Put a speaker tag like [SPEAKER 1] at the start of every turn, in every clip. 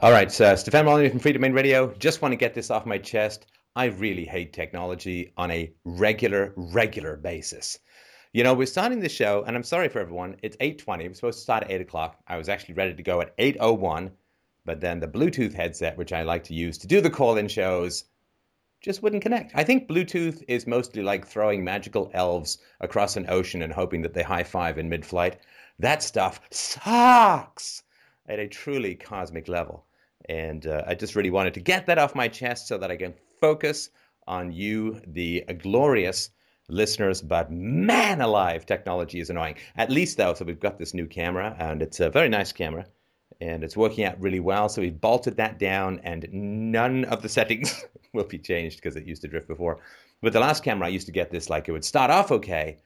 [SPEAKER 1] All right, so Stefan Molyneux from Freedomain Radio. Just want to get this off my chest. I really hate technology on a regular, regular basis. You know, we're starting the show, and I'm sorry for everyone. It's 8:20. We're supposed to start at 8 o'clock. I was actually ready to go at 8:01, but then the Bluetooth headset, which I like to use to do the call-in shows, just wouldn't connect. I think Bluetooth is mostly like throwing magical elves across an ocean and hoping that they high five in mid-flight. That stuff sucks at a truly cosmic level. And uh, I just really wanted to get that off my chest so that I can focus on you, the glorious listeners. But man alive, technology is annoying. At least, though, so we've got this new camera, and it's a very nice camera. And it's working out really well. So we bolted that down, and none of the settings will be changed because it used to drift before. With the last camera, I used to get this like it would start off okay,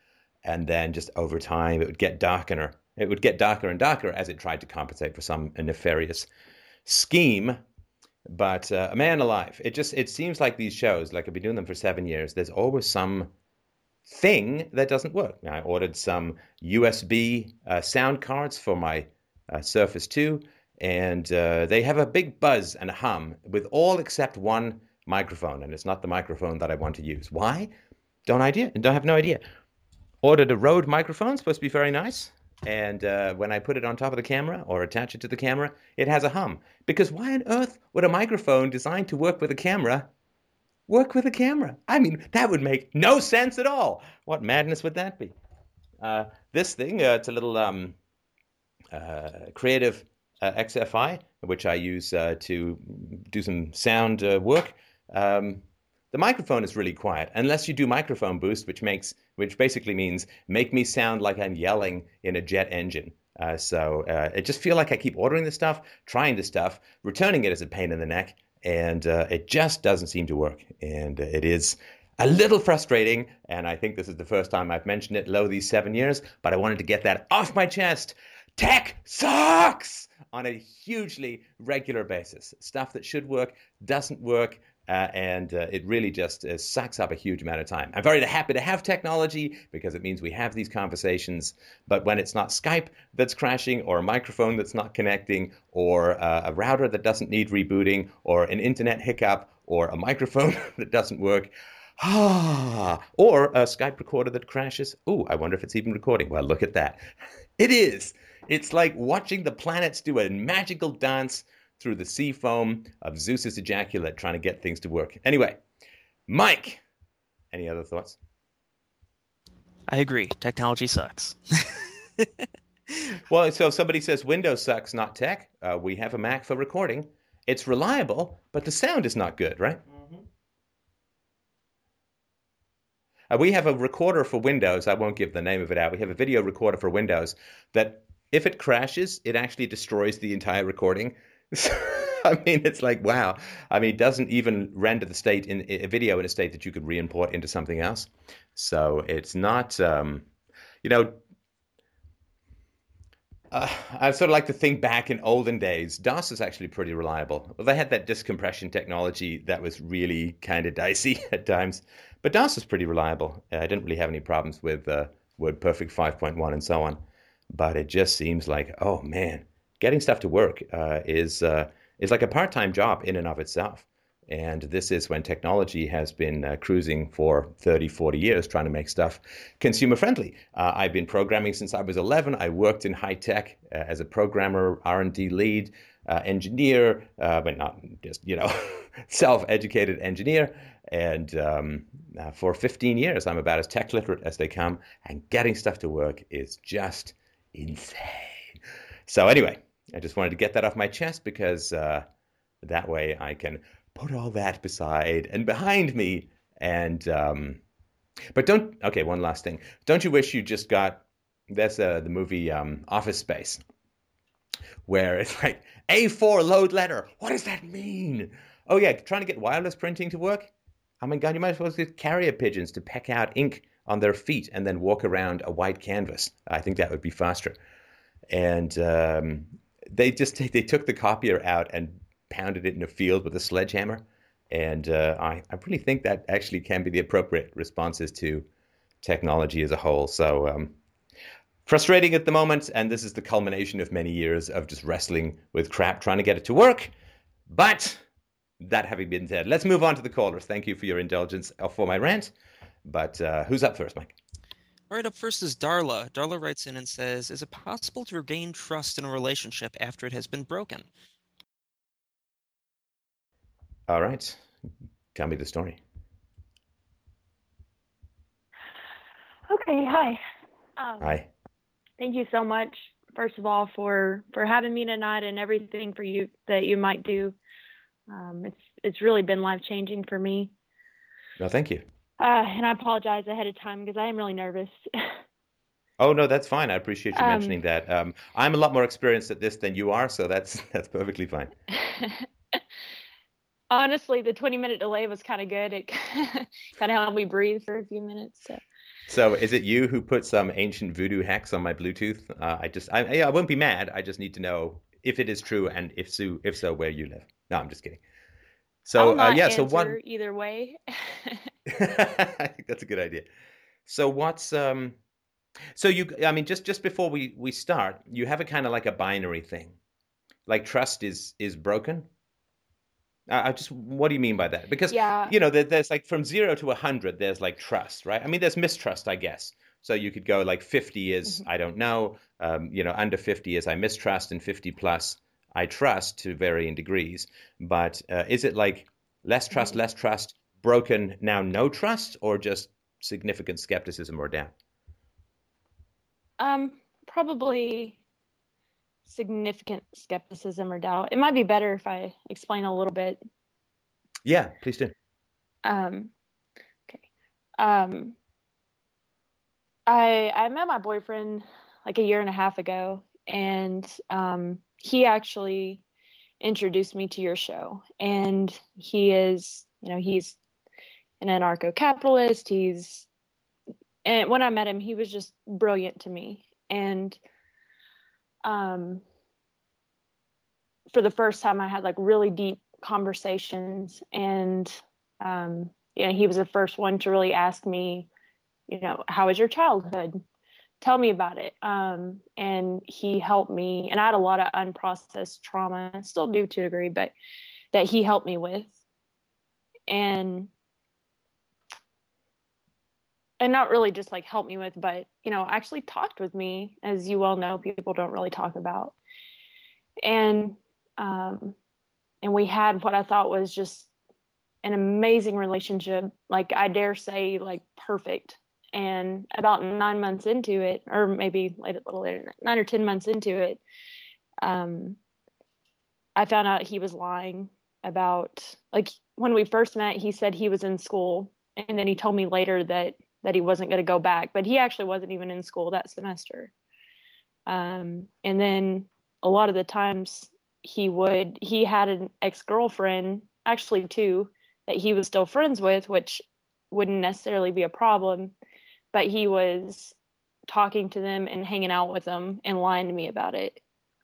[SPEAKER 1] and then just over time it would get darker it would get darker and darker as it tried to compensate for some nefarious scheme. But uh, a man alive, it just it seems like these shows, like I've been doing them for seven years. There's always some thing that doesn't work. I ordered some USB uh, sound cards for my uh, Surface 2, and uh, they have a big buzz and a hum with all except one microphone, and it's not the microphone that I want to use. Why? Don't idea. Don't have no idea. Ordered a Rode microphone, supposed to be very nice. And uh, when I put it on top of the camera or attach it to the camera, it has a hum. Because why on earth would a microphone designed to work with a camera work with a camera? I mean, that would make no sense at all. What madness would that be? Uh, this thing, uh, it's a little um, uh, creative uh, XFI, which I use uh, to do some sound work. Um, the microphone is really quiet unless you do microphone boost, which makes which basically means make me sound like I'm yelling in a jet engine. Uh, so uh, I just feel like I keep ordering this stuff, trying this stuff, returning it as a pain in the neck, and uh, it just doesn't seem to work. And it is a little frustrating. And I think this is the first time I've mentioned it lo these seven years, but I wanted to get that off my chest. Tech sucks on a hugely regular basis. Stuff that should work doesn't work. Uh, and uh, it really just uh, sucks up a huge amount of time. I'm very happy to have technology because it means we have these conversations. But when it's not Skype that's crashing, or a microphone that's not connecting, or uh, a router that doesn't need rebooting, or an internet hiccup, or a microphone that doesn't work, ah, or a Skype recorder that crashes. Ooh, I wonder if it's even recording. Well, look at that. It is. It's like watching the planets do a magical dance through the sea foam of Zeus's ejaculate, trying to get things to work. Anyway, Mike, any other thoughts?
[SPEAKER 2] I agree. Technology sucks.
[SPEAKER 1] well, so if somebody says Windows sucks, not tech, uh, we have a Mac for recording. It's reliable, but the sound is not good, right? Mm-hmm. Uh, we have a recorder for Windows. I won't give the name of it out. We have a video recorder for Windows that, if it crashes, it actually destroys the entire recording. I mean, it's like wow. I mean, it doesn't even render the state in a video in a state that you could re-import into something else. So it's not, um, you know. Uh, I sort of like to think back in olden days. DOS is actually pretty reliable. Well, they had that disk compression technology that was really kind of dicey at times, but DOS is pretty reliable. I didn't really have any problems with uh, WordPerfect 5.1 and so on. But it just seems like, oh man, getting stuff to work uh, is uh, is like a part time job in and of itself. And this is when technology has been uh, cruising for 30, 40 years trying to make stuff consumer friendly. Uh, I've been programming since I was 11. I worked in high tech uh, as a programmer, R&D lead, uh, engineer, but not just, you know, self-educated engineer. And um, for 15 years, I'm about as tech literate as they come. And getting stuff to work is just insane. So anyway, I just wanted to get that off my chest because uh, that way I can put all that beside and behind me. And um, but don't okay. One last thing. Don't you wish you just got that's uh, the movie um, Office Space, where it's like A4 load letter. What does that mean? Oh yeah, trying to get wireless printing to work. I mean, god, you might as well get carrier pigeons to peck out ink on their feet and then walk around a white canvas. I think that would be faster. And um, they just they took the copier out and pounded it in a field with a sledgehammer. And uh, I, I really think that actually can be the appropriate responses to technology as a whole. So um, frustrating at the moment, and this is the culmination of many years of just wrestling with crap, trying to get it to work. But that having been said, let's move on to the callers. Thank you for your indulgence uh, for my rant. But uh, who's up first, Mike?
[SPEAKER 2] All right, up first is Darla. Darla writes in and says, Is it possible to regain trust in a relationship after it has been broken?
[SPEAKER 1] All right. Tell me the story.
[SPEAKER 3] Okay, hi.
[SPEAKER 1] Um, hi.
[SPEAKER 3] Thank you so much, first of all, for for having me tonight and everything for you that you might do. Um, it's it's really been life changing for me.
[SPEAKER 1] No, thank you.
[SPEAKER 3] Uh, and I apologize ahead of time because I am really nervous.
[SPEAKER 1] oh no, that's fine. I appreciate you um, mentioning that. Um, I'm a lot more experienced at this than you are, so that's that's perfectly fine.
[SPEAKER 3] Honestly, the 20 minute delay was kind of good. It kind of helped me breathe for a few minutes. So.
[SPEAKER 1] So, is it you who put some ancient voodoo hex on my Bluetooth? Uh, I just, I, I won't be mad. I just need to know if it is true and if so, if so, where you live. No, I'm just kidding.
[SPEAKER 3] So, uh, yeah. So one either way.
[SPEAKER 1] I think that's a good idea. So what's um so you I mean just just before we we start, you have a kind of like a binary thing. Like trust is is broken. I, I just what do you mean by that? Because yeah. you know there, there's like from 0 to a 100 there's like trust, right? I mean there's mistrust, I guess. So you could go like 50 is mm-hmm. I don't know, um, you know, under 50 is I mistrust and 50 plus I trust to varying degrees. But uh, is it like less trust, mm-hmm. less trust, broken, now no trust, or just significant skepticism or doubt?
[SPEAKER 3] Um, probably significant skepticism or doubt. It might be better if I explain a little bit.
[SPEAKER 1] Yeah, please do.
[SPEAKER 3] Um, okay. Um, I I met my boyfriend like a year and a half ago, and um, he actually introduced me to your show, and he is, you know, he's an anarcho-capitalist. He's, and when I met him, he was just brilliant to me, and um, for the first time, I had like really deep conversations, and um, you know, he was the first one to really ask me, you know, how was your childhood? Tell me about it. Um, and he helped me, and I had a lot of unprocessed trauma, still do to a degree, but that he helped me with. And and not really just like help me with, but you know, actually talked with me, as you well know, people don't really talk about. And um, and we had what I thought was just an amazing relationship, like I dare say, like perfect and about nine months into it, or maybe a little later, nine or 10 months into it, um, I found out he was lying about, like, when we first met, he said he was in school. And then he told me later that that he wasn't going to go back, but he actually wasn't even in school that semester. Um, and then a lot of the times he would, he had an ex girlfriend, actually two, that he was still friends with, which wouldn't necessarily be a problem but he was talking to them and hanging out with them and lying to me about it.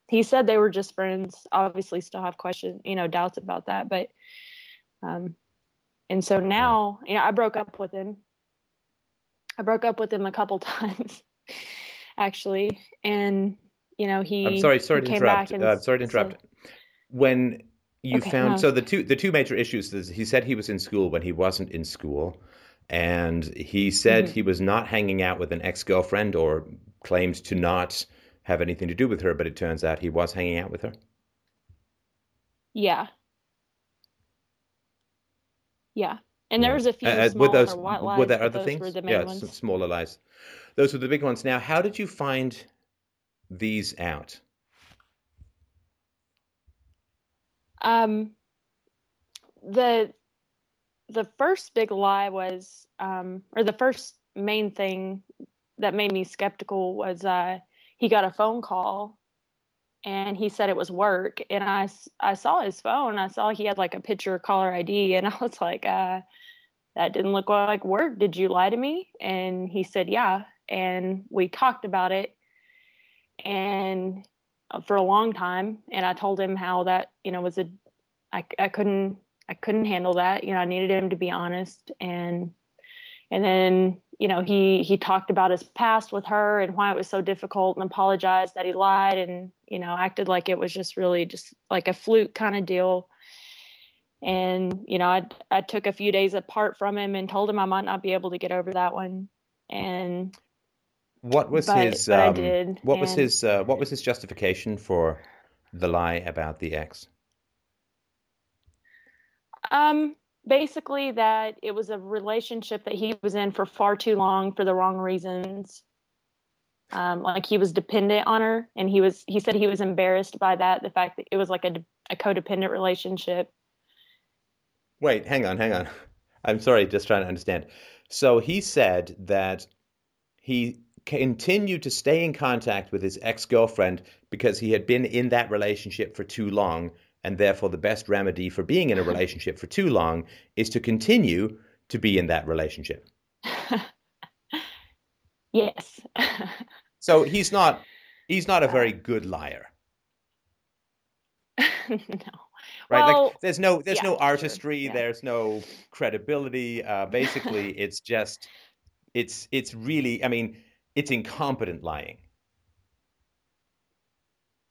[SPEAKER 3] He said they were just friends. Obviously, still have questions, you know, doubts about that. But, um, and so now, you know, I broke up with him. I broke up with him a couple times, actually, and you know, he.
[SPEAKER 1] I'm sorry. Sorry to interrupt. Uh, sorry to interrupt. Said, when you okay, found no. so the two the two major issues is he said he was in school when he wasn't in school and he said mm-hmm. he was not hanging out with an ex-girlfriend or claimed to not have anything to do with her but it turns out he was hanging out with her.
[SPEAKER 3] Yeah. Yeah. And there was a few uh, smaller those, lies,
[SPEAKER 1] were there other things were the yeah ones. smaller lies. Those were the big ones. Now how did you find these out?
[SPEAKER 3] Um the the first big lie was, um, or the first main thing that made me skeptical was uh, he got a phone call and he said it was work. And I, I saw his phone. I saw he had like a picture caller ID. And I was like, uh, that didn't look like work. Did you lie to me? And he said, yeah. And we talked about it. And uh, for a long time. And I told him how that, you know, was a, I, I couldn't I couldn't handle that. You know, I needed him to be honest and and then, you know, he he talked about his past with her and why it was so difficult and apologized that he lied and, you know, acted like it was just really just like a fluke kind of deal. and you know, I I took a few days apart from him and told him I might not be able to get over that one. And
[SPEAKER 1] what was
[SPEAKER 3] but,
[SPEAKER 1] his?
[SPEAKER 3] but
[SPEAKER 1] Um, what was his? Uh, what was his justification for the lie about the ex?
[SPEAKER 3] Um, basically that it was a relationship that he was in for far too long for the wrong reasons. Um, like he was dependent on her, and he was he said he was embarrassed by that, the fact that it was like a, a codependent relationship.
[SPEAKER 1] Wait, hang on, hang on. I'm sorry, just trying to understand. So he said that he continued to stay in contact with his ex-girlfriend because he had been in that relationship for too long, and therefore the best remedy for being in a relationship for too long is to continue to be in that relationship.
[SPEAKER 3] yes.
[SPEAKER 1] So he's not he's not a very good liar,
[SPEAKER 3] no.
[SPEAKER 1] right?
[SPEAKER 3] Well,
[SPEAKER 1] like there's no there's
[SPEAKER 3] yeah,
[SPEAKER 1] no
[SPEAKER 3] sure,
[SPEAKER 1] artistry,
[SPEAKER 3] yeah.
[SPEAKER 1] there's no credibility. Uh, basically, it's just it's it's really I mean it's incompetent lying.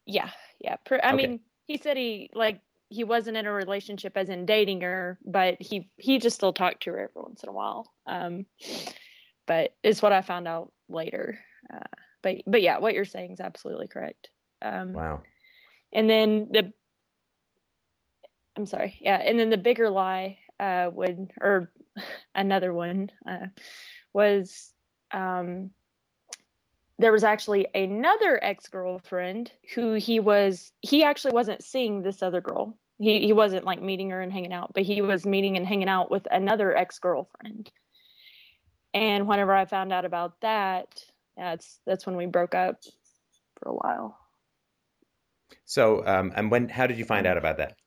[SPEAKER 3] Yeah, yeah. I
[SPEAKER 1] Okay.
[SPEAKER 3] He said he like he wasn't in a relationship as in dating her, but he he just still talked to her every once in a while. Um, but it's what I found out later. Uh, but but yeah, what you're saying is absolutely correct. Um,
[SPEAKER 1] Wow.
[SPEAKER 3] and then the I'm sorry, yeah, and then the bigger lie uh, would or another one uh, was um, there was actually another ex-girlfriend who he was he actually wasn't seeing this other girl. He he wasn't like meeting her and hanging out but he was meeting and hanging out with another ex-girlfriend. And whenever i found out about that that's that's when we broke up for a while.
[SPEAKER 1] So um, and when how did you find out about that?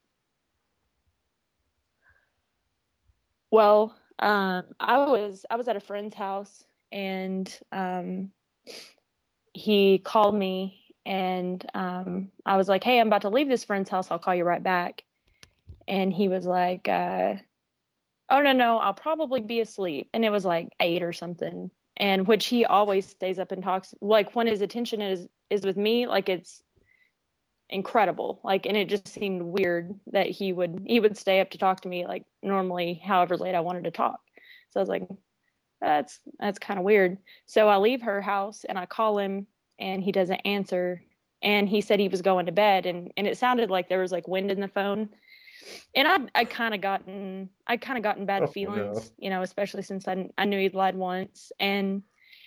[SPEAKER 3] Well, um, I was I was at a friend's house and um, he called me and um, I was like, "Hey, I'm about to leave this friend's house. I'll call you right back." And he was like, uh, "Oh no, no, I'll probably be asleep." And it was like eight or something. And which he always stays up and talks like when his attention is is with me, like it's incredible like and it just seemed weird that he would he would stay up to talk to me like normally however late i wanted to talk so i was like that's that's kind of weird. So i leave her house and i call him and he doesn't answer. And he said he was going to bed and and it sounded like there was like wind in the phone. And i i kind of gotten i kind of gotten bad
[SPEAKER 1] Oh, no.
[SPEAKER 3] feelings you know especially since i, I knew he'd lied once. And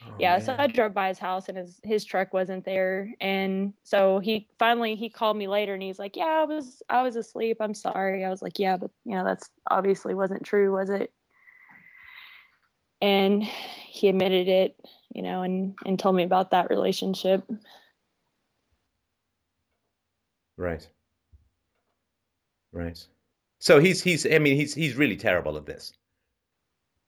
[SPEAKER 1] Oh,
[SPEAKER 3] yeah so i drove by his house and his his truck wasn't there. And so he finally he called me later and he's like yeah i was i was asleep. I'm sorry. I was like yeah but you know that's obviously wasn't true was it and he admitted it you know and and told me about that relationship
[SPEAKER 1] Right. Right. So he's he's I mean he's he's really terrible at this.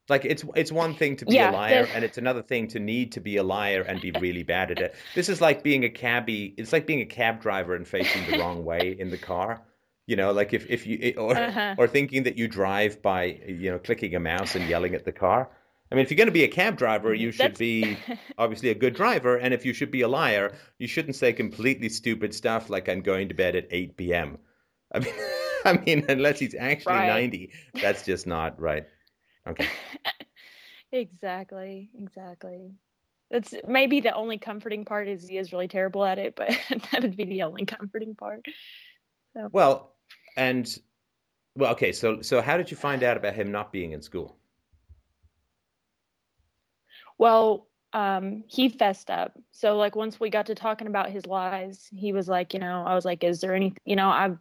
[SPEAKER 1] Like it's it's one thing to be
[SPEAKER 3] Yeah,
[SPEAKER 1] a liar and it's another thing to need to be a liar and be really bad at it. This is like being a cabbie. It's like being a cab driver and facing the wrong way in the car. You know, like if if you or
[SPEAKER 3] Uh-huh.
[SPEAKER 1] or thinking that you drive by you know clicking a mouse and yelling at the car. I mean, if you're going to be a cab driver, you should
[SPEAKER 3] That's-
[SPEAKER 1] be obviously a good driver. And if you should be a liar, you shouldn't say completely stupid stuff like "I'm going to bed at 8 p.m." I mean, I mean, unless he's actually
[SPEAKER 3] Right.
[SPEAKER 1] 90, that's just not right. Okay.
[SPEAKER 3] exactly exactly that's maybe the only comforting part is he is really terrible at it but that would be the only comforting part
[SPEAKER 1] Well, and well, okay. So, so how did you find out about him not being in school?
[SPEAKER 3] Well, um, he fessed up. So like once we got to talking about his lies, he was like, you know, I was like, is there any, you know, I've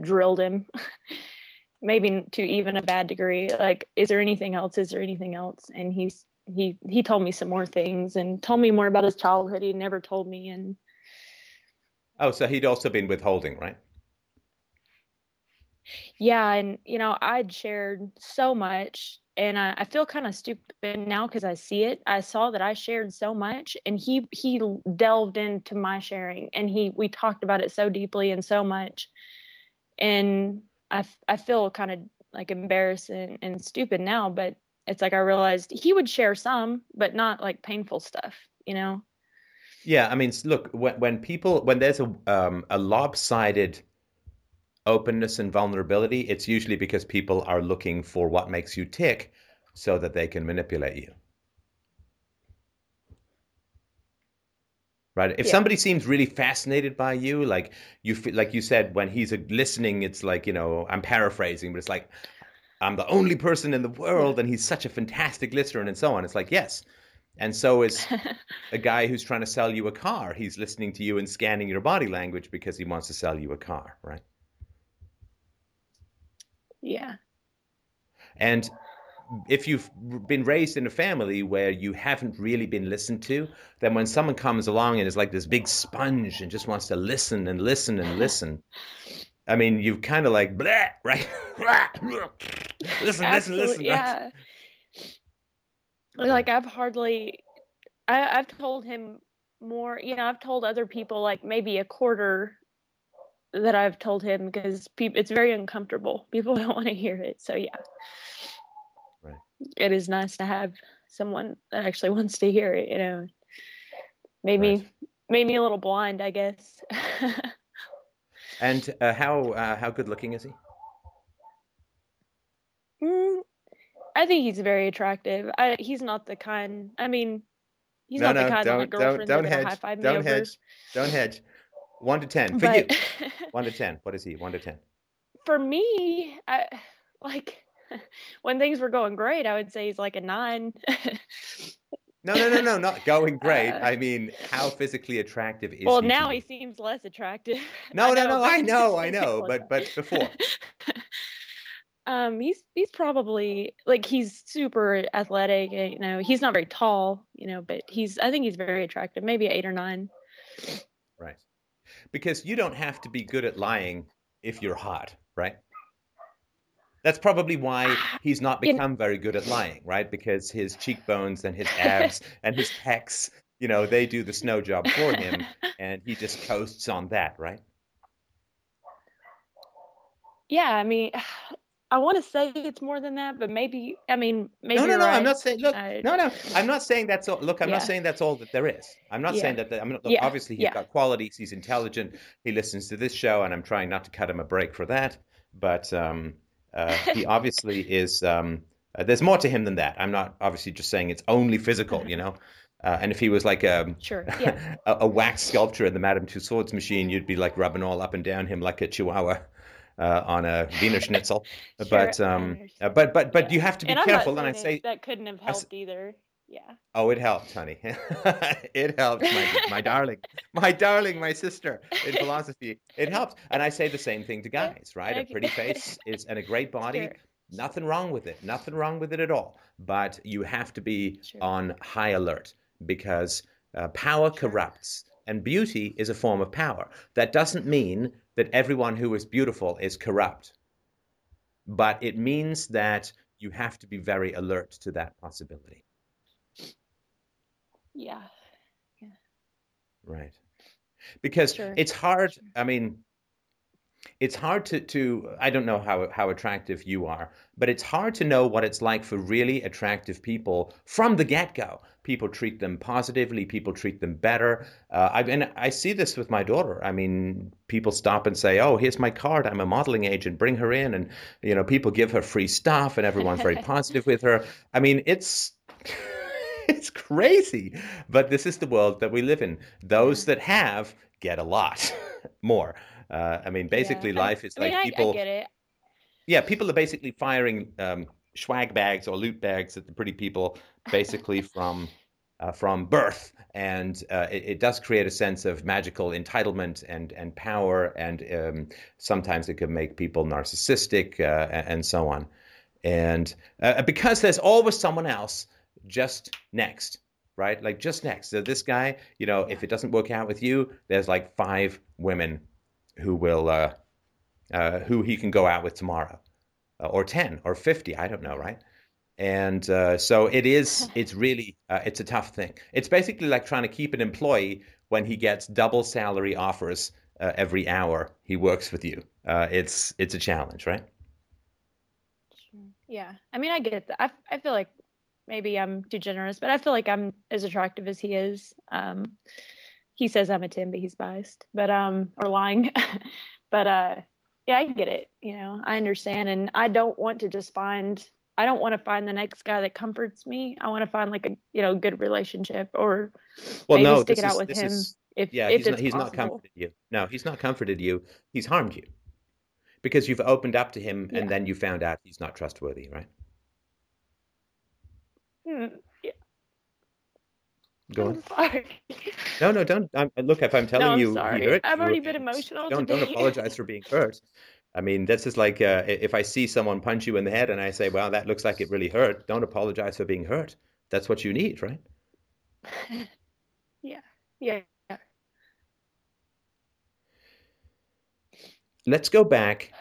[SPEAKER 3] drilled him, maybe to even a bad degree. Like, is there anything else? Is there anything else? And he's he he told me some more things and told me more about his childhood. He never told me, and
[SPEAKER 1] Oh, so he'd also been withholding, right?
[SPEAKER 3] yeah, and you know, I'd shared so much and I, I feel kind of stupid now because I see it. I saw that I shared so much, and he he delved into my sharing, and he we talked about it so deeply and so much, and I I feel kind of like embarrassed and, and stupid now, but it's like I realized he would share some, but not like painful stuff, you know.
[SPEAKER 1] Yeah, I mean, look, when when people when there's a um, a lopsided openness and vulnerability, it's usually because people are looking for what makes you tick so that they can manipulate you. Right. If
[SPEAKER 3] Yeah.
[SPEAKER 1] somebody seems really fascinated by you, like you like you said, when he's uh, listening, it's like, you know, I'm paraphrasing, but it's like, I'm the only person in the world and he's such a fantastic listener and so on. It's like, yes. And so is a guy who's trying to sell you a car. He's listening to you and scanning your body language because he wants to sell you a car, right?
[SPEAKER 3] Yeah.
[SPEAKER 1] And if you've been raised in a family where you haven't really been listened to, then when someone comes along and is like this big sponge and just wants to listen and listen and listen, I mean, you kind of like, blah, right? listen, listen, listen.
[SPEAKER 3] Absolutely,
[SPEAKER 1] right?
[SPEAKER 3] Yeah. Like I've hardly, I, I've told him more. You know, I've told other people like maybe a quarter that I've told him because people, it's very uncomfortable. People don't want to hear it. So yeah,
[SPEAKER 1] Right.
[SPEAKER 3] it is nice to have someone that actually wants to hear it. You know, made me made me a little blind, I guess.
[SPEAKER 1] And uh, how uh, how good looking is he?
[SPEAKER 3] Mm, I think he's very attractive. I, he's not the kind. I mean, he's
[SPEAKER 1] no,
[SPEAKER 3] not
[SPEAKER 1] no,
[SPEAKER 3] the kind
[SPEAKER 1] don't,
[SPEAKER 3] of
[SPEAKER 1] don't,
[SPEAKER 3] girlfriend
[SPEAKER 1] don't
[SPEAKER 3] that
[SPEAKER 1] hedge.
[SPEAKER 3] high five me
[SPEAKER 1] Don't
[SPEAKER 3] over.
[SPEAKER 1] hedge. Don't hedge. One to ten for you. One to ten. What is he? One to ten.
[SPEAKER 3] for me, I like when things were going great. I would say he's like a nine.
[SPEAKER 1] No, no, no, no, not going great.
[SPEAKER 3] Uh,
[SPEAKER 1] I mean, how physically attractive is
[SPEAKER 3] well,
[SPEAKER 1] he?
[SPEAKER 3] now he seems less attractive.
[SPEAKER 1] No, no, no. I know, I know. But but before,
[SPEAKER 3] um, he's he's probably like he's super athletic. and, You know, he's not very tall. You know, but he's I think he's very attractive. Maybe eight or nine.
[SPEAKER 1] right? Because you don't have to be good at lying if you're hot, right? That's probably why ah, he's not
[SPEAKER 3] You know-
[SPEAKER 1] become very good at lying, right? Because his cheekbones and his abs and his pecs, you know, they do the snow job for him, and he just coasts on that, right?
[SPEAKER 3] yeah, I mean, I want to say it's more than that, but maybe I mean maybe
[SPEAKER 1] no, no, no.
[SPEAKER 3] right.
[SPEAKER 1] I'm not saying. Look,
[SPEAKER 3] I-
[SPEAKER 1] no, no. I'm not saying that's all. Look, I'm not saying that's all that there is. I'm not
[SPEAKER 3] Yeah.
[SPEAKER 1] saying that. I'm not, look,
[SPEAKER 3] Yeah,
[SPEAKER 1] obviously he's
[SPEAKER 3] yeah.
[SPEAKER 1] got qualities. He's intelligent. He listens to this show, and I'm trying not to cut him a break for that. But um, uh, he obviously is. Um, uh, there's more to him than that. I'm not obviously just saying it's only physical, you know. Uh, and if he was like a,
[SPEAKER 3] Sure. Yeah.
[SPEAKER 1] a, a wax sculpture in the Madame Tussauds machine, you'd be like rubbing all up and down him like a chihuahua uh, on a Wiener Schnitzel.
[SPEAKER 3] Sure,
[SPEAKER 1] but um, but but but
[SPEAKER 3] Yeah.
[SPEAKER 1] you have to be
[SPEAKER 3] and
[SPEAKER 1] careful. And I say,
[SPEAKER 3] that couldn't have
[SPEAKER 1] I
[SPEAKER 3] helped either. Yeah.
[SPEAKER 1] Oh, it helped, honey. it helped, my, my darling, my darling, my sister in philosophy. It helped, and I say the same thing to guys, right? A pretty face is and a great body,
[SPEAKER 3] Sure.
[SPEAKER 1] nothing wrong with it, nothing wrong with it at all. But you have to be
[SPEAKER 3] Sure.
[SPEAKER 1] on high alert because uh, power corrupts, and beauty is a form of power. That doesn't mean that everyone who is beautiful is corrupt, but it means that you have to be very alert to that possibility.
[SPEAKER 3] Yeah. yeah.
[SPEAKER 1] Right. Because
[SPEAKER 3] Sure.
[SPEAKER 1] it's hard.
[SPEAKER 3] Sure.
[SPEAKER 1] I mean, it's hard to, to I don't know how how attractive you are, but it's hard to know what it's like for really attractive people from the get-go. People treat them positively, people treat them better. Uh, I and I see this with my daughter. I mean, people stop and say, "Oh, here's my card. I'm a modeling agent. Bring her in." And you know, people give her free stuff and everyone's very positive with her. I mean, it's it's crazy. But this is the world that we live in. Those that have get a lot more. Uh, I mean, basically,
[SPEAKER 3] Yeah.
[SPEAKER 1] Life is
[SPEAKER 3] I
[SPEAKER 1] like
[SPEAKER 3] I,
[SPEAKER 1] people.
[SPEAKER 3] I get it.
[SPEAKER 1] Yeah, people are basically firing um, swag bags or loot bags that the pretty people, basically from uh, from birth, and uh, it, it does create a sense of magical entitlement and and power, and um, sometimes it can make people narcissistic uh, a- and so on, and uh, because there's always someone else just next. Right, like just next. So this guy, you know, if it doesn't work out with you, there's like five women who will uh, uh, who he can go out with tomorrow, uh, or ten, or fifty. I don't know, right? And uh, so it is. It's really uh, it's a tough thing. It's basically like trying to keep an employee when he gets double salary offers uh, every hour he works with you. Uh, it's it's a challenge, right?
[SPEAKER 3] Yeah. I mean, I get that. I, I feel like maybe I'm too generous, but I feel like I'm as attractive as he is. Um, he says I'm a 10, but he's biased, but, um, or lying. but, uh, yeah, I get it. You know, I understand, and I don't want to just find. I don't want to find the next guy that comforts me. I want to find like a you know good relationship or
[SPEAKER 1] Well,
[SPEAKER 3] maybe
[SPEAKER 1] no,
[SPEAKER 3] stick it out
[SPEAKER 1] is
[SPEAKER 3] with him
[SPEAKER 1] is
[SPEAKER 3] if
[SPEAKER 1] yeah.
[SPEAKER 3] if
[SPEAKER 1] He's not he's not comforted you. No, he's not comforted you. He's harmed you because you've opened up to him,
[SPEAKER 3] Yeah.
[SPEAKER 1] and then you found out he's not trustworthy, right?
[SPEAKER 3] Hmm,
[SPEAKER 1] Go on.
[SPEAKER 3] sorry.
[SPEAKER 1] No, no, don't. I'm, look, if I'm telling
[SPEAKER 3] I'm
[SPEAKER 1] you, he
[SPEAKER 3] sorry.
[SPEAKER 1] hurt
[SPEAKER 3] I've already been emotional
[SPEAKER 1] Don't don't apologize for being hurt. I mean, this is like uh, if I see someone punch you in the head and I say, "Well, that looks like it really hurt." Don't apologize for being hurt. That's what you need, right?
[SPEAKER 3] yeah, yeah.
[SPEAKER 1] Let's go back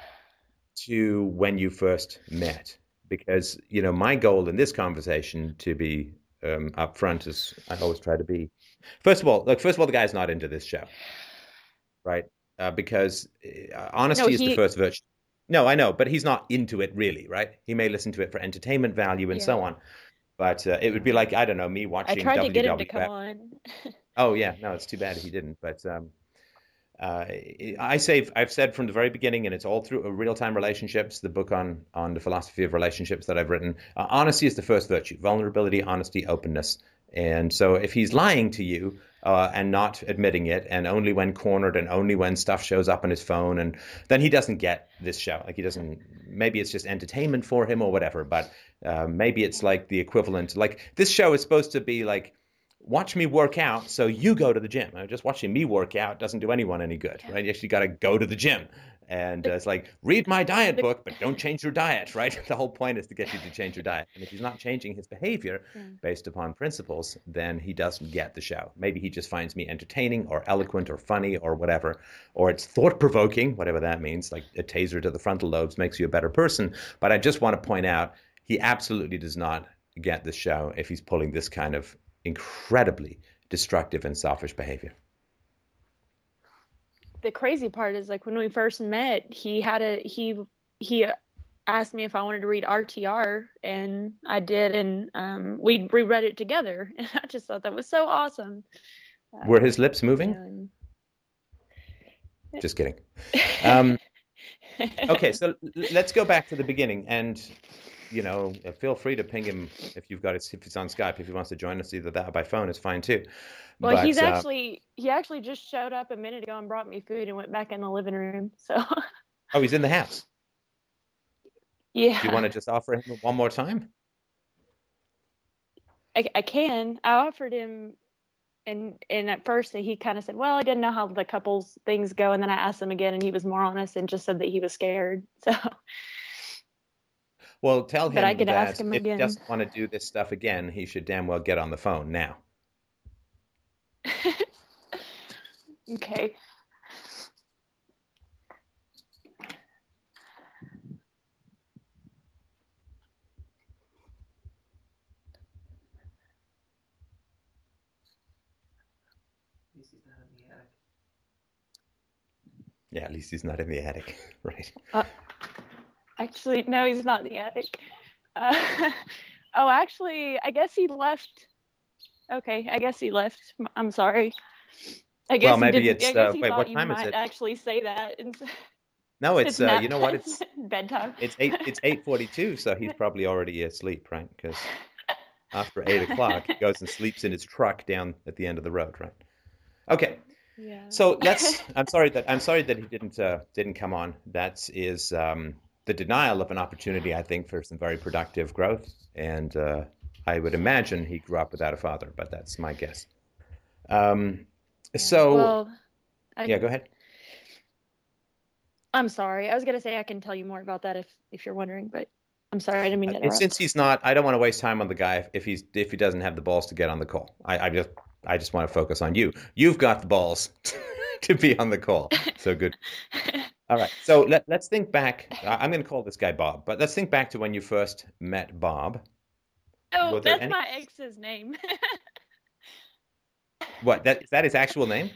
[SPEAKER 1] to when you first met, because you know my goal in this conversation to be um, upfront as I always try to be. First of all, look. First of all, the guy's not into this show, right? Uh, because uh, honesty is the first virtue. No, I know, but he's not into it really, right? He may listen to it for entertainment value and so on, but uh, it would be like I don't know me watching.
[SPEAKER 3] I tried to get him to come on.
[SPEAKER 1] Oh yeah, no, it's too bad he didn't. But um, uh, I say I've said from the very beginning, and it's all through real time relationships. The book on on the philosophy of relationships that I've written. Uh, honesty is the first virtue: vulnerability, honesty, openness. And so, if he's lying to you uh, and not admitting it, and only when cornered, and only when stuff shows up on his phone, and then he doesn't get this show. Like he doesn't. Maybe it's just entertainment for him or whatever. But uh, maybe it's like the equivalent. Like this show is supposed to be like watch me work out so you go to the gym. Just watching me work out doesn't do anyone any good, right? You actually got to go to the gym. And uh, it's like, read my diet book, but don't change your diet, right? The whole point is to get you to change your diet. And if he's not changing his behavior based upon principles, then he doesn't get the show. Maybe he just finds me entertaining or eloquent or funny or whatever, or it's thought provoking, whatever that means, like a taser to the frontal lobes makes you a better person. But I just want to point out he absolutely does not get the show if he's pulling this kind of incredibly destructive and selfish behavior.
[SPEAKER 3] the crazy part is like when we first met, he had a he he asked me if I wanted to read RTR, and I did, and um, we reread it together, and I just thought that was so awesome. Uh,
[SPEAKER 1] Were his lips moving?
[SPEAKER 3] and-
[SPEAKER 1] Just kidding. Um, okay, so let's go back to the beginning, and you know, feel free to ping him if you've got it, if he's on Skype. If he wants to join us, either that or by phone, it's fine too.
[SPEAKER 3] Well,
[SPEAKER 1] But,
[SPEAKER 3] he's
[SPEAKER 1] uh,
[SPEAKER 3] actually he actually just showed up a minute ago and brought me food and went back in the living room. So
[SPEAKER 1] oh, he's in the house.
[SPEAKER 3] yeah,
[SPEAKER 1] Do you want to just offer him one more time?
[SPEAKER 3] I, I can. I offered him, and and at first he kind of said, "Well, I didn't know how the couples things go," and then I asked him again, and he was more honest and just said that he was scared. So
[SPEAKER 1] Well, tell him
[SPEAKER 3] But I could
[SPEAKER 1] that
[SPEAKER 3] ask him
[SPEAKER 1] if he doesn't want to do this stuff again, he should damn well get on the phone now.
[SPEAKER 3] okay,
[SPEAKER 1] Yeah, at least he's not in the attic, right?
[SPEAKER 3] Uh, actually, no, he's not in the attic. Uh, oh, actually, I guess he left. Okay, I guess he left. I'm sorry. I guess
[SPEAKER 1] Well,
[SPEAKER 3] he
[SPEAKER 1] maybe it's,
[SPEAKER 3] I guess
[SPEAKER 1] uh, wait, what time is
[SPEAKER 3] might
[SPEAKER 1] it?
[SPEAKER 3] actually say that. And
[SPEAKER 1] No, it's, uh, you know what? It's
[SPEAKER 3] bedtime.
[SPEAKER 1] it's eight it's eight forty two, so he's probably already asleep, right? Because after eight o'clock, he goes and sleeps in his truck down at the end of the road, right? Okay,
[SPEAKER 3] Yeah.
[SPEAKER 1] so let's. I'm sorry that I'm sorry that he didn't uh, didn't come on. That is um, the denial of an opportunity, I think, for some very productive growth. And uh, I would imagine he grew up without a father, but that's my guess. Um, so
[SPEAKER 3] well, I,
[SPEAKER 1] yeah, go ahead.
[SPEAKER 3] I'm sorry. I was gonna say I can tell you more about that if if you're wondering, but I'm sorry. I didn't mean to
[SPEAKER 1] And since he's not, I don't want to waste time on the guy if he's if he doesn't have the balls to get on the call. I, I just I just want to focus on you. You've got the balls to be on the call. So good. All right. So let let's think back. I'm going to call this guy Bob, but let's think back to when you first met Bob.
[SPEAKER 3] oh, that's
[SPEAKER 1] any-
[SPEAKER 3] my ex's name.
[SPEAKER 1] What that is that his actual name?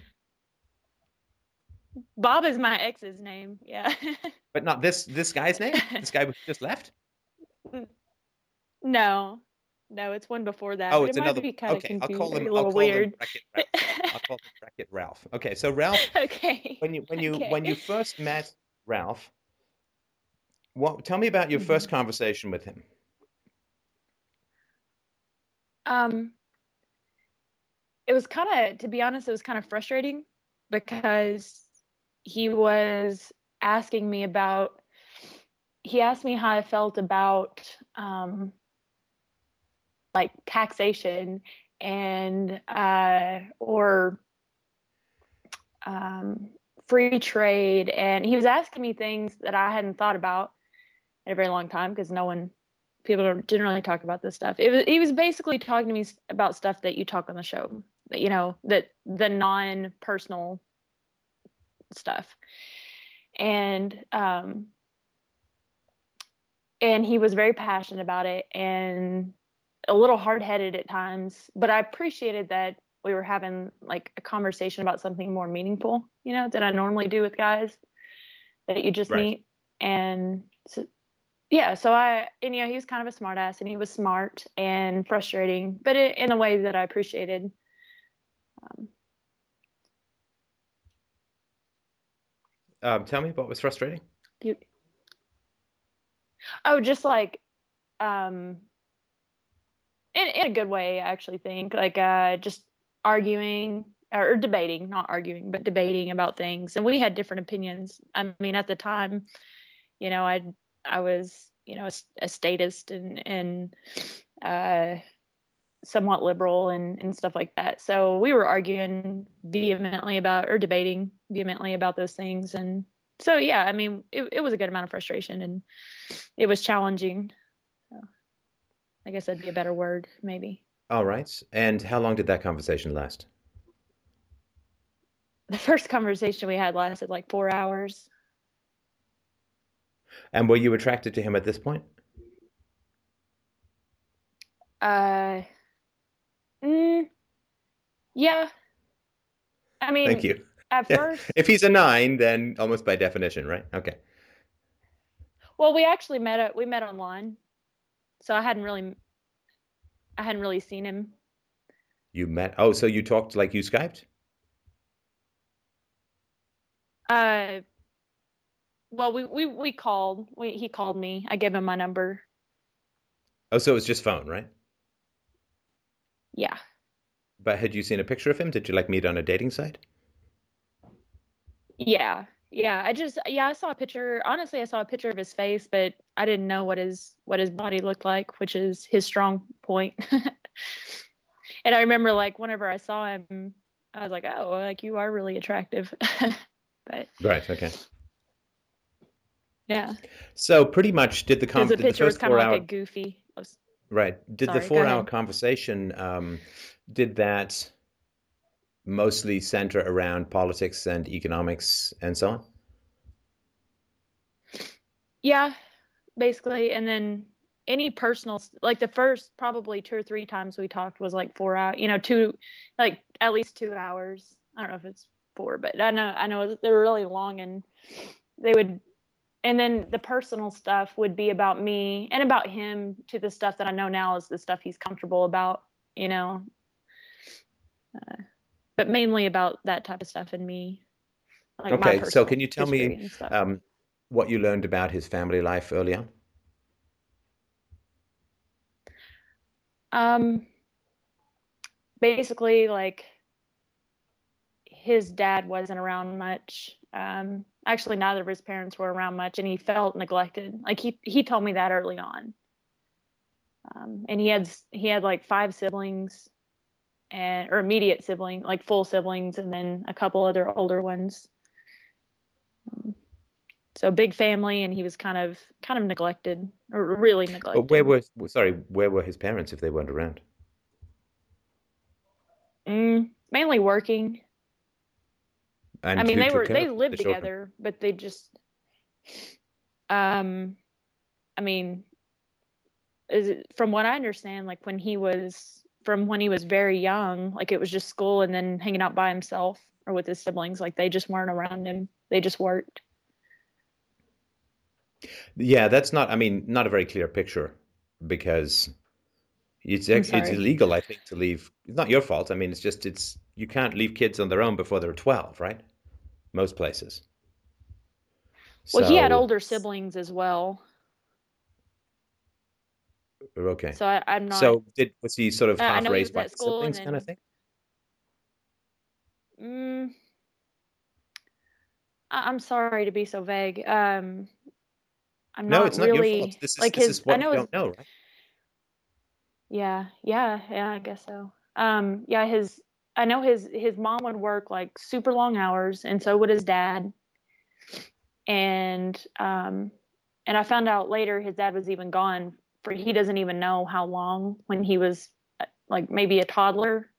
[SPEAKER 3] Bob is my ex's name. Yeah.
[SPEAKER 1] But not this this guy's name. This guy who just left.
[SPEAKER 3] no, no, it's one before that.
[SPEAKER 1] Oh, it's
[SPEAKER 3] it might
[SPEAKER 1] another.
[SPEAKER 3] be kind of
[SPEAKER 1] Okay, I'll
[SPEAKER 3] confusing,
[SPEAKER 1] call him.
[SPEAKER 3] a
[SPEAKER 1] I'll
[SPEAKER 3] little
[SPEAKER 1] call him
[SPEAKER 3] weird.
[SPEAKER 1] bracket Ralph. I'll call him bracket Ralph. Okay, so Ralph,
[SPEAKER 3] okay.
[SPEAKER 1] when you when you when you first met Ralph, What? Tell me about your
[SPEAKER 3] Mhm.
[SPEAKER 1] first conversation with him.
[SPEAKER 3] Um, it was kind of, to be honest, it was kind of frustrating because he was asking me about. He asked me how I felt about um, like taxation and uh, or um, free trade, and he was asking me things that I hadn't thought about in a very long time because no one people don't generally talk about this stuff. It was he was basically talking to me about stuff that you talk on the show, you know, that the non-personal stuff. And um and he was very passionate about it and a little hard-headed at times, but I appreciated that we were having like a conversation about something more meaningful, you know, than I normally do with guys that you just
[SPEAKER 1] Right.
[SPEAKER 3] meet. And so, yeah, so I, and you know, he was kind of a smart ass and he was smart and frustrating, but i in a way that I appreciated. Um,
[SPEAKER 1] Um, tell me what was frustrating.
[SPEAKER 3] you, oh, just like, um, in, in a good way, I actually think like, uh, just arguing or debating, not arguing, but debating about things. And we had different opinions. I mean, at the time, you know, I, I was, you know, a statist and, and, uh, somewhat liberal and, and stuff like that. So we were arguing vehemently about or debating vehemently about those things. And so, yeah, I mean, it, it was a good amount of frustration and it was challenging. I guess that'd be a better word, maybe.
[SPEAKER 1] All right. And how long did that conversation last?
[SPEAKER 3] The first conversation we had lasted like four hours.
[SPEAKER 1] And were you attracted to him at this point?
[SPEAKER 3] Uh, mm, yeah. I mean,
[SPEAKER 1] Thank you.
[SPEAKER 3] at first,
[SPEAKER 1] If he's a nine, then almost by definition, right? Okay.
[SPEAKER 3] well, we actually met at, we met online. So I hadn't really, I hadn't really seen him.
[SPEAKER 1] You met. Oh, so you talked like you Skyped?
[SPEAKER 3] Uh, well, we, we, we called, we, he called me. I gave him my number.
[SPEAKER 1] Oh, so it was just phone, right?
[SPEAKER 3] Yeah.
[SPEAKER 1] But had you seen a picture of him? Did you like meet on a dating site?
[SPEAKER 3] Yeah. Yeah. I just, yeah, I saw a picture. Honestly, I saw a picture of his face, but I didn't know what his, what his body looked like, which is his strong point. and I remember like whenever I saw him, I was like, oh, like you are really attractive. but
[SPEAKER 1] Right. Okay.
[SPEAKER 3] yeah,
[SPEAKER 1] So pretty much did the
[SPEAKER 3] because
[SPEAKER 1] con-
[SPEAKER 3] the
[SPEAKER 1] did the
[SPEAKER 3] picture was
[SPEAKER 1] first
[SPEAKER 3] kind
[SPEAKER 1] four
[SPEAKER 3] of like
[SPEAKER 1] hour
[SPEAKER 3] a goofy. Was-
[SPEAKER 1] right did
[SPEAKER 3] Sorry,
[SPEAKER 1] the four hour
[SPEAKER 3] ahead.
[SPEAKER 1] conversation um, did that mostly center around politics and economics and so on?
[SPEAKER 3] Yeah, basically. And then any personal, like the first probably two or three times we talked was like four hours, you know, two, like at least two hours. I don't know if it's four, but I know, I know they were really long and they would, and then the personal stuff would be about me and about him to the stuff that I know now is the stuff he's comfortable about, you know, uh, but mainly about that type of stuff and me. Like
[SPEAKER 1] Okay, so can you tell me um, what you learned about his family life early on?
[SPEAKER 3] Um, basically, like his dad wasn't around much. Um, actually, neither of his parents were around much, and he felt neglected. Like he he told me that early on. Um, and he had he had like five siblings, and or immediate sibling, like full siblings, and then a couple other older ones. Um, so big family, and he was kind of kind of neglected, or really neglected.
[SPEAKER 1] But where were sorry, where were his parents if they weren't around?
[SPEAKER 3] Mm, mainly working.
[SPEAKER 1] And
[SPEAKER 3] I mean, they were they lived
[SPEAKER 1] the
[SPEAKER 3] together, but they just, um, I mean, is it, from what I understand, like when he was from when he was very young, like it was just school and then hanging out by himself or with his siblings. Like they just weren't around him. They just worked.
[SPEAKER 1] Yeah, that's not, I mean, not a very clear picture because it's ex- it's illegal, I think, to leave. It's not your fault. I mean, it's just it's you can't leave kids on their own before they're 12, right? Most places.
[SPEAKER 3] Well, he had older siblings as well.
[SPEAKER 1] Okay.
[SPEAKER 3] So I, I'm not.
[SPEAKER 1] So did was he sort of half raised by
[SPEAKER 3] school and
[SPEAKER 1] siblings kind of thing?
[SPEAKER 3] Mm, I- I'm sorry to be so vague. Um, I'm
[SPEAKER 1] No,
[SPEAKER 3] not
[SPEAKER 1] it's not
[SPEAKER 3] really
[SPEAKER 1] your fault. This is
[SPEAKER 3] like
[SPEAKER 1] this
[SPEAKER 3] his.
[SPEAKER 1] is what
[SPEAKER 3] I know
[SPEAKER 1] you don't know, right?
[SPEAKER 3] Yeah, yeah, yeah. I guess so. Um, yeah, his. I know his his mom would work like super long hours, and so would his dad. And um, and I found out later his dad was even gone for he doesn't even know how long when he was uh, like maybe a toddler.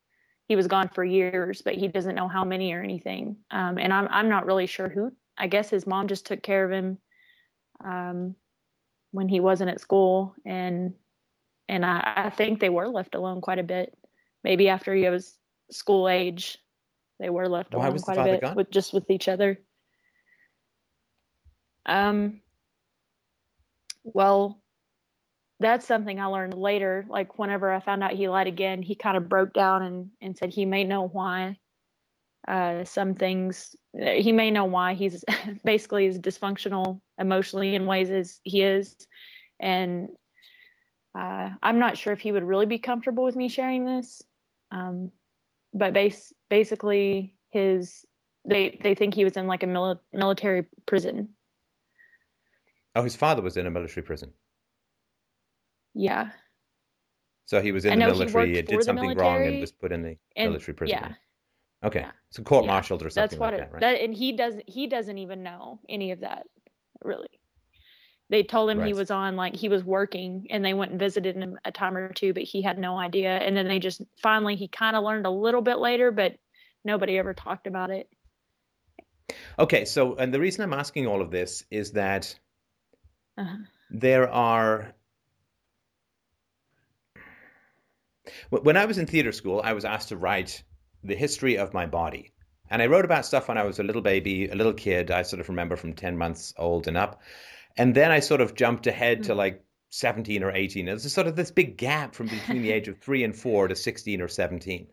[SPEAKER 3] He was gone for years, but he doesn't know how many or anything. Um, and I'm I'm not really sure who. I guess his mom just took care of him um, when he wasn't at school, and and I, I think they were left alone quite a bit. Maybe after he was school age, they were left
[SPEAKER 1] Why
[SPEAKER 3] alone
[SPEAKER 1] was
[SPEAKER 3] quite a bit
[SPEAKER 1] gone?
[SPEAKER 3] with just with each other. Um. Well, that's something I learned later. Like whenever I found out he lied again, he kind of broke down and and said he may know why. Uh, some things he may know why he's basically as dysfunctional emotionally in ways as he is, and uh, I'm not sure if he would really be comfortable with me sharing this. Um, but base basically his they they think he was in like a mili- military prison.
[SPEAKER 1] Oh, his father was in a military prison.
[SPEAKER 3] Yeah,
[SPEAKER 1] So he was in
[SPEAKER 3] I
[SPEAKER 1] the
[SPEAKER 3] he
[SPEAKER 1] military, uh, did something wrong and
[SPEAKER 3] military,
[SPEAKER 1] was put in the
[SPEAKER 3] and
[SPEAKER 1] military prison.
[SPEAKER 3] yeah,
[SPEAKER 1] Okay.
[SPEAKER 3] yeah.
[SPEAKER 1] So court
[SPEAKER 3] Yeah.
[SPEAKER 1] or something
[SPEAKER 3] that's what
[SPEAKER 1] like
[SPEAKER 3] it
[SPEAKER 1] that, right?
[SPEAKER 3] that and he doesn't he doesn't even know any of that really. They told him he was on like he was working and they went and visited him a time or two, but he had no idea. And then they just finally he kind of learned a little bit later, but nobody ever talked about it.
[SPEAKER 1] Okay, so and the reason I'm asking all of this is that
[SPEAKER 3] Uh-huh.
[SPEAKER 1] there are when I was in theater school, I was asked to write the history of my body. And I wrote about stuff when I was a little baby, a little kid. I sort of remember from 10 months old and up. And then I sort of jumped ahead to
[SPEAKER 3] Mhm.
[SPEAKER 1] like 17 or 18. There's sort of this big gap from between the age of three and four to 16 or 17.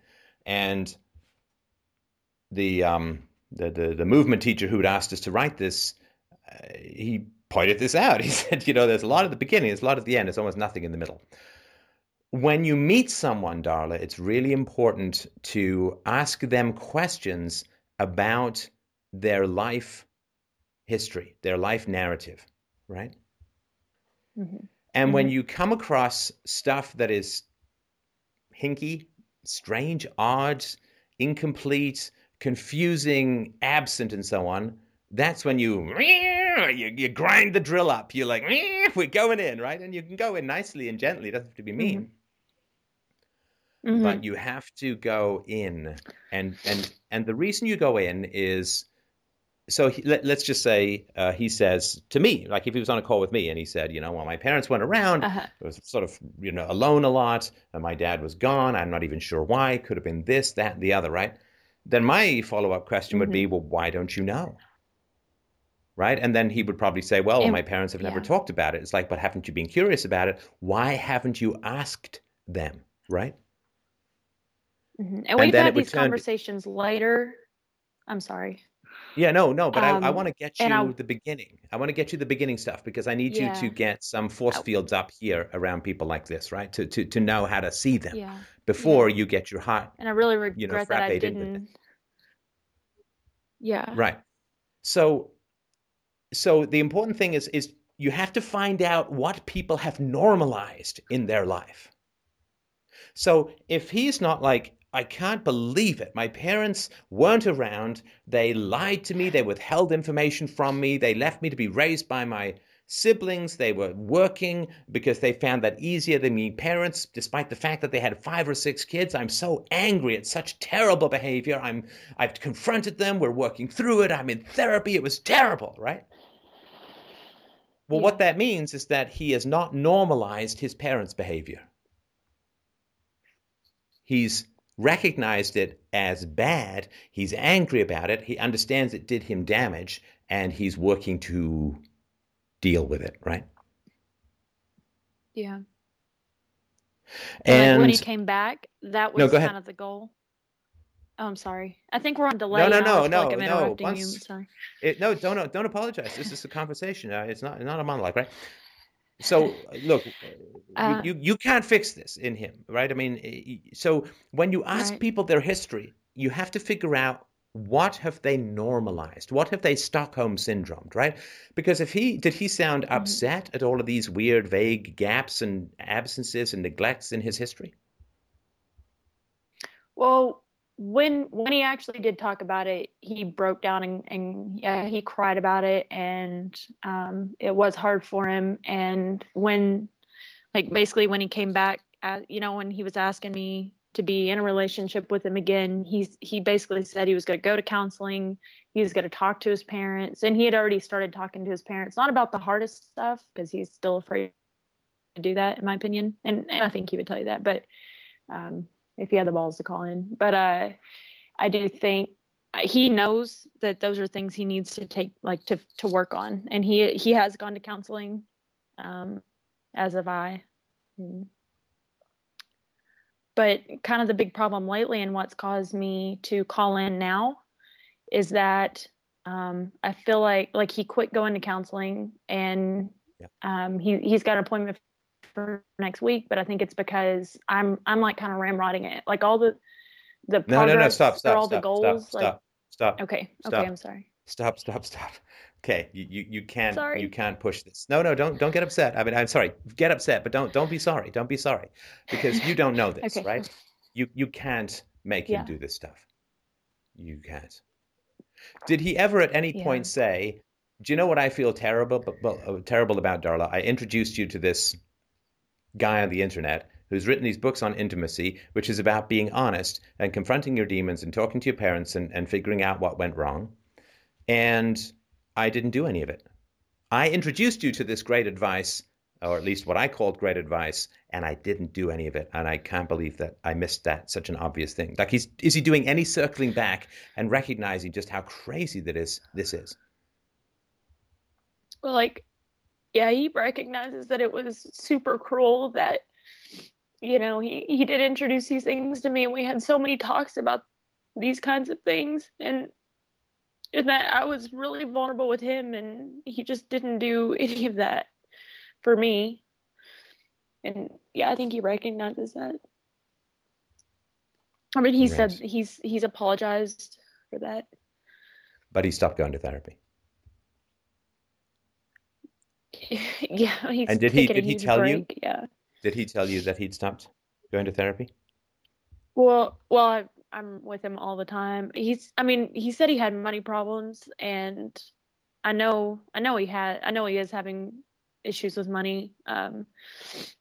[SPEAKER 1] And the um, the, the the movement teacher who had asked us to write this, uh, he pointed this out. He said, you know, there's a lot at the beginning, there's a lot at the end, there's almost nothing in the middle. When you meet someone, Darla, it's really important to ask them questions about their life history, their life narrative, right?
[SPEAKER 3] Mhm.
[SPEAKER 1] And when
[SPEAKER 3] Mhm.
[SPEAKER 1] you come across stuff that is hinky, strange, odd, incomplete, confusing, absent, and so on, that's when you you, you grind the drill up. You're like, we're going in, right? And you can go in nicely and gently. It doesn't have to be mean,
[SPEAKER 3] Mhm.
[SPEAKER 1] but you have to go in. And and and the reason you go in is so he, let, let's just say uh, he says to me, like if he was on a call with me and he said, you know, well, my parents went around,
[SPEAKER 3] Uh-huh.
[SPEAKER 1] I was sort of, you know, alone a lot, and my dad was gone. I'm not even sure why. Could have been this, that, the other, right? Then my follow up question would be, well, why don't you know? Right? And then he would probably say, well,
[SPEAKER 3] And-
[SPEAKER 1] my parents have never
[SPEAKER 3] yeah.
[SPEAKER 1] talked about it. It's like, but haven't you been curious about it? Why haven't you asked them? Right?
[SPEAKER 3] Mhm. And
[SPEAKER 1] And
[SPEAKER 3] we've had these conversations later. I'm sorry.
[SPEAKER 1] Yeah, no, no, but I, I
[SPEAKER 3] Um,
[SPEAKER 1] want to get you
[SPEAKER 3] I-
[SPEAKER 1] the beginning. I want to get you the beginning stuff because I need you to get some force fields up here around people like this, right? To to to know how to see them
[SPEAKER 3] Yeah.
[SPEAKER 1] before you get your heart
[SPEAKER 3] And I really
[SPEAKER 1] You know,
[SPEAKER 3] regret that I
[SPEAKER 1] frapped in with it.
[SPEAKER 3] didn't. Yeah.
[SPEAKER 1] Right. So so the important thing is is you have to find out what people have normalized in their life. So if he's not like I can't believe it. My parents weren't around. They lied to me. They withheld information from me. They left me to be raised by my siblings. They were working because they found that easier than me parents, despite the fact that they had five or six kids. I'm so angry at such terrible behavior. I'm I've confronted them. We're working through it. I'm in therapy. It was terrible, right? Well, what that means is that he has not normalized his parents' behavior. He's recognized it as bad. He's angry about it. He understands it did him damage, and he's working to deal with it, right?
[SPEAKER 3] Yeah.
[SPEAKER 1] And
[SPEAKER 3] like when he came back, that was
[SPEAKER 1] No, go ahead.
[SPEAKER 3] kind of the goal. Oh, I'm sorry. I think we're on delay.
[SPEAKER 1] no,
[SPEAKER 3] now. I
[SPEAKER 1] no, no,
[SPEAKER 3] like
[SPEAKER 1] no.
[SPEAKER 3] interrupting you. Sorry.
[SPEAKER 1] it, no, don't don't apologize. This is a conversation. Uh, it's not not a monologue, right? So look,
[SPEAKER 3] Uh,
[SPEAKER 1] you, you you can't fix this in him, right? I mean, eh, so when you ask
[SPEAKER 3] Right.
[SPEAKER 1] people their history, you have to figure out what have they normalized, what have they Stockholm syndromed, right? Because if he did he sound
[SPEAKER 3] Mm-hmm.
[SPEAKER 1] upset at all of these weird, vague gaps and absences and neglects in his history?
[SPEAKER 3] Well, when when he actually did talk about it, he broke down and, and yeah, he cried about it, and um, it was hard for him. And when, like, basically when he came back, uh, you know, when he was asking me to be in a relationship with him again, he's he basically said he was going to go to counseling, he was going to talk to his parents, and he had already started talking to his parents, not about the hardest stuff because he's still afraid to do that, in my opinion, and, and I think he would tell you that, but. Um, if he had the balls to call in. But uh, I do think uh, he knows that those are things he needs to take like to to work on, and he he has gone to counseling, um, as have I. Mm. But kind of the big problem lately, and what's caused me to call in now, is that um, I feel like like he quit going to counseling, and
[SPEAKER 1] Yeah.
[SPEAKER 3] um, he he's got an appointment for next week, but I think it's because I'm I'm like kind of ramrodding it. Like all the the
[SPEAKER 1] No, no, no, stop, stop,
[SPEAKER 3] all
[SPEAKER 1] stop,
[SPEAKER 3] the goals.
[SPEAKER 1] stop,
[SPEAKER 3] like
[SPEAKER 1] stop, stop,
[SPEAKER 3] okay,
[SPEAKER 1] stop.
[SPEAKER 3] okay, I'm sorry.
[SPEAKER 1] stop, stop, stop. Okay, you, you, you can't
[SPEAKER 3] Sorry.
[SPEAKER 1] you can't push this. No, no, don't don't get upset. I mean, I'm sorry. Get upset, but don't don't be sorry. Don't be sorry because you don't know this,
[SPEAKER 3] Okay.
[SPEAKER 1] right? You you can't make him do this stuff. You can't. Did he ever at any
[SPEAKER 3] Yeah.
[SPEAKER 1] point say, "Do you know what I feel terrible but, but uh, terrible about Darla? I introduced you to this guy on the internet who's written these books on intimacy, which is about being honest and confronting your demons and talking to your parents and, and figuring out what went wrong. And I didn't do any of it. I introduced you to this great advice, or at least what I called great advice, and I didn't do any of it. And I can't believe that I missed that such an obvious thing. Like he's is he doing any circling back and recognizing just how crazy that is this is?
[SPEAKER 3] Well, like, yeah, he recognizes that it was super cruel that, you know, he, he did introduce these things to me and we had so many talks about these kinds of things and and that I was really vulnerable with him and he just didn't do any of that for me. And yeah, I think he recognizes that. I mean, he said he's he's apologized for that.
[SPEAKER 1] But he stopped going to therapy.
[SPEAKER 3] yeah, he's
[SPEAKER 1] And did he- did he tell you?
[SPEAKER 3] break, Yeah.
[SPEAKER 1] Did he tell you that he'd stopped going to therapy?
[SPEAKER 3] Well, well, I, I'm with him all the time. He's, I mean, he said he had money problems, and I know, I know he had, I know he is having issues with money, um,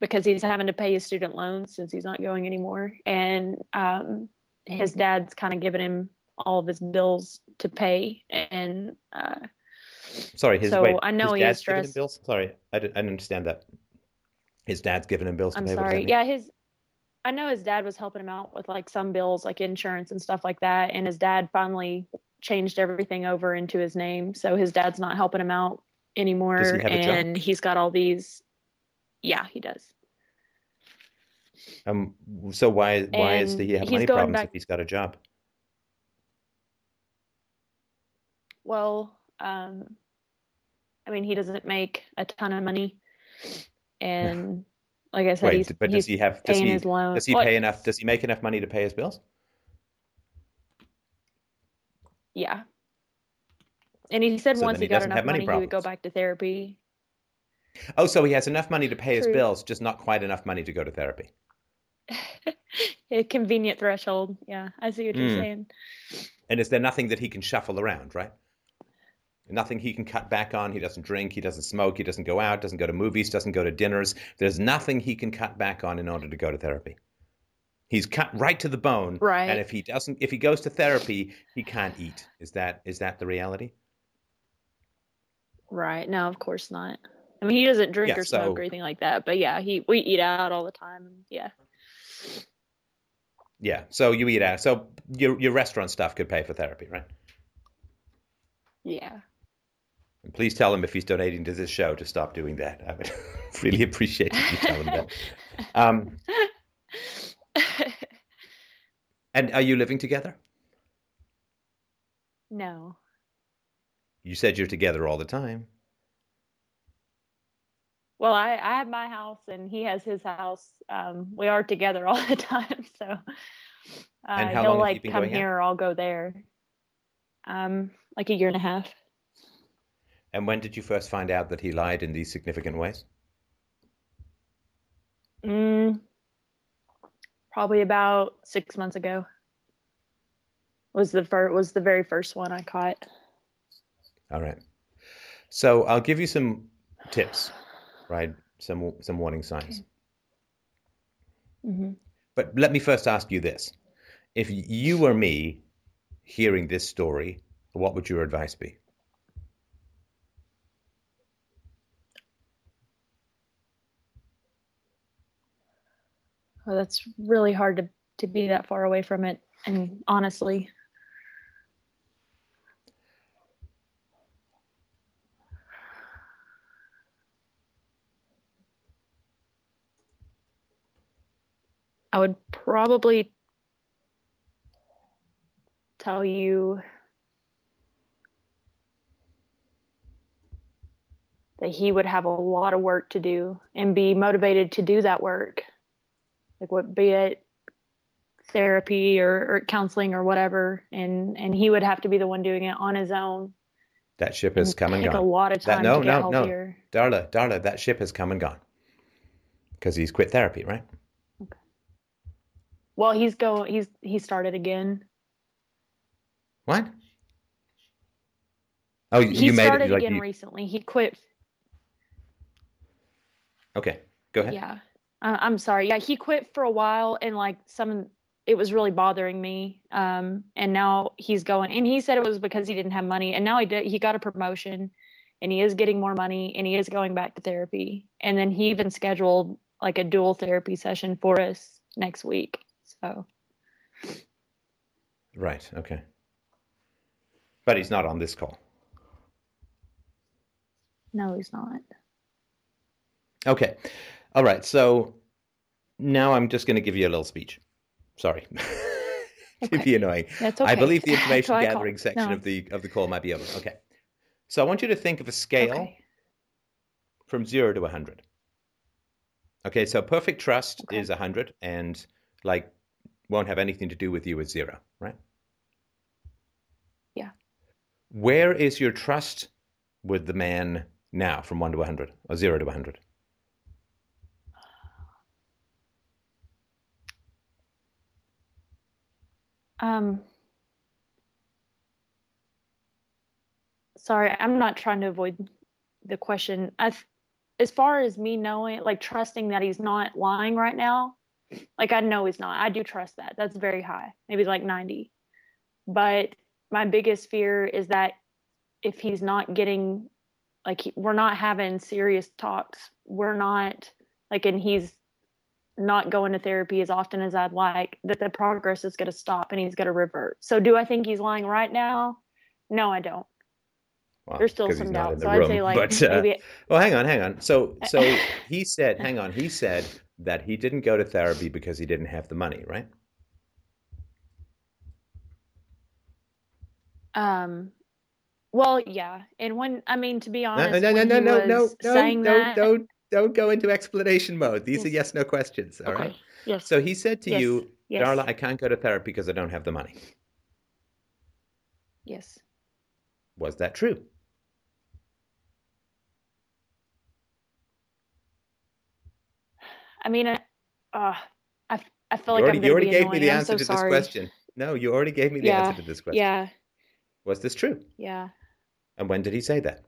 [SPEAKER 3] because he's having to pay his student loans since he's not going anymore, and um, his dad's kind of giving him all of his bills to pay, and uh,
[SPEAKER 1] Sorry, his
[SPEAKER 3] So,
[SPEAKER 1] wait,
[SPEAKER 3] I know
[SPEAKER 1] his dad's
[SPEAKER 3] is
[SPEAKER 1] giving him bills. Sorry, I didn't, I didn't understand that. His dad's giving him bills to
[SPEAKER 3] I'm
[SPEAKER 1] pay. What does that
[SPEAKER 3] sorry. Yeah, his I know his dad was helping him out with like some bills like insurance and stuff like that and his dad finally changed everything over into his name. So his dad's not helping him out anymore
[SPEAKER 1] Does he have a job?
[SPEAKER 3] and he's got all these Yeah, he does.
[SPEAKER 1] Um. So why why is
[SPEAKER 3] And
[SPEAKER 1] he have money problems
[SPEAKER 3] back-
[SPEAKER 1] if he's got a job?
[SPEAKER 3] Well, um I mean he doesn't make a ton of money and like I said
[SPEAKER 1] Wait,
[SPEAKER 3] he's,
[SPEAKER 1] but does
[SPEAKER 3] he's
[SPEAKER 1] he have? Does he?
[SPEAKER 3] his loan.
[SPEAKER 1] Does he
[SPEAKER 3] Well,
[SPEAKER 1] pay enough? Does he make enough money to pay his bills?
[SPEAKER 3] Yeah. And he said
[SPEAKER 1] So
[SPEAKER 3] once he,
[SPEAKER 1] he
[SPEAKER 3] got enough
[SPEAKER 1] money
[SPEAKER 3] money, he would go back to therapy.
[SPEAKER 1] Oh, so he has enough money to pay his bills, just not quite enough money to go to therapy.
[SPEAKER 3] a convenient threshold. Yeah, I see what you're
[SPEAKER 1] Mm.
[SPEAKER 3] saying.
[SPEAKER 1] And is there nothing that he can shuffle around, right? Nothing he can cut back on. He doesn't drink. He doesn't smoke. He doesn't go out. Doesn't go to movies. Doesn't go to dinners. There's nothing he can cut back on in order to go to therapy. He's cut right to the bone.
[SPEAKER 3] Right.
[SPEAKER 1] And if he doesn't, if he goes to therapy, he can't eat. Is that is that the reality?
[SPEAKER 3] Right. No, of course not. I mean, he doesn't drink
[SPEAKER 1] Yeah,
[SPEAKER 3] or smoke or anything like that. But yeah, he we eat out all the time. Yeah.
[SPEAKER 1] Yeah. So you eat out. So your your restaurant stuff could pay for therapy, right?
[SPEAKER 3] Yeah.
[SPEAKER 1] And please tell him if he's donating to this show to stop doing that. I would really appreciate if you tell him that. Um, and are you living together?
[SPEAKER 3] no.
[SPEAKER 1] You said you're together all the time.
[SPEAKER 3] well, I, I have my house and he has his house. Um, we are together all the time, so uh, he'll like come here, or I'll go there. Um, like a year and a half.
[SPEAKER 1] And when did you first find out that he lied in these significant ways?
[SPEAKER 3] Mm, probably about six months ago. Was the first was the very first one I caught.
[SPEAKER 1] All right. So I'll give you some tips right? Some some warning signs.
[SPEAKER 3] Mm-hmm.
[SPEAKER 1] But let me first ask you this: If you were me, hearing this story, what would your advice be?
[SPEAKER 3] Well, that's really hard to to be that far away from it, and honestly. I would probably tell you that he would have a lot of work to do and be motivated to do that work. Like what be it therapy or, or counseling or whatever and and he would have to be the one doing it on his own.
[SPEAKER 1] That ship has come and gone.
[SPEAKER 3] a lot of time
[SPEAKER 1] that, no, no,
[SPEAKER 3] healthier.
[SPEAKER 1] no. Darla, Darla, that ship has come and gone. Because he's quit therapy, right? Okay.
[SPEAKER 3] Well, he's go. He's he started again.
[SPEAKER 1] What? Oh,
[SPEAKER 3] he
[SPEAKER 1] you made
[SPEAKER 3] started
[SPEAKER 1] it like
[SPEAKER 3] again
[SPEAKER 1] you...
[SPEAKER 3] recently. He quit.
[SPEAKER 1] Okay, go ahead.
[SPEAKER 3] Yeah, uh, I'm sorry. Yeah, he quit for a while, and like some, it was really bothering me. Um, and now he's going, and he said it was because he didn't have money, and now he did. He got a promotion, and he is getting more money, and he is going back to therapy. And then he even scheduled like a dual therapy session for us next week. So.
[SPEAKER 1] Right. Okay. But he's not on this call.
[SPEAKER 3] No, he's not.
[SPEAKER 1] Okay. All right. So now I'm just going to give you a little speech. Sorry. to be annoying.
[SPEAKER 3] That's okay.
[SPEAKER 1] I believe the information gathering section no. of the of the call might be over. Okay. So I want you to think of a scale okay. from 0 to 100. Okay, so perfect trust okay. is 100 and like won't have anything to do with you at zero, right?
[SPEAKER 3] Yeah.
[SPEAKER 1] Where is your trust with the man now from 1 to 100 or 0 to 100?
[SPEAKER 3] Um, sorry, I'm not trying to avoid the question. As, as far as me knowing, like trusting that he's not lying right now, like I know he's not. I do trust that. That's very high. Maybe like 90. But my biggest fear is that if he's not getting like he, we're not having serious talks, we're not like and he's not going to therapy as often as I'd like, that the progress is going to stop and he's going to revert. So do I think he's lying right now? No, I don't. Well, There's still some doubt. So room, I'd say like
[SPEAKER 1] but, uh, maybe. Well, hang on, hang on. So, so he said, hang on. He said that he didn't go to therapy because he didn't have the money, right?
[SPEAKER 3] Um, well, yeah. And when I mean to be honest,
[SPEAKER 1] no, no, no, no, no, no,
[SPEAKER 3] no,
[SPEAKER 1] no, don't don't go into explanation mode. These yes. are yes no questions. All okay. right.
[SPEAKER 3] Yes.
[SPEAKER 1] So he said to
[SPEAKER 3] yes.
[SPEAKER 1] you,
[SPEAKER 3] yes.
[SPEAKER 1] Darla, I can't go to therapy because I don't have the money.
[SPEAKER 3] Yes.
[SPEAKER 1] Was that true?
[SPEAKER 3] I mean, uh, I, I feel
[SPEAKER 1] you
[SPEAKER 3] like already,
[SPEAKER 1] you already gave
[SPEAKER 3] annoying.
[SPEAKER 1] me the answer
[SPEAKER 3] so
[SPEAKER 1] to
[SPEAKER 3] sorry.
[SPEAKER 1] this question. No, you already gave me the
[SPEAKER 3] yeah.
[SPEAKER 1] answer to this question.
[SPEAKER 3] Yeah.
[SPEAKER 1] Was this true?
[SPEAKER 3] Yeah.
[SPEAKER 1] And when did he say that?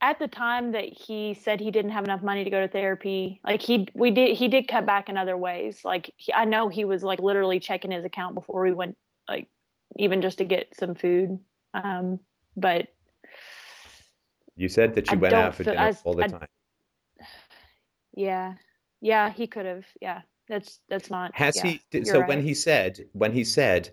[SPEAKER 3] At the time that he said he didn't have enough money to go to therapy, like he we did he did cut back in other ways. Like he, I know he was like literally checking his account before we went, like even just to get some food. Um, but
[SPEAKER 1] you said that you
[SPEAKER 3] I
[SPEAKER 1] went out for
[SPEAKER 3] feel-
[SPEAKER 1] dinner
[SPEAKER 3] I-
[SPEAKER 1] all the
[SPEAKER 3] I-
[SPEAKER 1] time.
[SPEAKER 3] yeah, yeah, he could have. Yeah, that's that's not.
[SPEAKER 1] Has
[SPEAKER 3] yeah,
[SPEAKER 1] he? Did, so
[SPEAKER 3] right.
[SPEAKER 1] when he said, when he said,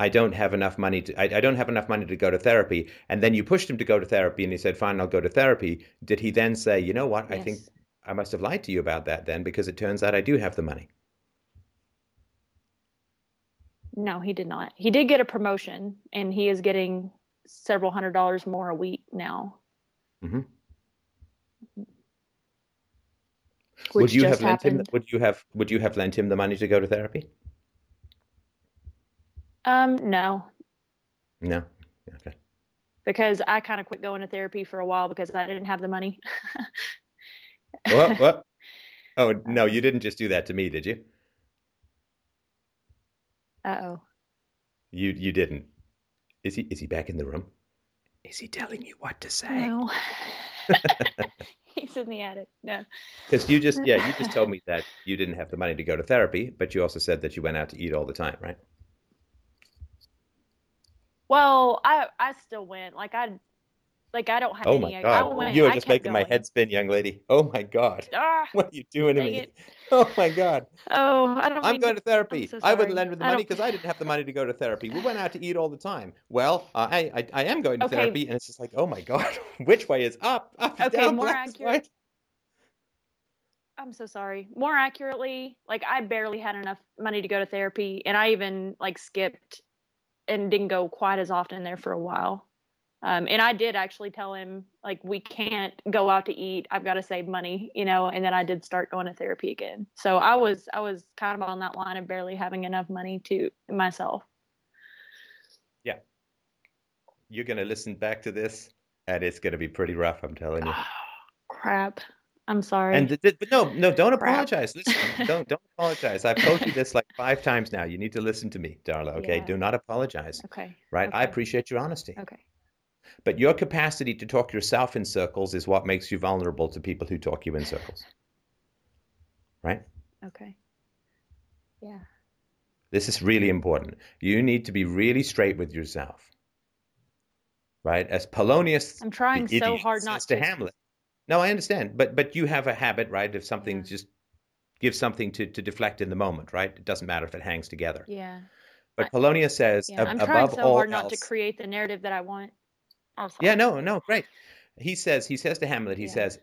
[SPEAKER 1] I don't have enough money to, I, I don't have enough money to go to therapy, and then you pushed him to go to therapy, and he said, fine, I'll go to therapy. Did he then say, you know what? I think I must have lied to you about that then, because it turns out I do have the money.
[SPEAKER 3] No, he did not. He did get a promotion, and he is getting several hundred dollars more a week now.
[SPEAKER 1] hmm would you have lent happened. him? Would you have? Would you have lent him the money to go to therapy?
[SPEAKER 3] Um, no.
[SPEAKER 1] No. Okay.
[SPEAKER 3] Because I kind of quit going to therapy for a while because I didn't have the money.
[SPEAKER 1] what? What? Oh no, you didn't just do that to me, did you?
[SPEAKER 3] Uh oh.
[SPEAKER 1] You you didn't. Is he is he back in the room? Is he telling you what to say?
[SPEAKER 3] No. He's in the attic. No.
[SPEAKER 1] Because you just yeah, you just told me that you didn't have the money to go to therapy, but you also said that you went out to eat all the time, right?
[SPEAKER 3] Well, I I still went. Like I like I don't have
[SPEAKER 1] oh
[SPEAKER 3] any.
[SPEAKER 1] my god! Went, you are just making going. my head spin, young lady. Oh my god! Ah, what are you doing to me? It. Oh my god!
[SPEAKER 3] Oh, I don't.
[SPEAKER 1] I'm going to therapy. So I wouldn't lend with the money because I didn't have the money to go to therapy. We went out to eat all the time. Well, uh, I, I I am going to okay. therapy, and it's just like, oh my god, which way is up? Up okay, down, more accurate.
[SPEAKER 3] I'm so sorry. More accurately, like I barely had enough money to go to therapy, and I even like skipped and didn't go quite as often there for a while. Um, and I did actually tell him like we can't go out to eat. I've got to save money, you know. And then I did start going to therapy again. So I was I was kind of on that line of barely having enough money to myself.
[SPEAKER 1] Yeah, you're gonna listen back to this, and it's gonna be pretty rough. I'm telling you.
[SPEAKER 3] crap. I'm sorry.
[SPEAKER 1] And th- but no, no, don't apologize. Listen, don't don't apologize. I've told you this like five times now. You need to listen to me, Darla. Okay, yeah. do not apologize.
[SPEAKER 3] Okay.
[SPEAKER 1] Right.
[SPEAKER 3] Okay.
[SPEAKER 1] I appreciate your honesty.
[SPEAKER 3] Okay.
[SPEAKER 1] But your capacity to talk yourself in circles is what makes you vulnerable to people who talk you in circles. Right?
[SPEAKER 3] Okay. Yeah.
[SPEAKER 1] This is really important. You need to be really straight with yourself. Right? As Polonius
[SPEAKER 3] I'm trying so hard not
[SPEAKER 1] to Hamlet. No, I understand. But but you have a habit, right, of something yeah. just give something to, to deflect in the moment, right? It doesn't matter if it hangs together.
[SPEAKER 3] Yeah.
[SPEAKER 1] But Polonius says,
[SPEAKER 3] yeah, I'm trying so hard not else, to create the narrative that I want.
[SPEAKER 1] Yeah, no, no, great. He says, he says to Hamlet, he yeah. says,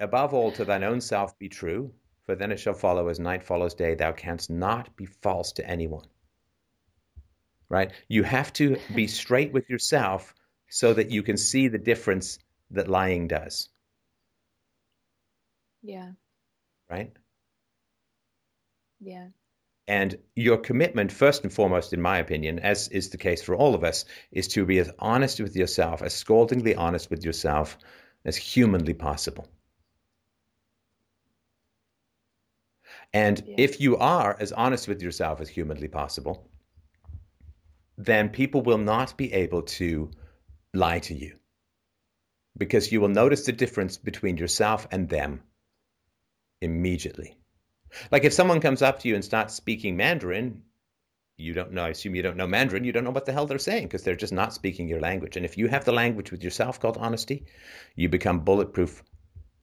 [SPEAKER 1] above all, to thine own self be true, for then it shall follow as night follows day. Thou canst not be false to anyone. Right? You have to be straight with yourself so that you can see the difference that lying does.
[SPEAKER 3] Yeah.
[SPEAKER 1] Right?
[SPEAKER 3] Yeah.
[SPEAKER 1] And your commitment, first and foremost, in my opinion, as is the case for all of us, is to be as honest with yourself, as scaldingly honest with yourself as humanly possible. And yeah. if you are as honest with yourself as humanly possible, then people will not be able to lie to you because you will notice the difference between yourself and them immediately. Like if someone comes up to you and starts speaking Mandarin, you don't know, I assume you don't know Mandarin, you don't know what the hell they're saying because they're just not speaking your language. And if you have the language with yourself called honesty, you become bulletproof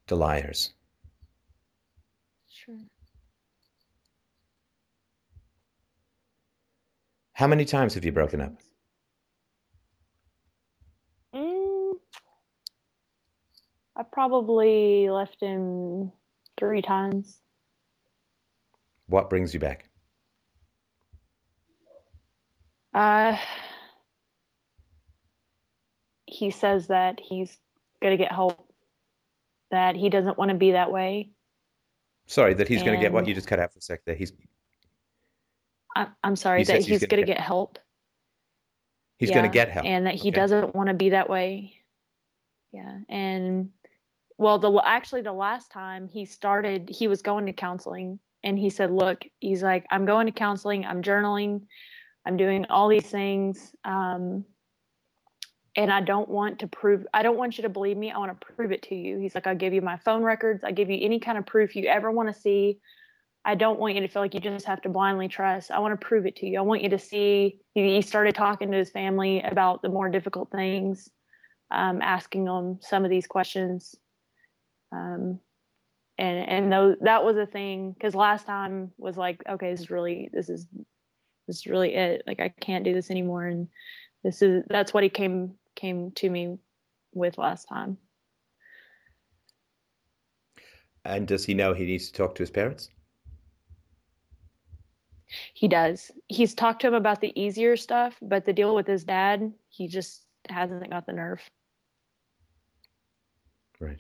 [SPEAKER 1] to liars.
[SPEAKER 3] Sure.
[SPEAKER 1] How many times have you broken up?
[SPEAKER 3] Mm, I probably left him three times.
[SPEAKER 1] What brings you back?
[SPEAKER 3] Uh, he says that he's going to get help, that he doesn't want to be that way.
[SPEAKER 1] Sorry, that he's going to get what? You just cut out for a sec there. He's.
[SPEAKER 3] I, am sorry, he that he's, he's going to get, get help.
[SPEAKER 1] He's yeah, going to get help.
[SPEAKER 3] And that he okay. doesn't want to be that way. Yeah. And well, the actually, the last time he started, he was going to counseling and he said, Look, he's like, I'm going to counseling, I'm journaling, I'm doing all these things. Um, and I don't want to prove, I don't want you to believe me. I want to prove it to you. He's like, I'll give you my phone records, I give you any kind of proof you ever want to see. I don't want you to feel like you just have to blindly trust. I want to prove it to you. I want you to see. He started talking to his family about the more difficult things, um, asking them some of these questions. Um, and and those, that was a thing because last time was like okay this is really this is this is really it. Like i can't do this anymore. And this is that's what he came came to me with last time.
[SPEAKER 1] And does he know he needs to talk to his parents?
[SPEAKER 3] He does. He's talked to him about the easier stuff but the deal with his dad he just hasn't got the nerve.
[SPEAKER 1] Right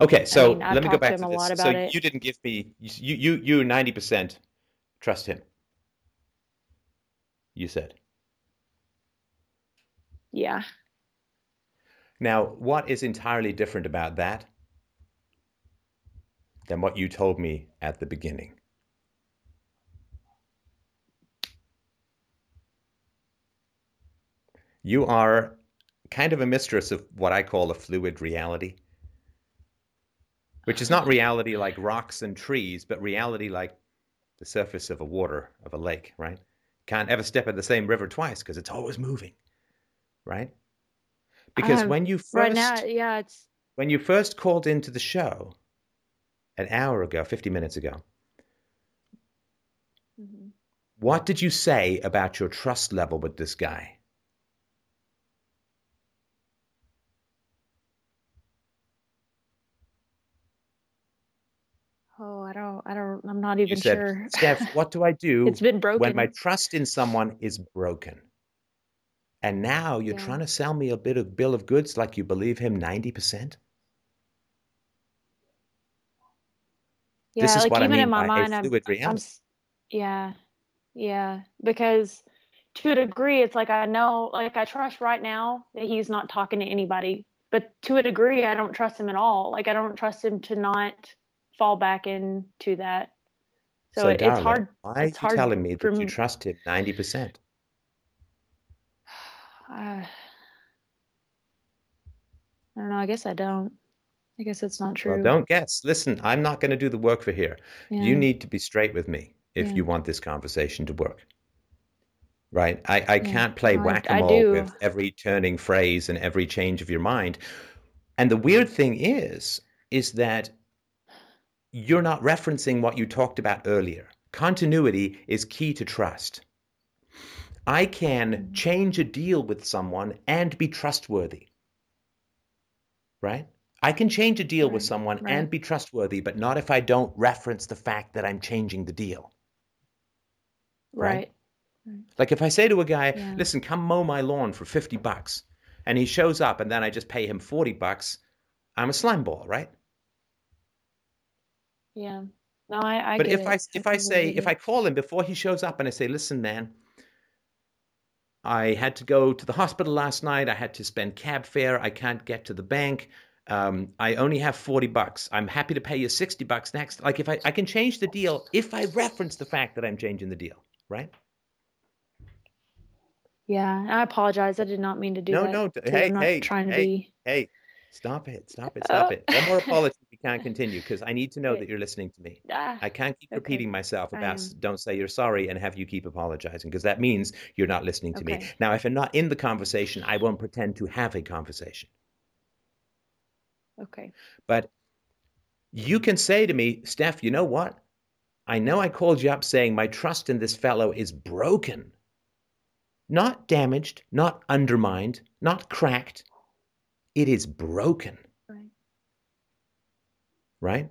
[SPEAKER 1] Okay, so
[SPEAKER 3] I mean,
[SPEAKER 1] let me go
[SPEAKER 3] to
[SPEAKER 1] back to
[SPEAKER 3] a
[SPEAKER 1] this. So
[SPEAKER 3] it.
[SPEAKER 1] you didn't give me you you you ninety percent trust him. You said.
[SPEAKER 3] Yeah.
[SPEAKER 1] Now, what is entirely different about that than what you told me at the beginning? You are kind of a mistress of what I call a fluid reality, which is not reality like rocks and trees, but reality like the surface of a water of a lake, right? Can't ever step in the same river twice because it's always moving, right? Because
[SPEAKER 3] Um,
[SPEAKER 1] when you first
[SPEAKER 3] Right now, yeah, it's
[SPEAKER 1] when you first called into the show an hour ago, 50 minutes ago,
[SPEAKER 3] mhm.
[SPEAKER 1] what did you say about your trust level with this guy?
[SPEAKER 3] I don't, I I'm not
[SPEAKER 1] You
[SPEAKER 3] even
[SPEAKER 1] said,
[SPEAKER 3] sure.
[SPEAKER 1] Steph, what do I do
[SPEAKER 3] it's been broken.
[SPEAKER 1] when my trust in someone is broken? And now you're
[SPEAKER 3] Yeah.
[SPEAKER 1] trying to sell me a bit of bill of goods like you believe him 90%?
[SPEAKER 3] yeah,
[SPEAKER 1] this is
[SPEAKER 3] like
[SPEAKER 1] what I
[SPEAKER 3] even
[SPEAKER 1] mean
[SPEAKER 3] in my mind, I'm, I'm, yeah, yeah, because to a degree, it's like I know, like I trust right now that he's not talking to anybody, but to a degree, I don't trust him at all. Like I don't trust him to not fall back into that. So, it, it's hard.
[SPEAKER 1] Why are you
[SPEAKER 3] hard
[SPEAKER 1] telling me that you trust him 90%?
[SPEAKER 3] Uh, I don't know. I guess I don't. I guess it's not true.
[SPEAKER 1] Well, don't guess. Listen, I'm not going to do the work for here.
[SPEAKER 3] Yeah.
[SPEAKER 1] You need to be straight with me if
[SPEAKER 3] Yeah.
[SPEAKER 1] you want this conversation to work. Right? I, I
[SPEAKER 3] Yeah.
[SPEAKER 1] can't play
[SPEAKER 3] No,
[SPEAKER 1] whack a mole with every turning phrase and every change of your mind. And the weird thing is, is that you're not referencing what you talked about earlier. Continuity is key to trust. I can change a deal with someone and be trustworthy. Right? I can change a deal with someone
[SPEAKER 3] right.
[SPEAKER 1] and be trustworthy, but not if I don't reference the fact that I'm changing the deal. right?
[SPEAKER 3] right.
[SPEAKER 1] Like if I say to a guy,
[SPEAKER 3] Yeah.
[SPEAKER 1] listen, come mow my lawn for 50 bucks, and he shows up and then I just pay him 40 bucks, I'm a slime ball, right?
[SPEAKER 3] Yeah. No, I. I
[SPEAKER 1] but if
[SPEAKER 3] it.
[SPEAKER 1] I if I say if I call him before he shows up and I say, listen, man, I had to go to the hospital last night. I had to spend cab fare. I can't get to the bank. Um, I only have 40 bucks. I'm happy to pay you 60 bucks next. Like if I, I can change the deal if I reference the fact that I'm changing the deal, right?
[SPEAKER 3] Yeah, I apologize. I did not mean to do
[SPEAKER 1] No,
[SPEAKER 3] that.
[SPEAKER 1] no,
[SPEAKER 3] too.
[SPEAKER 1] hey,
[SPEAKER 3] I'm not
[SPEAKER 1] hey,
[SPEAKER 3] trying to
[SPEAKER 1] hey.
[SPEAKER 3] be.
[SPEAKER 1] Hey, stop it, stop it, stop
[SPEAKER 3] Oh.
[SPEAKER 1] it. One more apology. We can't continue because I need to know that you're listening to me.
[SPEAKER 3] Ah,
[SPEAKER 1] I can't keep
[SPEAKER 3] Okay.
[SPEAKER 1] repeating myself about don't say you're sorry and have you keep apologizing because that means you're not listening to me. Now, if I'm not in the conversation, I won't pretend to have a conversation.
[SPEAKER 3] okay.
[SPEAKER 1] But you can say to me, Steph, you know what? I know I called you up saying my trust in this fellow is broken. Not damaged, not undermined, not cracked. It is broken,
[SPEAKER 3] Right.
[SPEAKER 1] right?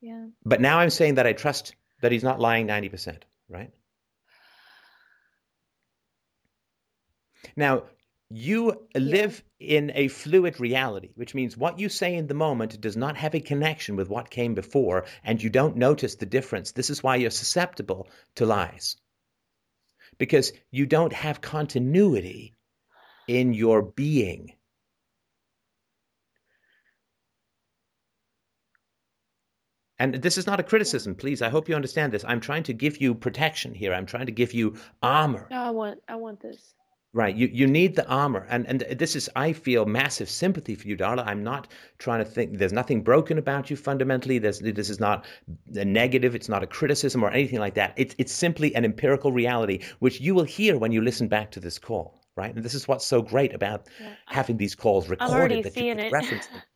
[SPEAKER 3] Yeah.
[SPEAKER 1] But now I'm saying that I trust that he's not lying 90%, right? Now, you live in a fluid reality, which means what you say in the moment does not have a connection with what came before, and you don't notice the difference. This is why you're susceptible to lies. Because you don't have continuity in your being. And this is not a criticism, please. I hope you understand this. I'm trying to give you protection here. I'm trying to give you armor.
[SPEAKER 3] No, I want. I want this.
[SPEAKER 1] Right. You you need the armor. And and this is I feel massive sympathy for you, Darla. I'm not trying to think there's nothing broken about you fundamentally. There's this is not a negative, it's not a criticism or anything like that. It's it's simply an empirical reality which you will hear when you listen back to this call. Right. And this is what's so great about
[SPEAKER 3] Yeah.
[SPEAKER 1] having these calls recorded that you can
[SPEAKER 3] it.
[SPEAKER 1] reference them.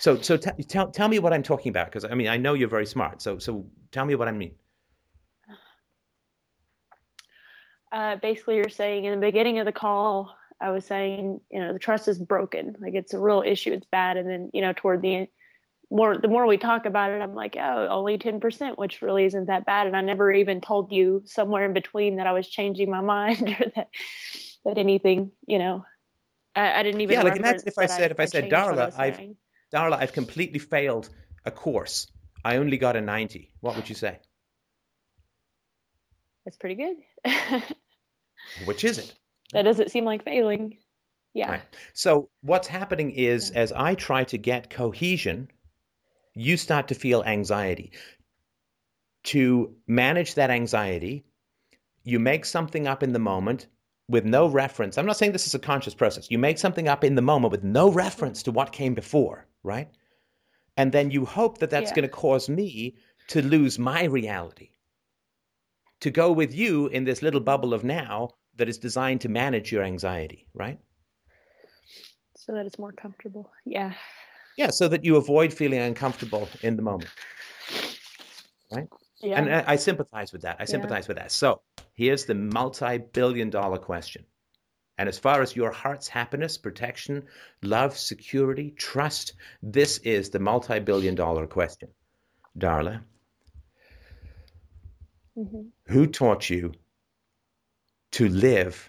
[SPEAKER 1] So so t- tell tell me what I'm talking about because I mean I know you're very smart. So so tell me what I mean.
[SPEAKER 3] Uh, basically, you're saying in the beginning of the call, I was saying, you know, the trust is broken. Like it's a real issue. It's bad. And then, you know, toward the end, more the more we talk about it, I'm like, oh, only ten percent, which really isn't that bad. And I never even told you somewhere in between that I was changing my mind or that that anything, you know, I, I didn't even.
[SPEAKER 1] Yeah, like imagine if I said,
[SPEAKER 3] that
[SPEAKER 1] if I said,
[SPEAKER 3] I
[SPEAKER 1] Darla, I've-
[SPEAKER 3] saying.
[SPEAKER 1] Darla, I've completely failed a course. I only got a 90. What would you say?
[SPEAKER 3] That's pretty good.
[SPEAKER 1] Which is it?
[SPEAKER 3] that doesn't seem like failing. Yeah.
[SPEAKER 1] Right. So what's happening is as I try to get cohesion, you start to feel anxiety. To manage that anxiety, you make something up in the moment with no reference. I'm not saying this is a conscious process. You make something up in the moment with no reference to what came before, right? And then you hope that that's
[SPEAKER 3] Yeah.
[SPEAKER 1] going to cause me to lose my reality. To go with you in this little bubble of now that is designed to manage your anxiety, right?
[SPEAKER 3] So that it's more comfortable. Yeah.
[SPEAKER 1] Yeah, so that you avoid feeling uncomfortable in the moment.
[SPEAKER 3] Yeah.
[SPEAKER 1] And I, I sympathize with that. I
[SPEAKER 3] Yeah.
[SPEAKER 1] sympathize with that. So here's the multi billion dollar question. And as far as your heart's happiness, protection, love, security, trust, this is the multi billion dollar question. Darla,
[SPEAKER 3] Mhm.
[SPEAKER 1] who taught you to live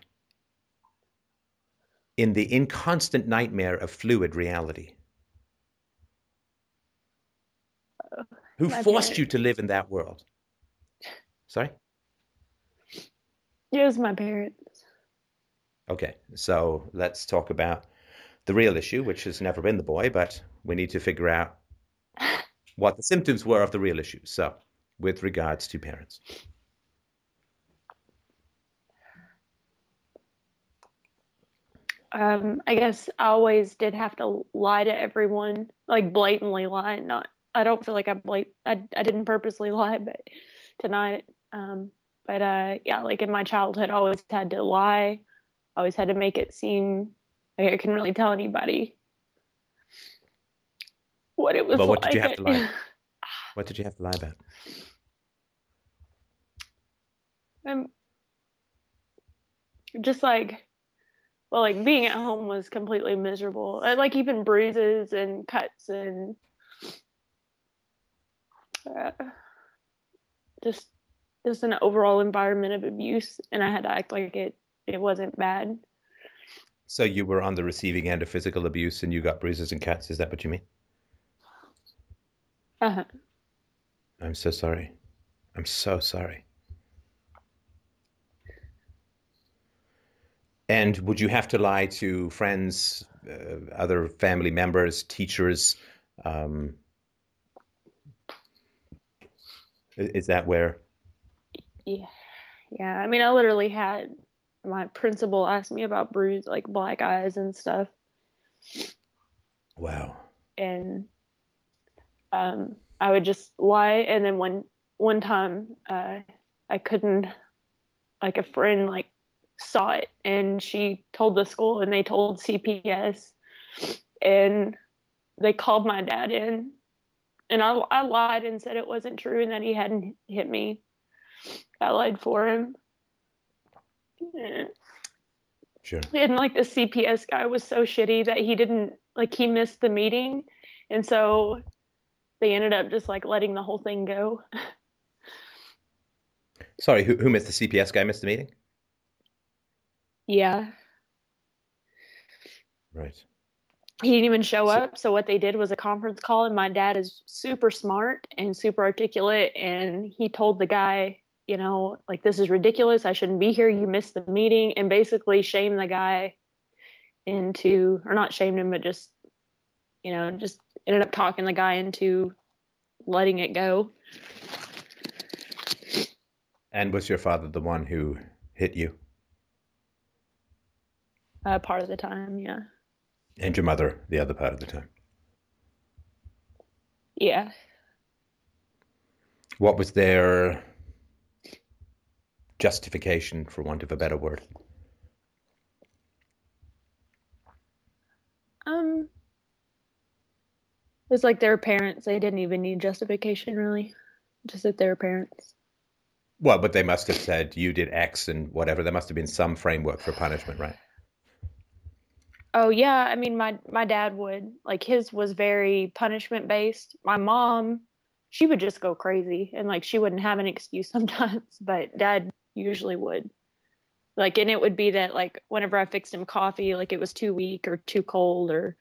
[SPEAKER 1] in the inconstant nightmare of fluid reality? Who
[SPEAKER 3] my
[SPEAKER 1] forced
[SPEAKER 3] parents.
[SPEAKER 1] you to live in that world? Sorry?
[SPEAKER 3] It was my parents.
[SPEAKER 1] Okay, so let's talk about the real issue, which has never been the boy, but we need to figure out what the symptoms were of the real issue. So, with regards to parents.
[SPEAKER 3] Um, I guess I always did have to lie to everyone, like blatantly lie. Not, I don't feel like I'm like I, I didn't purposely lie, but tonight, um, but uh, yeah, like in my childhood, I always had to lie. Always had to make it seem like I couldn't really tell anybody what it was
[SPEAKER 1] But what
[SPEAKER 3] like.
[SPEAKER 1] did you have to lie? What did you have to lie about?
[SPEAKER 3] Um, just like, well, like being at home was completely miserable. Uh, Like even bruises and cuts and uh, just just an overall environment of abuse, and I had to act like it it wasn't bad.
[SPEAKER 1] So, you were on the receiving end of physical abuse and you got bruises and cuts. Is that what you mean?
[SPEAKER 3] Uh-huh.
[SPEAKER 1] I'm so sorry. I'm so sorry. And would you have to lie to friends, uh, other family members, teachers? Um, i- is that where?
[SPEAKER 3] Yeah, yeah. I mean, I literally had my principal ask me about bruise, like black eyes and stuff.
[SPEAKER 1] Wow.
[SPEAKER 3] and um, I would just lie. And then one one time, uh, I couldn't, like a friend like saw it, and she told the school, and they told CPS, and they called my dad in, and I I lied and said it wasn't true and that he hadn't hit me. I lied for him.
[SPEAKER 1] Sure.
[SPEAKER 3] and like the CPS guy was so shitty that he didn't like he missed the meeting, and so they ended up just like letting the whole thing go.
[SPEAKER 1] Sorry, who, who missed the CPS guy? Missed the meeting?
[SPEAKER 3] Yeah,
[SPEAKER 1] Right.
[SPEAKER 3] He didn't even show up. So what they did was a conference call, and my dad is super smart and super articulate, and he told the guy, you know, like this is ridiculous. I shouldn't be here. You missed the meeting, and basically shamed the guy into, or not shamed him, but just, you know, just ended up talking the guy into letting it go.
[SPEAKER 1] And was your father the one who hit you?
[SPEAKER 3] Uh, part of the time, yeah,
[SPEAKER 1] And your mother the other part of the time?
[SPEAKER 3] yeah.
[SPEAKER 1] What was their justification, for want of a better word?
[SPEAKER 3] Um, it's like their parents. They didn't even need justification, really. Just that they're parents.
[SPEAKER 1] Well, but they must have said you did X and whatever. There must have been some framework for punishment, right?
[SPEAKER 3] Oh yeah, I mean my my dad would like his was very punishment based. My mom, she would just go crazy and like she wouldn't have an excuse sometimes, but dad usually would. Like, and it would be that like whenever I fixed him coffee, like it was too weak or too cold or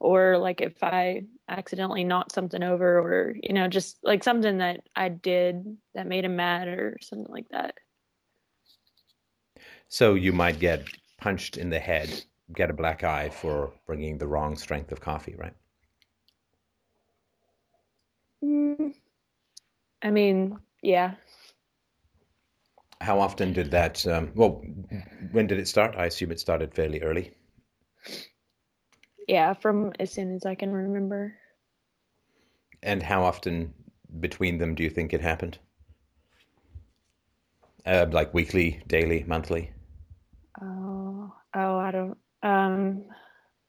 [SPEAKER 3] or like if I accidentally knocked something over or you know just like something that I did that made him mad or something like that.
[SPEAKER 1] So you might get punched in the head, get a black eye for bringing the wrong strength of coffee, right?
[SPEAKER 3] Mm, I mean, yeah.
[SPEAKER 1] How often did that? Um, well, when did it start? I assume it started fairly early.
[SPEAKER 3] Yeah, from as soon as I can remember.
[SPEAKER 1] And how often between them do you think it happened? Uh, like weekly, daily, monthly?
[SPEAKER 3] Oh, oh, I don't. Um,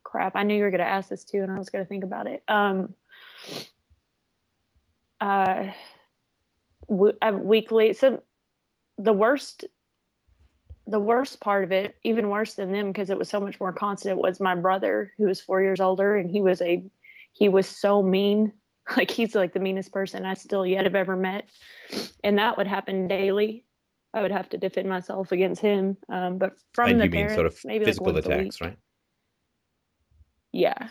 [SPEAKER 3] crap. I knew you were going to ask this too, and I was going to think about it. Um, uh, w- uh, weekly. So the worst, the worst part of it, even worse than them, because it was so much more constant, was my brother, who was four years older, and he was a, he was so mean. Like he's like the meanest person I still yet have ever met, and that would happen daily. I would have to defend myself against him. Um, but from
[SPEAKER 1] and
[SPEAKER 3] the
[SPEAKER 1] you mean
[SPEAKER 3] parents,
[SPEAKER 1] sort of
[SPEAKER 3] maybe
[SPEAKER 1] physical
[SPEAKER 3] like
[SPEAKER 1] attacks, right?
[SPEAKER 3] Yeah.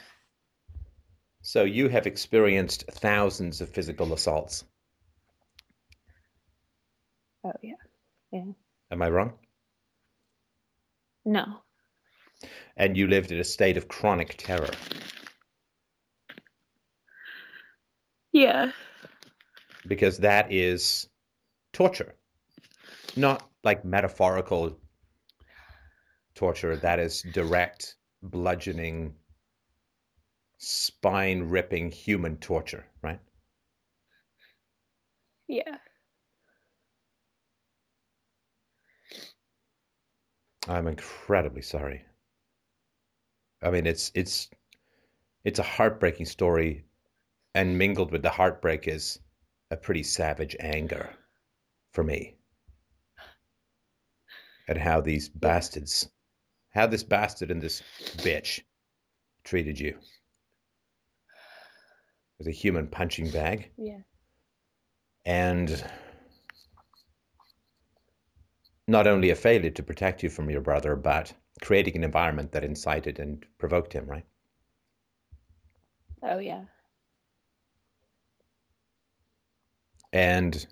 [SPEAKER 1] So you have experienced thousands of physical assaults.
[SPEAKER 3] Oh yeah, yeah.
[SPEAKER 1] Am I wrong?
[SPEAKER 3] No.
[SPEAKER 1] And you lived in a state of chronic terror.
[SPEAKER 3] Yeah.
[SPEAKER 1] because that is torture, not like metaphorical torture. That is direct, bludgeoning, spine ripping human torture, right?
[SPEAKER 3] Yeah.
[SPEAKER 1] I'm incredibly sorry. I mean, it's it's it's a heartbreaking story, and mingled with the heartbreak is a pretty savage anger for me at how these bastards, how this bastard and this bitch treated you as a human punching bag,
[SPEAKER 3] Yeah.
[SPEAKER 1] and not only a failure to protect you from your brother, but creating an environment that incited and provoked him, right?
[SPEAKER 3] Oh yeah.
[SPEAKER 1] And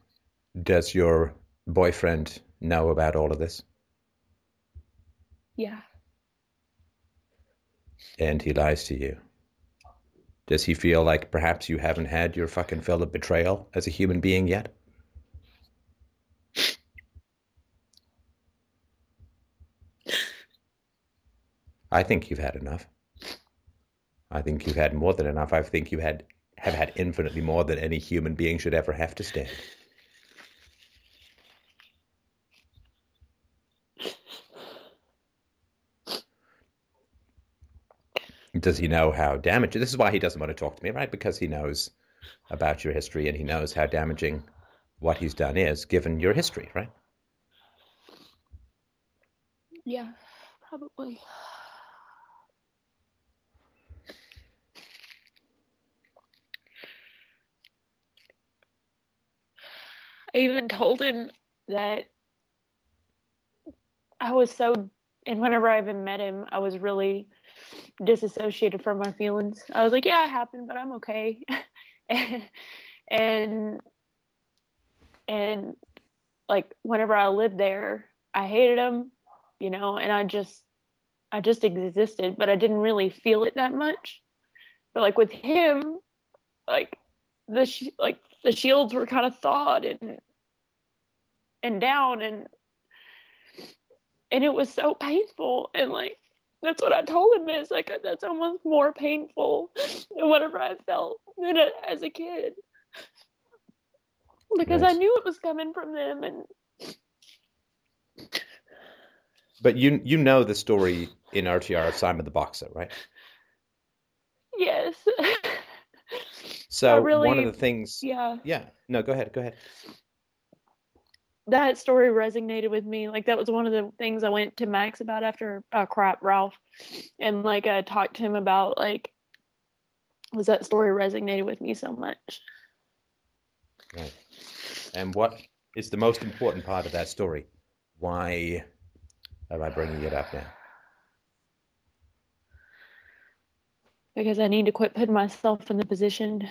[SPEAKER 1] does your boyfriend know about all of this?
[SPEAKER 3] Yeah.
[SPEAKER 1] And he lies to you. Does he feel like perhaps you haven't had your fucking fill of betrayal as a human being yet? I think you've had enough. I think you've had more than enough. I think you had have had infinitely more than any human being should ever have to stand. Does he know how damaging? This is why he doesn't want to talk to me, right? Because he knows about your history and he knows how damaging what he's done is, given your history, right?
[SPEAKER 3] Yeah. Probably. I even told him that I was so, and whenever I even met him, I was really disassociated from my feelings. I was like, yeah, it happened, but I'm okay. and, and like whenever I lived there, I hated him, you know, and I just, I just existed, but I didn't really feel it that much. But like with him, like the sh- like the shields were kind of thawed and and down and and it was so painful and like that's what I told him is like uh, that's almost more painful than whatever I felt than a, as a kid because I knew it was coming from them and
[SPEAKER 1] But you you know the story in RTR of Simon the Boxer, right?
[SPEAKER 3] yes
[SPEAKER 1] So
[SPEAKER 3] really-
[SPEAKER 1] one of the things,
[SPEAKER 3] yeah
[SPEAKER 1] yeah. No, go ahead, go ahead.
[SPEAKER 3] That story resonated with me. Like that was one of the things I went to Max about after uh, crap Ralph, and like I talked to him about like was that story resonated with me so much.
[SPEAKER 1] Right. And what is the most important part of that story? Why am I bringing it up now?
[SPEAKER 3] Because I need to quit putting myself in the position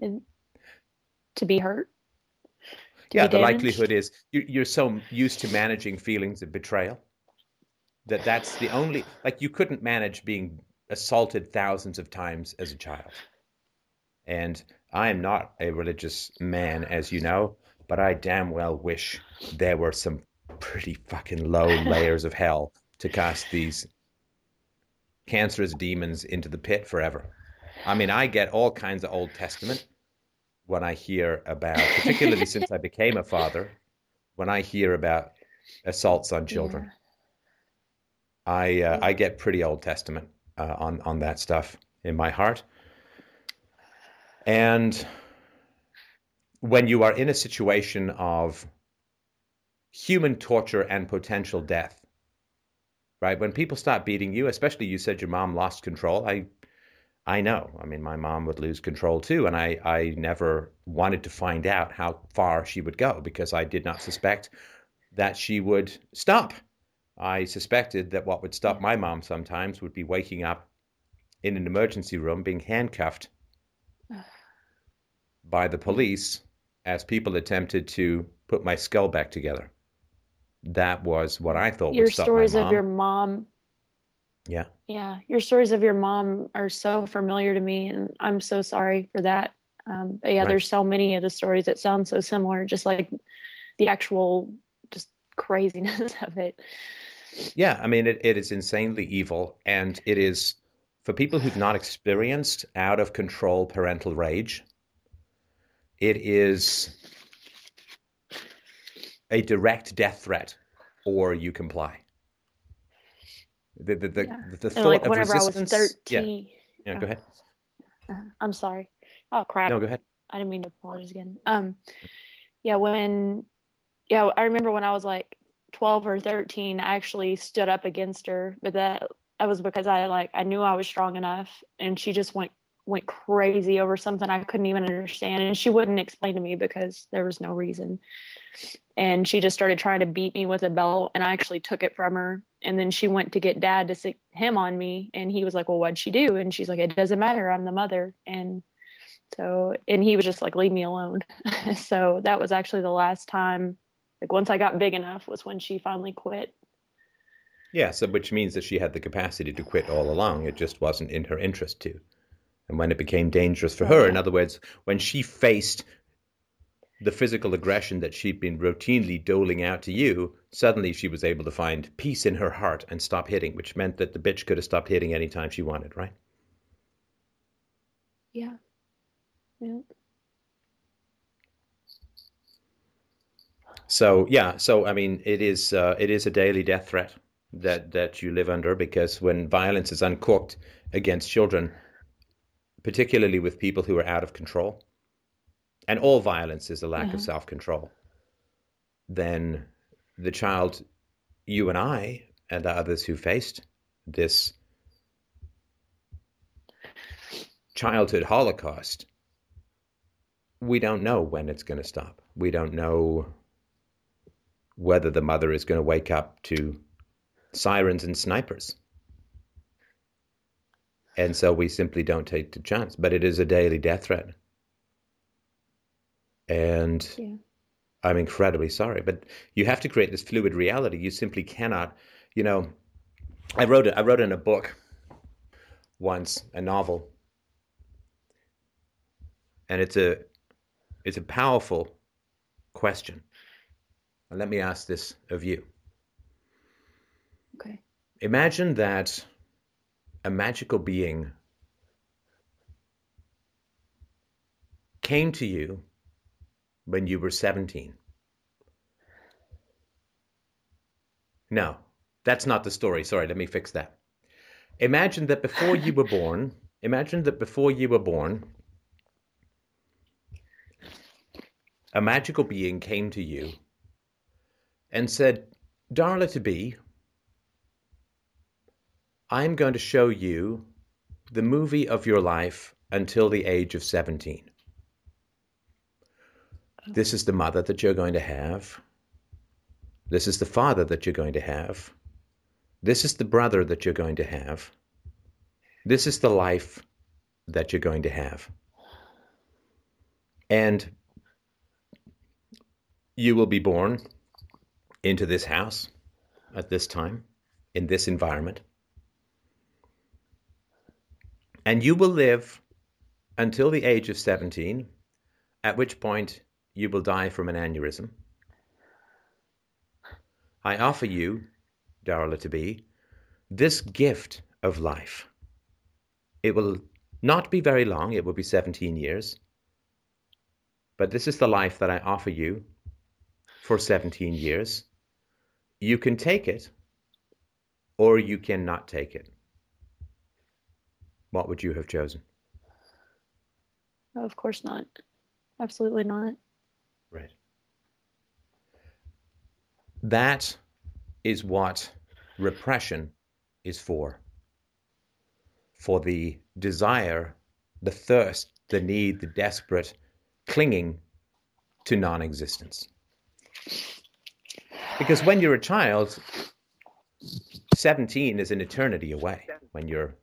[SPEAKER 3] and to be hurt.
[SPEAKER 1] Yeah, the
[SPEAKER 3] damaged.
[SPEAKER 1] likelihood is you, you're so used to managing feelings of betrayal that that's the only like you couldn't manage being assaulted thousands of times as a child. And I am not a religious man, as you know, but I damn well wish there were some pretty fucking low layers of hell to cast these cancerous demons into the pit forever. I mean, I get all kinds of Old Testament when I hear about, particularly since I became a father, when I hear about assaults on children. I uh, I get pretty Old Testament uh, on on that stuff in my heart. And when you are in a situation of human torture and potential death, right? When people start beating you, especially you said your mom lost control. I I know. I mean, my mom would lose control too, and I I never wanted to find out how far she would go because I did not suspect that she would stop. I suspected that what would stop my mom sometimes would be waking up in an emergency room being handcuffed by the police as people attempted to put my skull back together. That was what I thought
[SPEAKER 3] your
[SPEAKER 1] would stop
[SPEAKER 3] stories of your mom
[SPEAKER 1] Yeah.
[SPEAKER 3] Yeah your stories of your mom are so familiar to me and i'm so sorry for that um, but yeah
[SPEAKER 1] Right.
[SPEAKER 3] there's so many of the stories that sound so similar just like the actual just craziness of it
[SPEAKER 1] Yeah, I mean, it, it is insanely evil. And it is, for people who've not experienced out of control parental rage, it is a direct death threat or you comply. The, the, the,
[SPEAKER 3] Yeah.
[SPEAKER 1] the thought
[SPEAKER 3] like
[SPEAKER 1] of
[SPEAKER 3] whenever i was
[SPEAKER 1] resistance.
[SPEAKER 3] 13
[SPEAKER 1] Yeah, yeah, go ahead.
[SPEAKER 3] uh, i'm sorry oh crap
[SPEAKER 1] No, go ahead.
[SPEAKER 3] I didn't mean to apologize again. Um, yeah, when, yeah, I remember when I was like 12 or 13, I actually stood up against her, but that that was because I like I knew I was strong enough, and she just went went crazy over something I couldn't even understand, and she wouldn't explain to me because there was no reason. And she just started trying to beat me with a belt, and I actually took it from her. And then she went to get dad to sick him on me, and he was like, "Well, what'd she do?" And she's like, "It doesn't matter. I'm the mother." And so, and he was just like, leave me alone. so that was actually the last time, like once I got big enough was when she finally quit.
[SPEAKER 1] Yeah, so which means that she had the capacity to quit all along. It just wasn't in her interest to. And when it became dangerous for her, in other words, when she faced the physical aggression that she'd been routinely doling out to you, suddenly she was able to find peace in her heart and stop hitting, which meant that the bitch could have stopped hitting anytime she wanted, right?
[SPEAKER 3] Yeah. Yeah.
[SPEAKER 1] So yeah, so I mean, it is uh, it is a daily death threat that that you live under because when violence is uncooked against children, particularly with people who are out of control, and all violence is a lack of mm-hmm. self control, then the child, you and I and the others who faced this childhood holocaust, we don't know when it's going to stop. We don't know whether the mother is going to wake up to sirens and snipers. And so we simply don't take the chance. But it is a daily death threat. And
[SPEAKER 3] Yeah.
[SPEAKER 1] I'm incredibly sorry. But you have to create this fluid reality. You simply cannot, you know, I wrote it I wrote in a book once, a novel. And it's a it's a powerful question. And let me ask this of you.
[SPEAKER 3] Okay.
[SPEAKER 1] Imagine that a magical being came to you when you were 17. No, that's not the story. Sorry, let me fix that. Imagine that before you were born, imagine that before you were born, a magical being came to you and said, Darla to be, I'm going to show you the movie of your life until the age of 17. This is the mother that you're going to have. This is the father that you're going to have. This is the brother that you're going to have. This is the life that you're going to have. And you will be born into this house at this time, in this environment. And you will live until the age of 17, at which point you will die from an aneurysm. I offer you, Darla to be, this gift of life. It will not be very long, it will be 17 years. But this is the life that I offer you for 17 years. You can take it or you cannot take it. What would you have chosen?
[SPEAKER 3] of course not. Absolutely not.
[SPEAKER 1] Right. That is what repression is for. For the desire, the thirst, the need, the desperate clinging to non existence. Because when you're a child, 17 is an eternity away when you're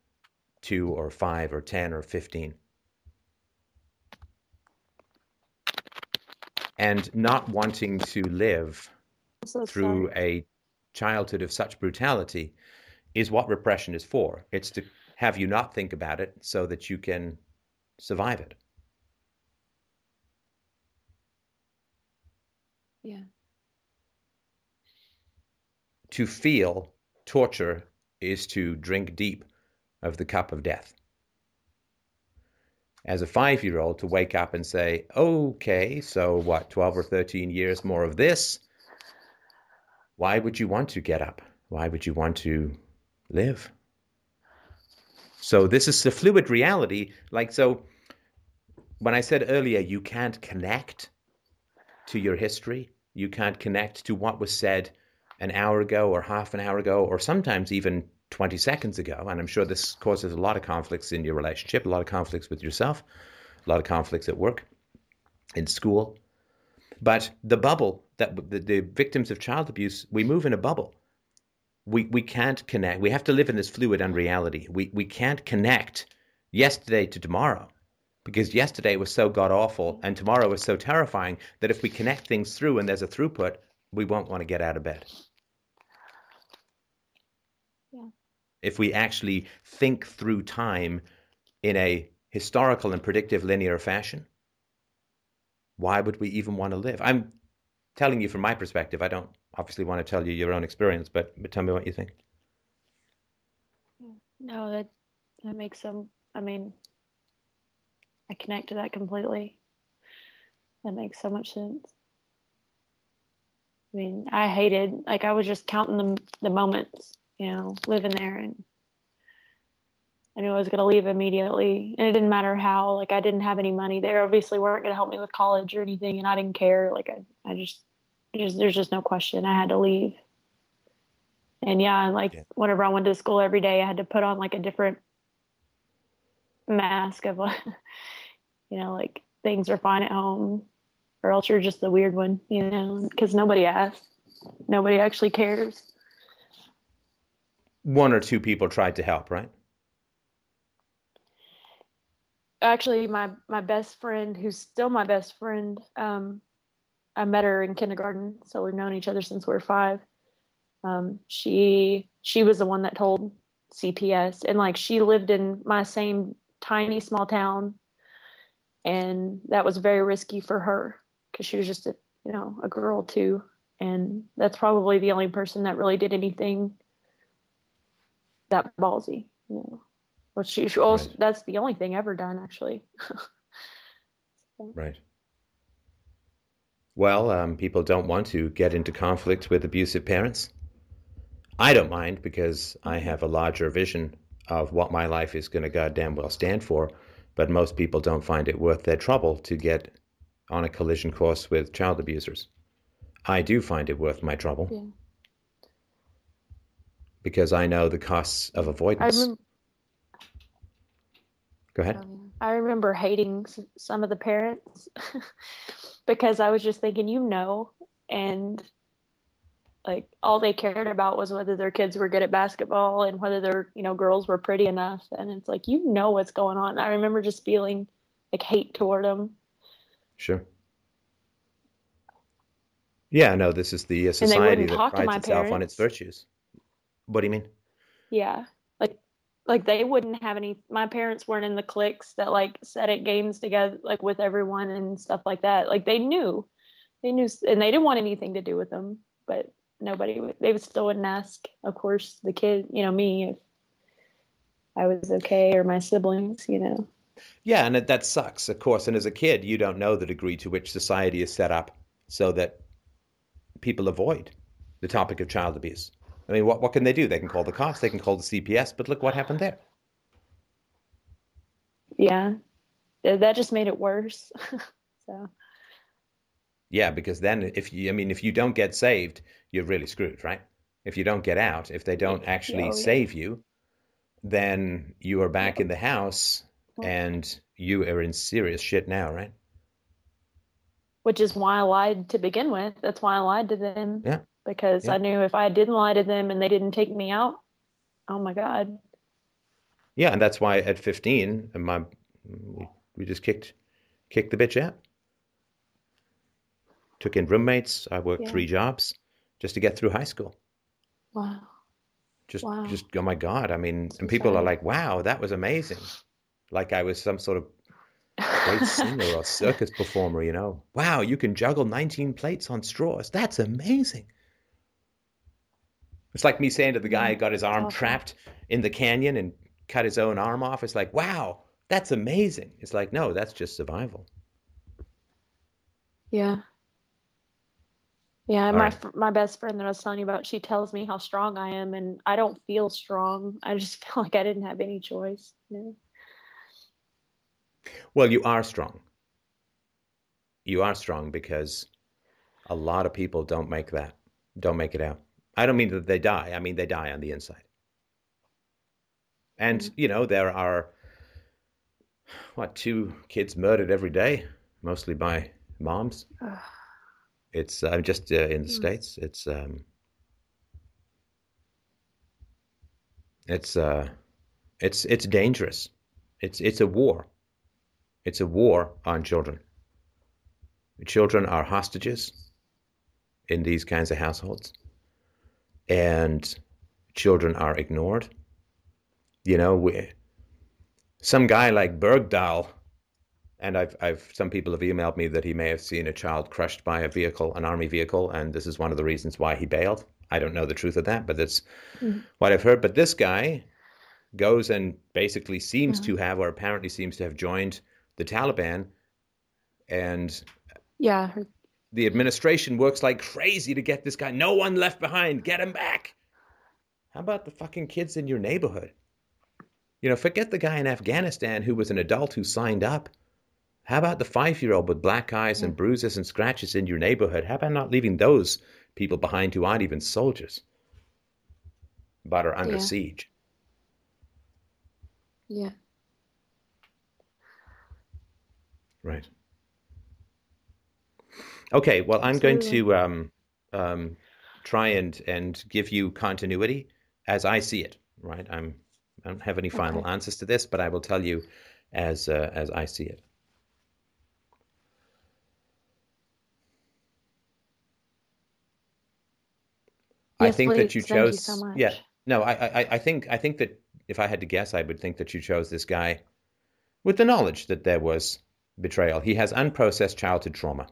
[SPEAKER 1] two or five or 10 or 15. And not wanting to live
[SPEAKER 3] So
[SPEAKER 1] through a childhood of such brutality is what repression is for. It's to have you not think about it so that you can survive it.
[SPEAKER 3] Yeah.
[SPEAKER 1] To feel torture is to drink deep of the cup of death. As a five year old, to wake up and say, okay, so what, 12 or 13 years more of this? Why would you want to get up? Why would you want to live? So, this is the fluid reality. Like, so when I said earlier, you can't connect to your history, you can't connect to what was said an hour ago or half an hour ago, or sometimes even 20 seconds ago. And I'm sure this causes a lot of conflicts in your relationship, a lot of conflicts with yourself, a lot of conflicts at work, in school. But the bubble that the, the victims of child abuse, we move in a bubble. We, we can't connect. We have to live in this fluid unreality. We, we can't connect yesterday to tomorrow because yesterday was so god awful and tomorrow was so terrifying that if we connect things through and there's a throughput, we won't want to get out of bed.
[SPEAKER 3] Yeah.
[SPEAKER 1] If we actually think through time in a historical and predictive linear fashion, why would we even want to live? I'm telling you from my perspective. I don't obviously want to tell you your own experience, but, but tell me what you think.
[SPEAKER 3] No, that that makes some. I mean, I connect to that completely. That makes so much sense. I mean, I hated like I was just counting the the moments, you know, living there, and I knew I was going to leave immediately, and it didn't matter how. Like I didn't have any money. They obviously weren't going to help me with college or anything, and I didn't care. Like I, I just, just there's just no question. I had to leave. And yeah, like
[SPEAKER 1] Yeah.
[SPEAKER 3] whenever I went to school every day, I had to put on like a different mask of, you know, like things are fine at home, or else you're just the weird one, you know, because nobody asks, nobody actually cares.
[SPEAKER 1] One or two people tried to help, right?
[SPEAKER 3] Actually, my my best friend, who's still my best friend, um, I met her in kindergarten, so we've known each other since we were five. Um, she she was the one that told CPS, and like she lived in my same tiny small town, and that was very risky for her because she was just a you know a girl too, and that's probably the only person that really did anything that ballsy, you know. Which she, she also,
[SPEAKER 1] Right.
[SPEAKER 3] that's the only thing ever done actually.
[SPEAKER 1] Right. Well, um, people don't want to get into conflict with abusive parents. I don't mind because I have a larger vision of what my life is going to goddamn well stand for. But most people don't find it worth their trouble to get on a collision course with child abusers. I do find it worth my trouble
[SPEAKER 3] Yeah.
[SPEAKER 1] Because I know the costs of avoidance.
[SPEAKER 3] remember,
[SPEAKER 1] Go ahead.
[SPEAKER 3] Yeah. I remember hating s- some of the parents because I was just thinking, you know, and like all they cared about was whether their kids were good at basketball and whether their you know girls were pretty enough and it's like you know what's going on i remember just feeling like hate toward them
[SPEAKER 1] Sure. Yeah, no, this is the uh, society that prides itself on its virtues. What do you mean?
[SPEAKER 3] yeah like like they wouldn't have any my parents weren't in the cliques that like set at games together like with everyone and stuff like that like they knew they knew and they didn't want anything to do with them but nobody would they would still wouldn't ask of course the kid you know me if i was okay or my siblings you know
[SPEAKER 1] Yeah, and that, that sucks, of course. And as a kid, you don't know the degree to which society is set up so that people avoid the topic of child abuse. I mean, what, what can they do? They can call the cops, they can call the CPS, but look what happened there.
[SPEAKER 3] yeah that just made it worse so
[SPEAKER 1] Yeah, because then if you, I mean, if you don't get saved, you're really screwed, right? If you don't get out, if they don't actually
[SPEAKER 3] Oh, yeah.
[SPEAKER 1] save you, then you are back in the house oh. and you are in serious shit now, right?
[SPEAKER 3] which is why I lied to begin with. That's why I lied to them.
[SPEAKER 1] Yeah.
[SPEAKER 3] Because
[SPEAKER 1] Yeah.
[SPEAKER 3] I knew if I didn't lie to them and they didn't take me out, oh my God.
[SPEAKER 1] Yeah, and that's why at 15, uh, my we, just kicked kicked the bitch out. Took in roommates. I worked
[SPEAKER 3] Yeah.
[SPEAKER 1] three jobs just to get through high school.
[SPEAKER 3] Wow.
[SPEAKER 1] Just,
[SPEAKER 3] Wow.
[SPEAKER 1] just oh my God! I mean,
[SPEAKER 3] So
[SPEAKER 1] and people are like, "Wow, that was amazing!" Like I was some sort of great singer or circus performer, you know. Wow, you can juggle 19 plates on straws. That's amazing. It's like me saying to the guy who mm. got his arm
[SPEAKER 3] awesome.
[SPEAKER 1] trapped in the canyon and cut his own arm off. It's like, wow, that's amazing. It's like, no, that's just survival.
[SPEAKER 3] yeah. Yeah,
[SPEAKER 1] All
[SPEAKER 3] my
[SPEAKER 1] right.
[SPEAKER 3] my best friend that I was telling you about, she tells me how strong I am, and I don't feel strong. I just feel like I didn't have any choice. You know?
[SPEAKER 1] Well, you are strong. You are strong because a lot of people don't make that, don't make it out. I don't mean that they die. I mean they die on the inside. And,
[SPEAKER 3] Mhm.
[SPEAKER 1] you know, there are, what, two kids murdered every day, mostly by moms. It's uh, just uh, in the
[SPEAKER 3] Mm.
[SPEAKER 1] States. It's, um, it's, uh, it's, it's dangerous. It's, it's a war. It's a war on children. Children are hostages in these kinds of households, and children are ignored. You know, we, some guy like Bergdahl, and I've, I've, some people have emailed me that he may have seen a child crushed by a vehicle, an army vehicle, and this is one of the reasons why he bailed. I don't know the truth of that, but that's
[SPEAKER 3] Mhm.
[SPEAKER 1] what I've heard. But this guy goes and basically seems
[SPEAKER 3] Yeah.
[SPEAKER 1] to have, or apparently seems to have joined the Taliban, and
[SPEAKER 3] Yeah. her-
[SPEAKER 1] the administration works like crazy to get this guy. No one left behind. Get him back. How about the fucking kids in your neighborhood? You know, forget the guy in Afghanistan who was an adult who signed up. How about the five year old with black eyes and bruises and scratches in your neighborhood? How about not leaving those people behind who aren't even soldiers but are under
[SPEAKER 3] Yeah.
[SPEAKER 1] siege?
[SPEAKER 3] Yeah.
[SPEAKER 1] Right. Okay, well, I'm going to um, um, try and and give you continuity as I see it. Right. I'm I don't have any final
[SPEAKER 3] Okay.
[SPEAKER 1] answers to this, but I will tell you as uh, as I see it. I
[SPEAKER 3] Yes,
[SPEAKER 1] think that you
[SPEAKER 3] Thank you
[SPEAKER 1] chose.
[SPEAKER 3] so much.
[SPEAKER 1] Yeah. No, I, I I think I think that if I had to guess, I would think that you chose this guy with the knowledge that there was betrayal. He has unprocessed childhood trauma.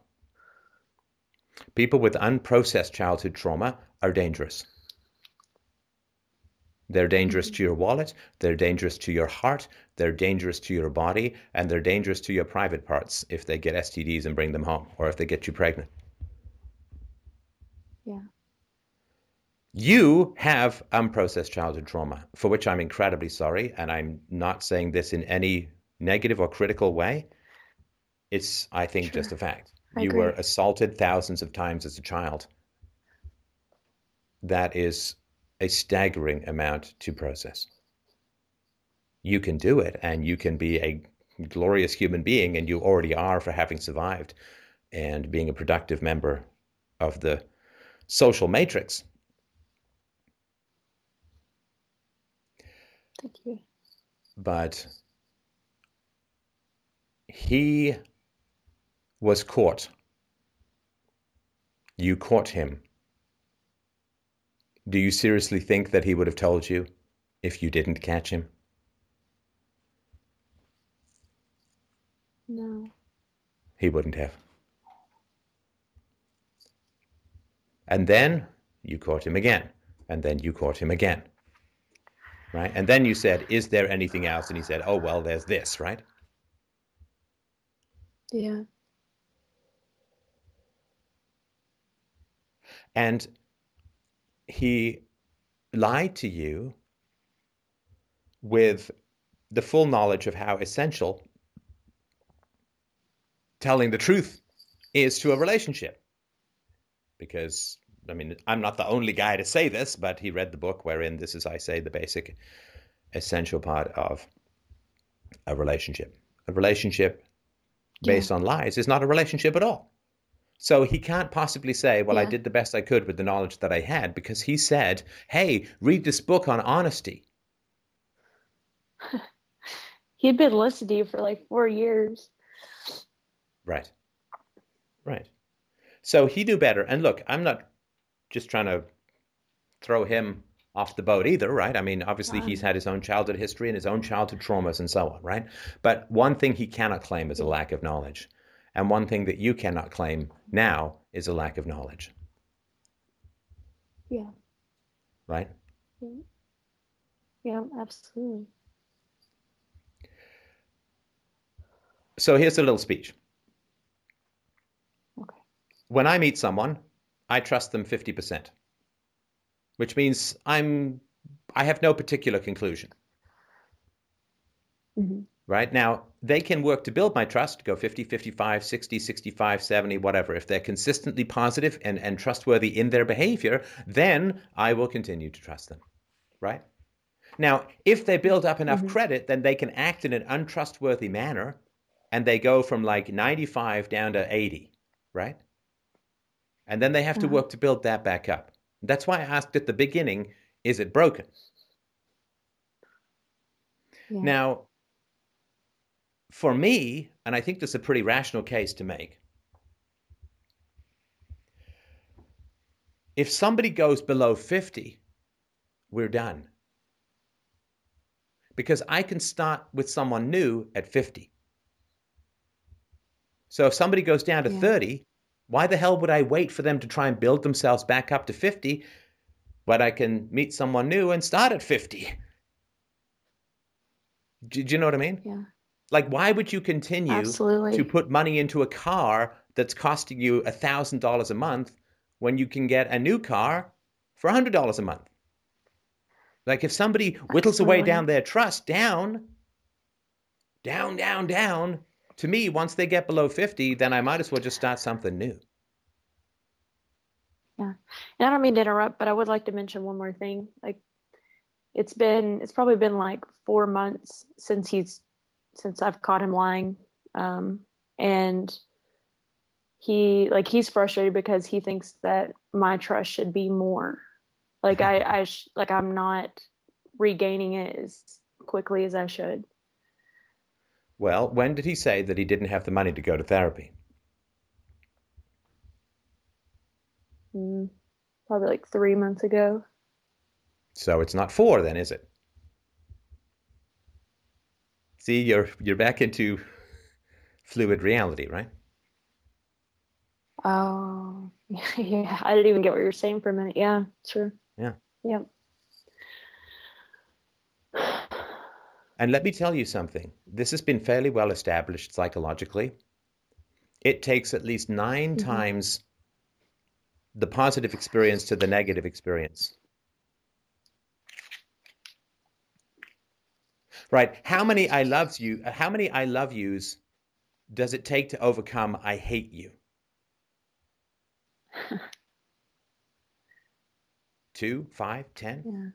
[SPEAKER 1] People with unprocessed childhood trauma are dangerous. They're dangerous mm-hmm. to your wallet, they're dangerous to your heart, they're dangerous to your body, and they're dangerous to your private parts if they get STDs and bring them home, or if they get you pregnant.
[SPEAKER 3] Yeah.
[SPEAKER 1] You have unprocessed childhood trauma, for which I'm incredibly sorry, and I'm not saying this in any negative or critical way. It's, I think, just a fact.
[SPEAKER 3] I
[SPEAKER 1] you
[SPEAKER 3] agree.
[SPEAKER 1] were assaulted thousands of times as a child. That is a staggering amount to process. You can do it, and you can be a glorious human being, and you already are for having survived and being a productive member of the social matrix.
[SPEAKER 3] Thank you.
[SPEAKER 1] But he was caught. You caught him. Do you seriously think that he would have told you if you didn't catch him?
[SPEAKER 3] No.
[SPEAKER 1] He wouldn't have. And then you caught him again. And then you caught him again. Right? And then you said, Is there anything else? And he said, Oh, well, there's this, right?
[SPEAKER 3] Yeah.
[SPEAKER 1] And he lied to you with the full knowledge of how essential telling the truth is to a relationship. Because, I mean, I'm not the only guy to say this, but he read the book wherein this is, I say, the basic essential part of a relationship. A relationship based yeah. on lies is not a relationship at all. So he can't possibly say, Well, yeah. I did the best I could with the knowledge that I had, because he said, Hey, read this book on honesty.
[SPEAKER 3] He'd been listening to you for like four years.
[SPEAKER 1] Right. Right. So he knew better. And look, I'm not just trying to throw him off the boat either, right? I mean, obviously wow. he's had his own childhood history and his own childhood traumas and so on, right? But one thing he cannot claim is a lack of knowledge. And one thing that you cannot claim now is a lack of knowledge.
[SPEAKER 3] Yeah.
[SPEAKER 1] Right?
[SPEAKER 3] Yeah, yeah absolutely.
[SPEAKER 1] So here's a little speech.
[SPEAKER 3] Okay.
[SPEAKER 1] When I meet someone, I trust them 50%, which means I'm I have no particular conclusion.
[SPEAKER 3] Mm-hmm.
[SPEAKER 1] Right? Now, they can work to build my trust, go 50, 55, 60, 65, 70, whatever. If they're consistently positive and, and trustworthy in their behavior, then I will continue to trust them. Right? Now, if they build up enough mm-hmm. credit, then they can act in an untrustworthy manner and they go from like 95 down to 80, right? And then they have to uh-huh. work to build that back up. That's why I asked at the beginning is it broken? Yeah. Now, for me, and I think this is a pretty rational case to make, if somebody goes below 50, we're done. Because I can start with someone new at 50. So if somebody goes down to yeah. 30, why the hell would I wait for them to try and build themselves back up to 50? But I can meet someone new and start at 50. Do, do you know what I mean?
[SPEAKER 3] Yeah.
[SPEAKER 1] Like, why would you continue
[SPEAKER 3] Absolutely.
[SPEAKER 1] to put money into a car that's costing you $1,000 a month when you can get a new car for $100 a month? Like, if somebody whittles Absolutely. away down their trust down, down, down, down, to me, once they get below 50, then I might as well just start something new.
[SPEAKER 3] Yeah. And I don't mean to interrupt, but I would like to mention one more thing. Like it's been it's probably been like four months since he's since I've caught him lying. Um and he like he's frustrated because he thinks that my trust should be more. Like I I sh- like I'm not regaining it as quickly as I should.
[SPEAKER 1] Well, when did he say that he didn't have the money to go to therapy?
[SPEAKER 3] Mm, probably like three months ago.
[SPEAKER 1] So it's not four, then, is it? See, you're you're back into fluid reality, right?
[SPEAKER 3] Oh, yeah. I didn't even get what you were saying for a minute. Yeah, sure.
[SPEAKER 1] Yeah.
[SPEAKER 3] Yep.
[SPEAKER 1] And let me tell you something this has been fairly well established psychologically. It takes at least 9 mm-hmm. times the positive experience to the negative experience. Right? How many I love you, uh, how many I love yous does it take to overcome I hate you? Two, five, ten?
[SPEAKER 3] Yeah.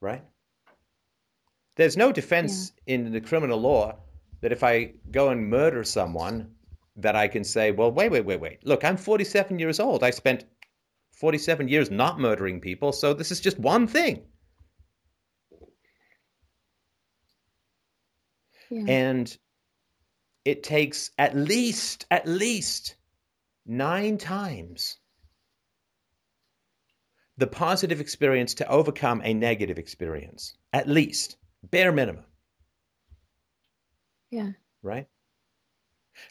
[SPEAKER 1] Right? There's no defense yeah. in the criminal law that if I go and murder someone, that I can say, well, wait, wait, wait, wait. Look, I'm 47 years old. I spent 47 years not murdering people, so this is just one thing.
[SPEAKER 3] Yeah.
[SPEAKER 1] And it takes at least, at least nine times the positive experience to overcome a negative experience. At least, bare minimum.
[SPEAKER 3] yeah.
[SPEAKER 1] right?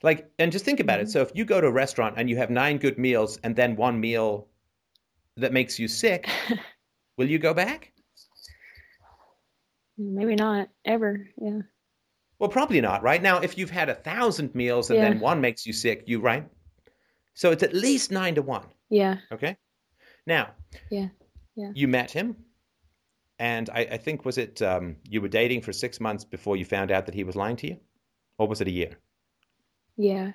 [SPEAKER 1] Like, and just think about it.
[SPEAKER 3] Mhm.
[SPEAKER 1] So if you go to a restaurant and you have nine good meals and then one meal that makes you sick, will you go back?
[SPEAKER 3] Maybe not ever. Yeah.
[SPEAKER 1] Well, probably not, right? Now, if you've had a thousand meals and then one makes you sick, you right? So it's at least nine to one.
[SPEAKER 3] Yeah.
[SPEAKER 1] Okay. Now,
[SPEAKER 3] Yeah. Yeah.
[SPEAKER 1] you met him, and I, I think was it um, you were dating for six months before you found out that he was lying to you, or was it a year?
[SPEAKER 3] Yeah.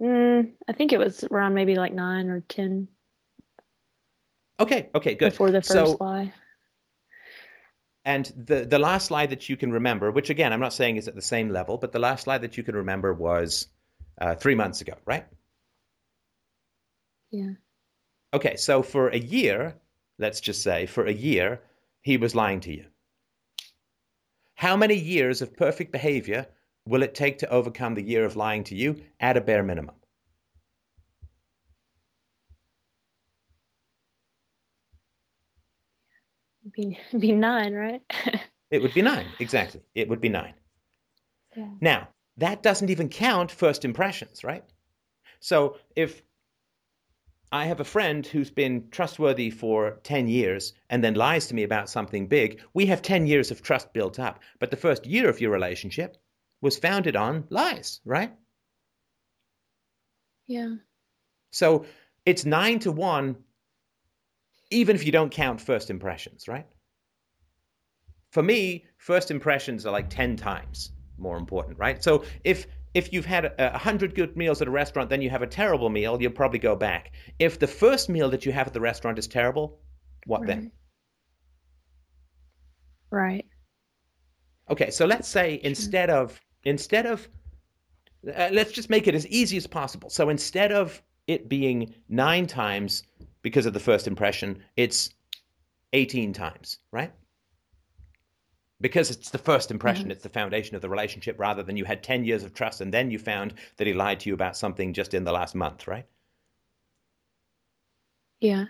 [SPEAKER 3] Mm, I think it was around maybe like nine or ten
[SPEAKER 1] Okay. Okay. Good.
[SPEAKER 3] before the first
[SPEAKER 1] so,
[SPEAKER 3] lie.
[SPEAKER 1] And the, the last slide that you can remember, which again, I'm not saying is at the same level, but the last slide that you can remember was uh, three months ago, right?
[SPEAKER 3] Yeah.
[SPEAKER 1] Okay, so for a year, let's just say for a year, he was lying to you. How many years of perfect behavior will it take to overcome the year of lying to you at a bare minimum?
[SPEAKER 3] Be be nine, right?
[SPEAKER 1] It would be nine, exactly. It would be nine.
[SPEAKER 3] yeah.
[SPEAKER 1] Now, that doesn't even count first impressions, right? So if I have a friend who's been trustworthy for 10 years and then lies to me about something big, we have 10 years of trust built up. But the first year of your relationship was founded on lies, right?
[SPEAKER 3] Yeah.
[SPEAKER 1] So it's nine to one, even if you don't count first impressions, right? For me, first impressions are like 10 times more important, right? So if if you've had a, hundred good meals at a restaurant, then you have a terrible meal, you'll probably go back. If the first meal that you have at the restaurant is terrible, what then?
[SPEAKER 3] Right.
[SPEAKER 1] Okay, so let's say instead of instead of uh, let's just make it as easy as possible. So instead of it being nine times because of the first impression, it's eighteen times, right? Because it's the first impression,
[SPEAKER 3] Mhm.
[SPEAKER 1] it's the foundation of the relationship, rather than you had ten years of trust and then you found that he lied to you about something just in the last month, right?
[SPEAKER 3] Yeah.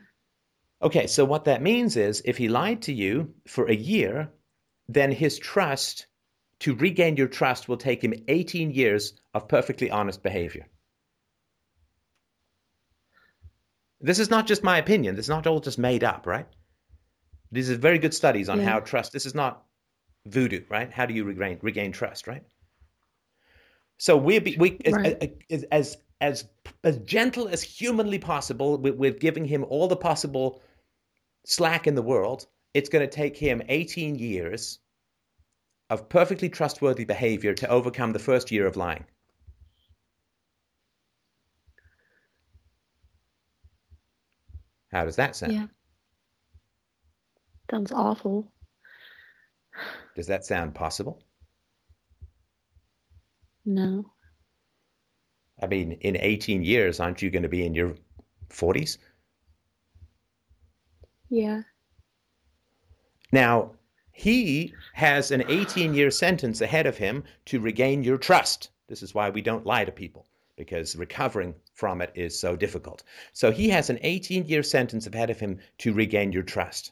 [SPEAKER 1] Okay, so what that means is if he lied to you for a year, then his trust, to regain your trust, will take him 18 years of perfectly honest behavior. This is not just my opinion. This is not all just made up, right? These are very good studies on
[SPEAKER 3] Yeah.
[SPEAKER 1] how trust, this is not voodoo, right? How do you regain, regain trust, right? So we're be, we as,
[SPEAKER 3] Right.
[SPEAKER 1] as as as as gentle as humanly possible. We're, we're giving him all the possible slack in the world. It's going to take him 18 years of perfectly trustworthy behavior to overcome the first year of lying. How does that sound?
[SPEAKER 3] Yeah. Sounds awful.
[SPEAKER 1] Does that sound possible?
[SPEAKER 3] No.
[SPEAKER 1] I mean, in 18 years, aren't you going to be in your 40s?
[SPEAKER 3] Yeah.
[SPEAKER 1] Now, he has an 18 year sentence ahead of him to regain your trust. This is why we don't lie to people, because recovering from it is so difficult. So he has an 18 year sentence ahead of him to regain your trust.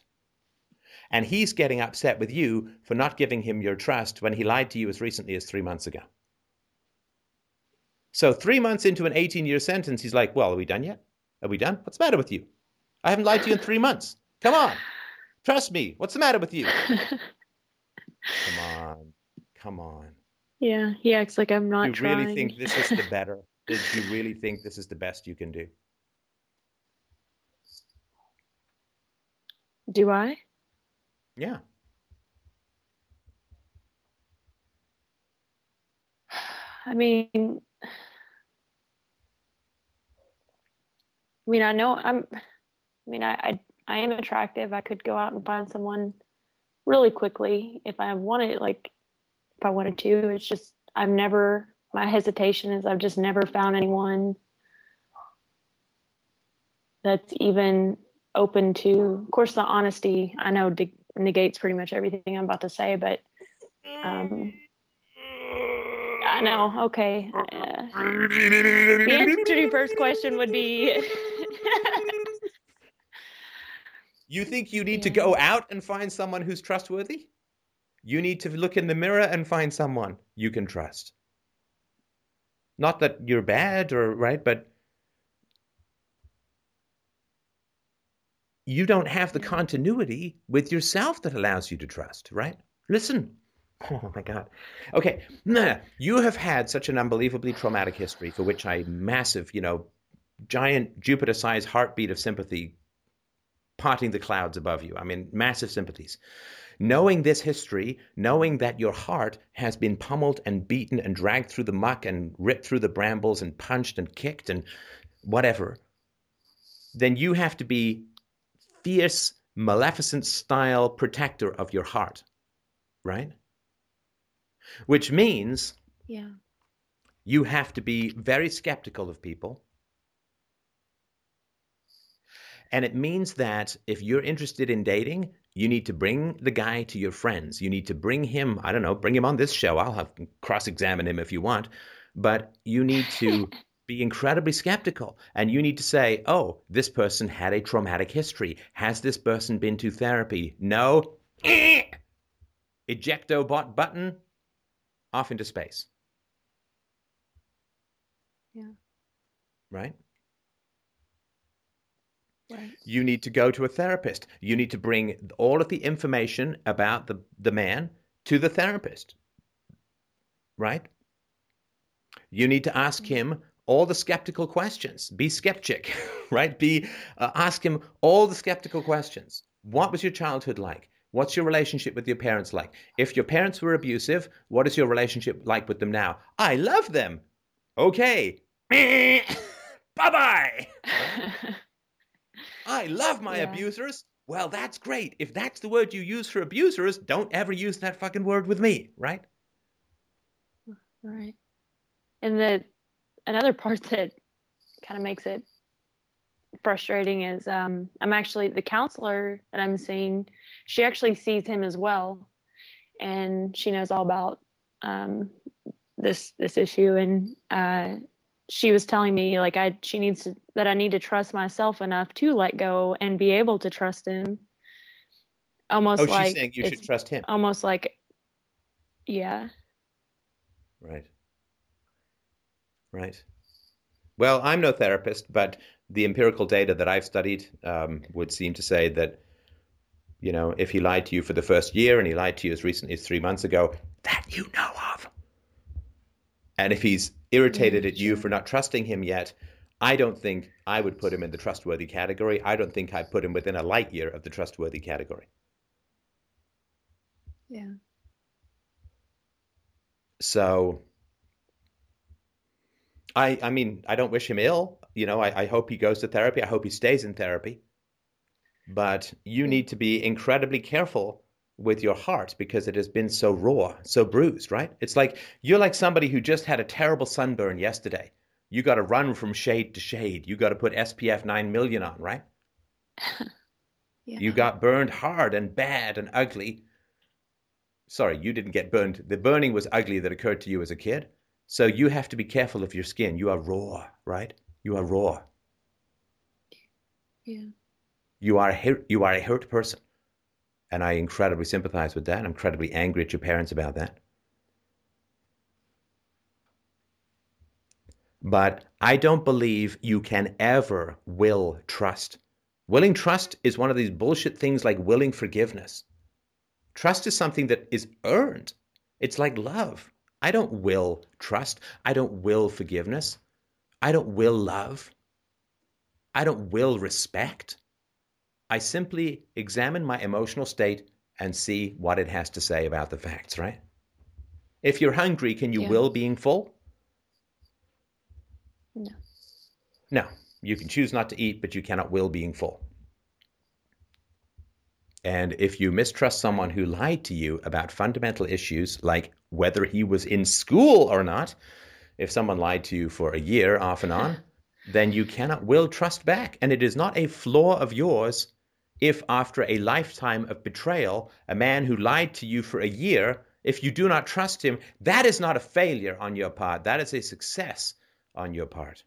[SPEAKER 1] And he's getting upset with you for not giving him your trust when he lied to you as recently as three months ago. So, three months into an 18 year sentence, he's like, Well, are we done yet? Are we done? What's the matter with you? I haven't lied to you in three months. Come on. Trust me. What's the matter with you? Come on. Come on.
[SPEAKER 3] yeah. He acts like I'm not
[SPEAKER 1] you
[SPEAKER 3] trying.
[SPEAKER 1] really think this is the better? Do you really think this is the best you can do?
[SPEAKER 3] Do I?
[SPEAKER 1] Yeah.
[SPEAKER 3] I mean, I mean, I know I'm. I mean, I, I I am attractive. I could go out and find someone really quickly if I wanted. Like, if I wanted to. It's just I've never my hesitation is I've just never found anyone that's even open to of course the honesty I know de- negates pretty much everything I'm about to say but um I know okay uh, the answer to your first question would be
[SPEAKER 1] you think you need yeah. to go out and find someone who's trustworthy you need to look in the mirror and find someone you can trust not that you're bad or right but you don't have the continuity with yourself that allows you to trust, right? Listen. Oh my God. Okay. You have had such an unbelievably traumatic history for which I massive, you know, giant Jupiter sized heartbeat of sympathy parting the clouds above you. I mean, massive sympathies. Knowing this history, knowing that your heart has been pummeled and beaten and dragged through the muck and ripped through the brambles and punched and kicked and whatever, then you have to be fierce, Maleficent style protector of your heart, right? Which means
[SPEAKER 3] yeah.
[SPEAKER 1] you have to be very skeptical of people. And it means that if you're interested in dating, you need to bring the guy to your friends. You need to bring him, I don't know, bring him on this show. I'll have cross examine him if you want. But you need to be incredibly skeptical. And you need to say, oh, this person had a traumatic history. Has this person been to therapy? No. Ejecto bot button, off into space.
[SPEAKER 3] Yeah.
[SPEAKER 1] Right?
[SPEAKER 3] Right.
[SPEAKER 1] You need to go to a therapist. You need to bring all of the information about the, the man to the therapist. Right? You need to ask him all the skeptical questions. Be skeptic, right? Be uh, ask him all the skeptical questions. What was your childhood like? What's your relationship with your parents like? If your parents were abusive, what is your relationship like with them now? I love them. Okay. bye bye. I love my yeah. abusers. Well, that's great. If that's the word you use for abusers, don't ever use that fucking word with me, right?
[SPEAKER 3] Right. And the another part that kind of makes it frustrating is um, I'm actually the counselor that I'm seeing. She actually sees him as well, and she knows all about um, this this issue. And uh, she was telling me like I she needs to, that I need to trust myself enough to let go and be able to trust him. Almost
[SPEAKER 1] oh,
[SPEAKER 3] like
[SPEAKER 1] she's saying you should trust him.
[SPEAKER 3] Almost like, yeah.
[SPEAKER 1] Right. Right. Well, I'm no therapist, but the empirical data that I've studied um, would seem to say that, you know, if he lied to you for the first year and he lied to you as recently as three months ago, that you know of. And if he's irritated at you mm-hmm. for not trusting him yet, I don't think I would put him in the trustworthy category. I don't think I'd put him within a light year of the trustworthy category.
[SPEAKER 3] Yeah.
[SPEAKER 1] So I, I mean, I don't wish him ill. You know, I, I hope he goes to therapy. I hope he stays in therapy. But you need to be incredibly careful with your heart because it has been so raw, so bruised, right? It's like you're like somebody who just had a terrible sunburn yesterday. You got to run from shade to shade. You got to put SPF 9 million on, right? yeah. You got burned hard and bad and ugly. Sorry, you didn't get burned. The burning was ugly that occurred to you as a kid. So you have to be careful of your skin. You are raw, right? You are raw.
[SPEAKER 3] Yeah.
[SPEAKER 1] You are a, hurt, you are a hurt person. And I incredibly sympathize with that. I'm incredibly angry at your parents about that. But I don't believe you can ever will trust. Willing trust is one of these bullshit things like willing forgiveness. Trust is something that is earned. It's like love. I don't will trust. I don't will forgiveness. I don't will love. I don't will respect. I simply examine my emotional state and see what it has to say about the facts, right? If you're hungry, can you yeah. will being full?
[SPEAKER 3] No.
[SPEAKER 1] No. You can choose not to eat, but you cannot will being full. And if you mistrust someone who lied to you about fundamental issues like whether he was in school or not, if someone lied to you for a year off and on, then you cannot will trust back. And it is not a flaw of yours if, after a lifetime of betrayal, a man who lied to you for a year, if you do not trust him, that is not a failure on your part. That is a success on your part.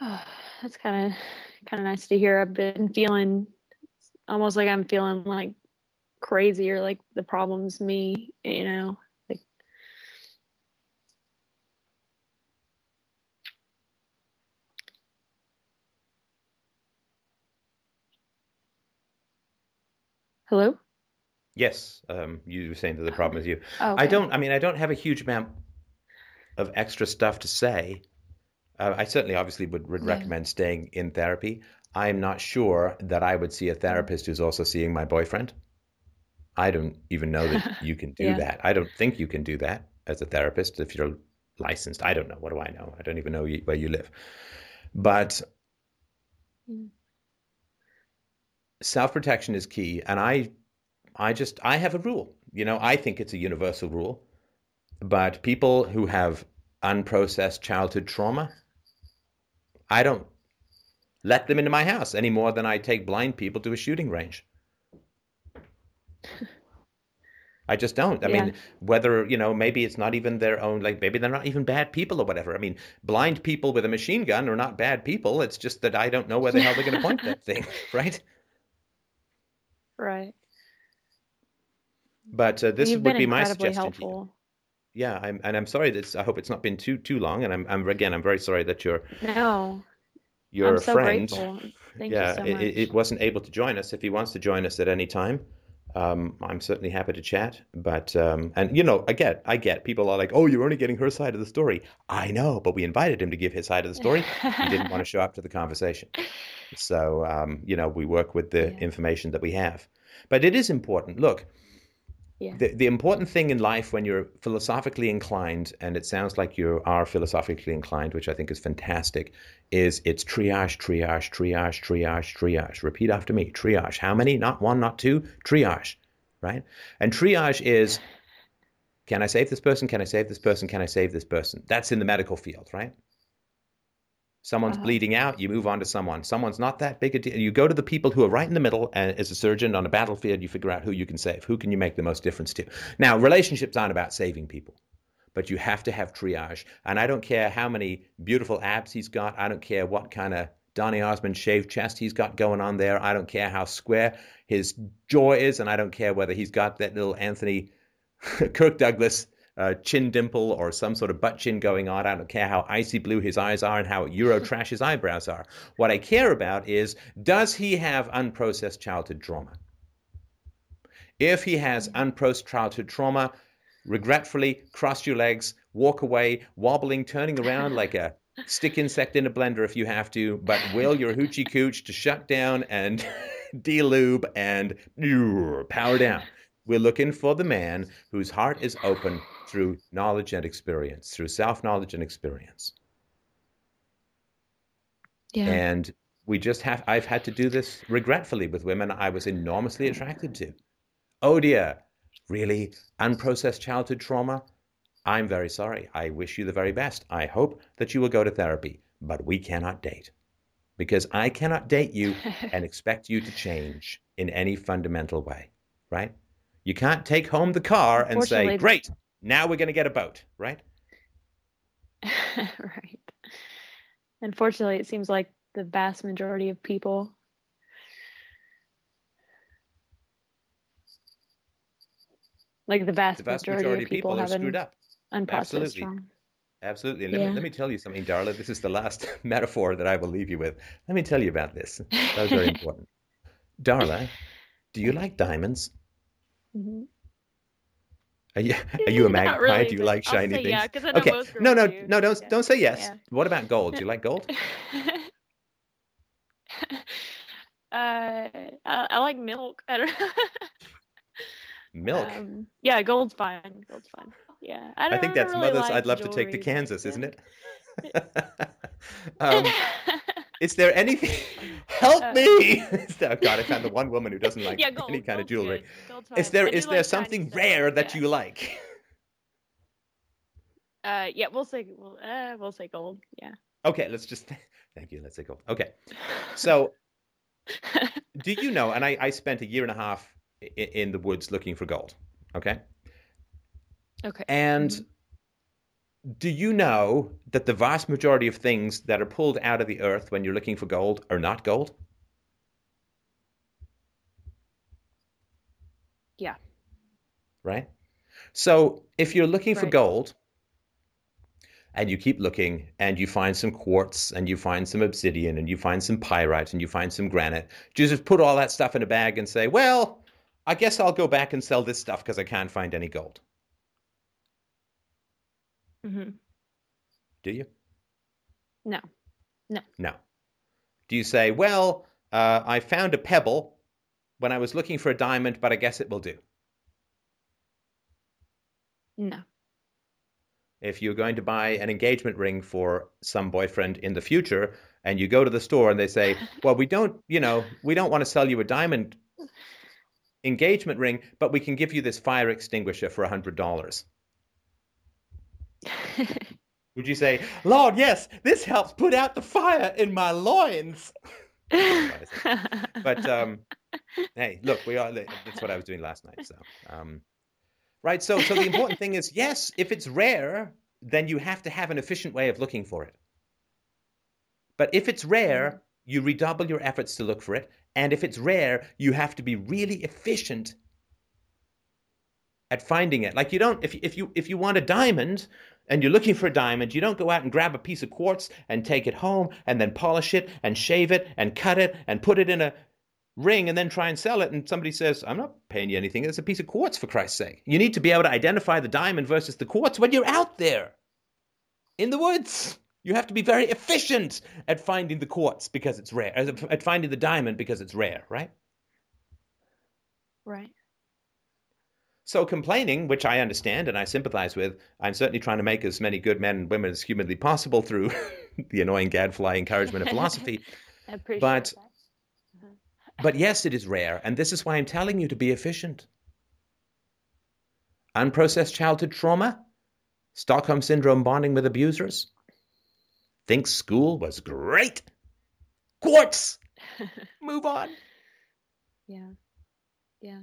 [SPEAKER 3] that's kind of kind of nice to hear. I've been feeling almost like I'm feeling like crazy or like the problem's me, you know. Like Hello?
[SPEAKER 1] Yes, um, you were saying that the problem is you.
[SPEAKER 3] Oh,
[SPEAKER 1] I don't. I mean, I don't have a huge amount of extra stuff to say. Uh, I certainly, obviously, would, would
[SPEAKER 3] Yeah.
[SPEAKER 1] recommend staying in therapy. I'm not sure that I would see a therapist who's also seeing my boyfriend. I don't even know that you can do
[SPEAKER 3] Yeah.
[SPEAKER 1] that. I don't think you can do that as a therapist if you're licensed. I don't know. What do I know? I don't even know where you live. But
[SPEAKER 3] Mm.
[SPEAKER 1] Self protection is key, and I, I just I have a rule. You know, I think it's a universal rule. But people who have unprocessed childhood trauma, I don't let them into my house any more than I take blind people to a shooting range. I just don't. I mean, whether, you know, maybe it's not even their own, like maybe they're not even bad people or whatever. I mean, blind people with a machine gun are not bad people. It's just that I don't know where the hell they're going to point that thing, right?
[SPEAKER 3] Right.
[SPEAKER 1] But uh, this
[SPEAKER 3] You've
[SPEAKER 1] would be my suggestion to you.
[SPEAKER 3] helpful.
[SPEAKER 1] Yeah, I'm, and I'm sorry that I hope it's not been too too long. And I'm, I'm again, I'm very sorry that your
[SPEAKER 3] No.
[SPEAKER 1] your
[SPEAKER 3] so
[SPEAKER 1] friend, yeah,
[SPEAKER 3] you so
[SPEAKER 1] it- it wasn't able to join us. If he wants to join us at any time, um, I'm certainly happy to chat. But um, and you know, I get, I get people are like, oh, you're only getting her side of the story. I know, but we invited him to give his side of the story. he didn't want to show up to the conversation. So um, you know, we work with the
[SPEAKER 3] Yeah.
[SPEAKER 1] information that we have. But it is important. Look,
[SPEAKER 3] Yeah.
[SPEAKER 1] the, the important thing in life when you're philosophically inclined, and it sounds like you are philosophically inclined, which I think is fantastic, is it's triage, triage, triage, triage, triage. Repeat after me triage. How many? Not one, not two. Triage, right? And triage is can I save this person? Can I save this person? Can I save this person? That's in the medical field, right? Someone's
[SPEAKER 3] Uh-huh.
[SPEAKER 1] bleeding out, you move on to someone. Someone's not that big a deal. You go to the people who are right in the middle, and as a surgeon on a battlefield, you figure out who you can save. Who can you make the most difference to? Now, relationships aren't about saving people, but you have to have triage. And I don't care how many beautiful abs he's got. I don't care what kind of Donny Osmond shaved chest he's got going on there. I don't care how square his jaw is, and I don't care whether he's got that little Anthony Kirk Douglas uh, chin dimple or some sort of butt chin going on. I don't care how icy blue his eyes are and how Euro trash his eyebrows are. What I care about is does he have unprocessed childhood trauma? If he has unprocessed childhood trauma, regretfully cross your legs, walk away, wobbling, turning around like a stick insect in a blender if you have to, but will your hoochie cooch to shut down and delube and power down. We're looking for the man whose heart is open through knowledge and experience, through self knowledge and experience.
[SPEAKER 3] yeah.
[SPEAKER 1] And we just have, I've had to do this regretfully with women I was enormously attracted to. Oh dear, really? Unprocessed childhood trauma? I'm very sorry. I wish you the very best. I hope that you will go to therapy, but we cannot date because I cannot date you and expect you to change in any fundamental way, right? You can't take home the car and say, great, now we're going to get a boat, right?
[SPEAKER 3] right. Unfortunately, it seems like the vast majority of people like the vast,
[SPEAKER 1] The vast
[SPEAKER 3] majority,
[SPEAKER 1] majority
[SPEAKER 3] of people,
[SPEAKER 1] people
[SPEAKER 3] have
[SPEAKER 1] screwed up. Absolutely.
[SPEAKER 3] trauma.
[SPEAKER 1] Absolutely. And let,
[SPEAKER 3] Yeah.
[SPEAKER 1] me, let me tell you something, Darla. This is the last metaphor that I will leave you with. Let me tell you about this. That was very important. Darla, do you like diamonds?
[SPEAKER 3] Mhm.
[SPEAKER 1] Are you, are you a magpie?
[SPEAKER 3] really,
[SPEAKER 1] do you like shiny things?
[SPEAKER 3] yeah, 'cause I know
[SPEAKER 1] okay.
[SPEAKER 3] most
[SPEAKER 1] No, no,
[SPEAKER 3] do.
[SPEAKER 1] no, don't
[SPEAKER 3] Yeah.
[SPEAKER 1] don't say yes.
[SPEAKER 3] Yeah.
[SPEAKER 1] What about gold? Do you like gold?
[SPEAKER 3] uh, I, I like milk. I don't know.
[SPEAKER 1] Milk.
[SPEAKER 3] Um, yeah, gold's fine. Gold's fine. Yeah, I,
[SPEAKER 1] I think
[SPEAKER 3] don't
[SPEAKER 1] that's
[SPEAKER 3] really
[SPEAKER 1] mother's
[SPEAKER 3] like
[SPEAKER 1] I'd love to take to Kansas,
[SPEAKER 3] yeah.
[SPEAKER 1] isn't it? um, is there anything? Help uh, me! oh God, I found the one woman who doesn't like yeah, gold, any kind of jewelry. Is there is there like something rare that yeah. you like?
[SPEAKER 3] Uh, yeah, we'll say we'll, uh, we'll say gold. Yeah.
[SPEAKER 1] Okay, let's just thank you. Let's say gold. Okay, so do you know? And I, I spent a year and a half in, in the woods looking for gold. Okay.
[SPEAKER 3] Okay.
[SPEAKER 1] And mm-hmm. Do you know that the vast majority of things that are pulled out of the earth when you're looking for gold are not gold?
[SPEAKER 3] Yeah.
[SPEAKER 1] Right. So if you're looking right. for gold and you keep looking and you find some quartz and you find some obsidian and you find some pyrite and you find some granite, you just put all that stuff in a bag and say, well, I guess I'll go back and sell this stuff because I can't find any gold.
[SPEAKER 3] Mm-hmm.
[SPEAKER 1] Do you?
[SPEAKER 3] No. No.
[SPEAKER 1] No. Do you say, well, uh, I found a pebble when I was looking for a diamond, but I guess it will do?
[SPEAKER 3] No
[SPEAKER 1] if you're going to buy an engagement ring for some boyfriend in the future and you go to the store and they say, "Well, we don't, you know, we don't want to sell you a diamond engagement ring, but we can give you this fire extinguisher for a $100." Would you say, "Lord, yes, this helps put out the fire in my loins?" but um, hey, look, we are. That's what I was doing last night. So um, right? So, so the important thing is, yes, if it's rare, then you have to have an efficient way of looking for it. But if it's rare, mm-hmm. you redouble your efforts to look for it. And if it's rare, you have to be really efficient at finding it. Like you don't, if, if you if you want a diamond and you're looking for a diamond, you don't go out and grab a piece of quartz and take it home and then polish it and shave it and cut it and put it in a ring and then try and sell it. And somebody says i'm not paying you anything. It's a piece of quartz for christ's sake. You need to be able to identify the diamond versus the quartz when you're out there. In the woods you have to be very efficient at finding the quartz because it's rare at finding the diamond because it's rare right?
[SPEAKER 3] Right
[SPEAKER 1] so complaining which i understand and i sympathize with i'm certainly trying to make as many good men and women as humanly possible through the annoying gadfly encouragement of philosophy but that uh-huh. but yes, it is rare, and this is why I'm telling you to be efficient. Unprocessed childhood trauma, Stockholm syndrome bonding with abusers, Think school was great. Quartz! Move on.
[SPEAKER 3] Yeah. Yeah.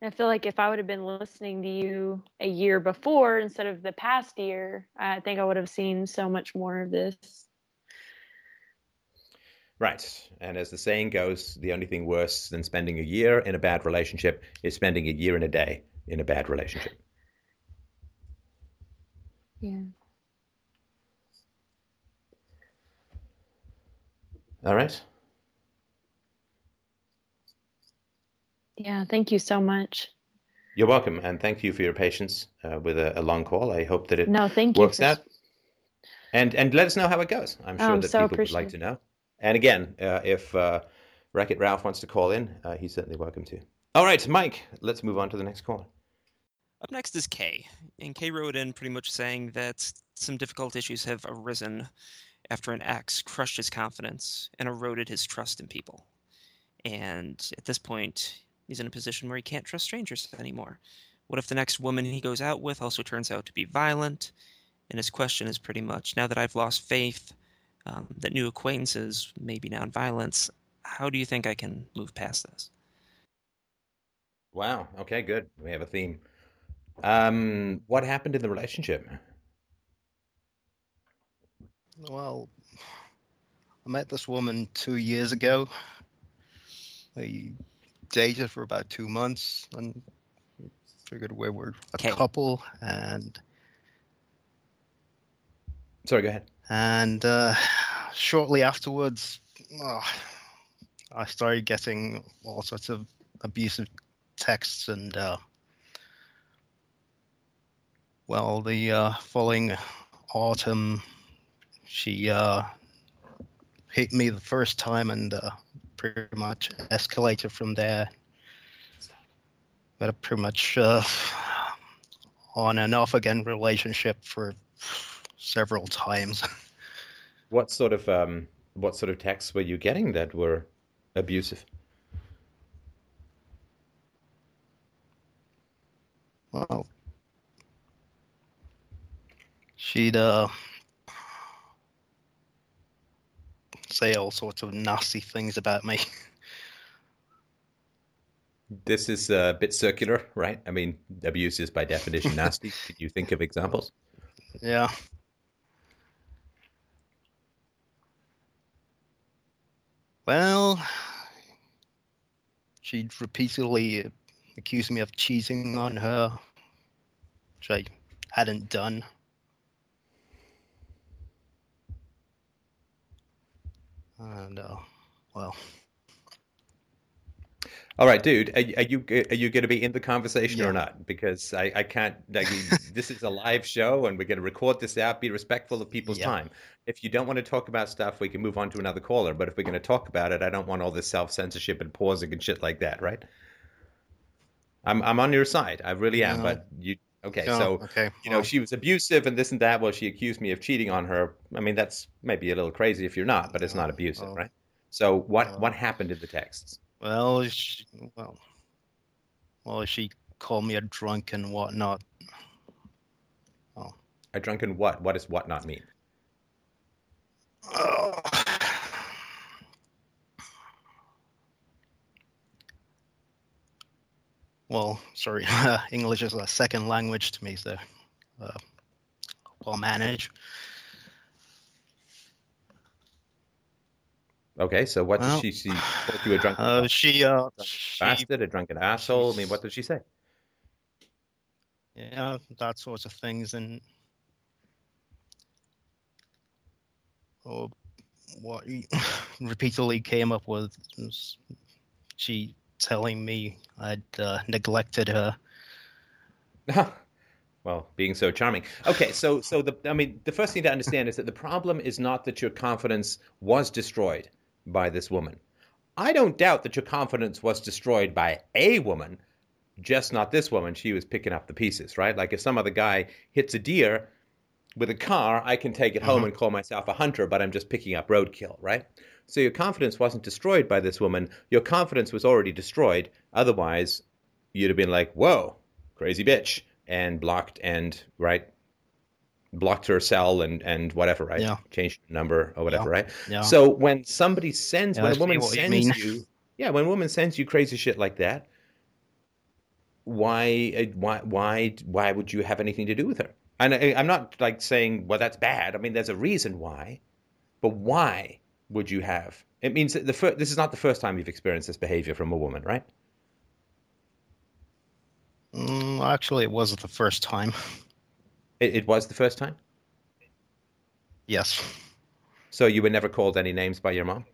[SPEAKER 3] I feel like if I would have been listening to you a year before instead of the past year, I think I would have seen so much more of this.
[SPEAKER 1] Right. And as the saying goes, the only thing worse than spending a year in a bad relationship is spending a year and a day in a bad relationship.
[SPEAKER 3] Yeah.
[SPEAKER 1] All right.
[SPEAKER 3] Yeah, thank you so much.
[SPEAKER 1] You're welcome, and thank you for your patience uh, with a, a, long call. I hope that it
[SPEAKER 3] no, thank
[SPEAKER 1] works
[SPEAKER 3] you
[SPEAKER 1] for... out. And and let us know how it goes. I'm sure oh, that so people would like to know. And again, uh, if uh, Wreck It Ralph wants to call in, uh, he's certainly welcome to. All right, Mike, let's move on to the next caller.
[SPEAKER 2] Up next is Kay. And Kay wrote in pretty much saying that some difficult issues have arisen after an ex crushed his confidence and eroded his trust in people. And at this point, he's in a position where he can't trust strangers anymore. What if the next woman he goes out with also turns out to be violent? And his question is pretty much now that I've lost faith, um, that new acquaintances may be nonviolence. How do you think I can move past this?
[SPEAKER 1] Wow. Okay, good. We have a theme. Um, what happened in the relationship?
[SPEAKER 4] Well, I met this woman two years ago. We dated for about two months and figured we were a couple and.
[SPEAKER 1] Sorry, go ahead.
[SPEAKER 4] And uh, shortly afterwards, oh, I started getting all sorts of abusive texts and uh, well, the uh, following autumn, she uh, hit me the first time and uh, pretty much escalated from there. But a pretty much uh, on and off again relationship for several times.
[SPEAKER 1] What sort of um, what sort of texts were you getting that were abusive?
[SPEAKER 4] Well, she'd uh, say all sorts of nasty things about me.
[SPEAKER 1] This is a bit circular, right? I mean, abuse is by definition nasty. Can you think of examples?
[SPEAKER 4] Yeah. Well, she'd repeatedly accused me of cheating on her, which I hadn't done. And, uh, well,
[SPEAKER 1] All right, dude. Are, are you are you going to be in the conversation
[SPEAKER 4] Yeah.
[SPEAKER 1] or not? Because I, I can't. Like, this is a live show, and we're going to record this out. Be respectful of people's
[SPEAKER 4] Yeah.
[SPEAKER 1] time. If you don't want to talk about stuff, we can move on to another caller. But if we're going to talk about it, I don't want all this self censorship and pausing and shit like that, right? I'm I'm on your side. I really am.
[SPEAKER 4] No.
[SPEAKER 1] But you okay?
[SPEAKER 4] no,
[SPEAKER 1] So
[SPEAKER 4] okay.
[SPEAKER 1] you know,
[SPEAKER 4] well,
[SPEAKER 1] she was abusive and this and that. Well, she accused me of cheating on her. I mean, that's maybe a little crazy if you're not, but it's not
[SPEAKER 4] oh,
[SPEAKER 1] abusive,
[SPEAKER 4] well,
[SPEAKER 1] right? So what
[SPEAKER 4] well.
[SPEAKER 1] what happened in the texts?
[SPEAKER 4] well, she, well, well, she called me a drunk and whatnot.
[SPEAKER 1] Oh, a drunken what? What does whatnot mean? mean?
[SPEAKER 4] Well, sorry, English is a second language to me, so uh, well managed.
[SPEAKER 1] Okay, so what
[SPEAKER 4] Well,
[SPEAKER 1] did she see? Called you a drunken
[SPEAKER 4] Uh, she, uh,
[SPEAKER 1] drunken
[SPEAKER 4] she,
[SPEAKER 1] bastard, a drunken asshole. I mean, what did she say?
[SPEAKER 4] yeah, that sorts of things, and oh, what repeatedly came up with she telling me I'd uh, neglected her.
[SPEAKER 1] well, being so charming. Okay, so so the I mean, the first thing to understand is that the problem is not that your confidence was destroyed by this woman. I don't doubt that your confidence was destroyed by a woman, just not this woman. She was picking up the pieces, right? Like if some other guy hits a deer with a car, I can take it home
[SPEAKER 4] Mhm.
[SPEAKER 1] and call myself a hunter, but I'm just picking up roadkill, right? So your confidence wasn't destroyed by this woman. Your confidence was already destroyed. Otherwise, you'd have been like, "Whoa, crazy bitch," and blocked and right, blocked her cell and and whatever, right?
[SPEAKER 4] Yeah.
[SPEAKER 1] Changed the number or whatever, right?
[SPEAKER 4] Yeah.
[SPEAKER 1] So when somebody sends,
[SPEAKER 4] Yeah,
[SPEAKER 1] when a woman
[SPEAKER 4] you
[SPEAKER 1] sends
[SPEAKER 4] mean.
[SPEAKER 1] you, yeah, when a woman sends you crazy shit like that, why, uh, why, why, why would you have anything to do with her? And I, I'm not like saying, well, that's bad. I mean, there's a reason why, but why would you have? It means that the fir- this is not the first time you've experienced this behavior from a woman, right?
[SPEAKER 4] Mm, actually, it wasn't the first time.
[SPEAKER 1] It, it was the first time.
[SPEAKER 4] Yes.
[SPEAKER 1] So you were never called any names by your mom.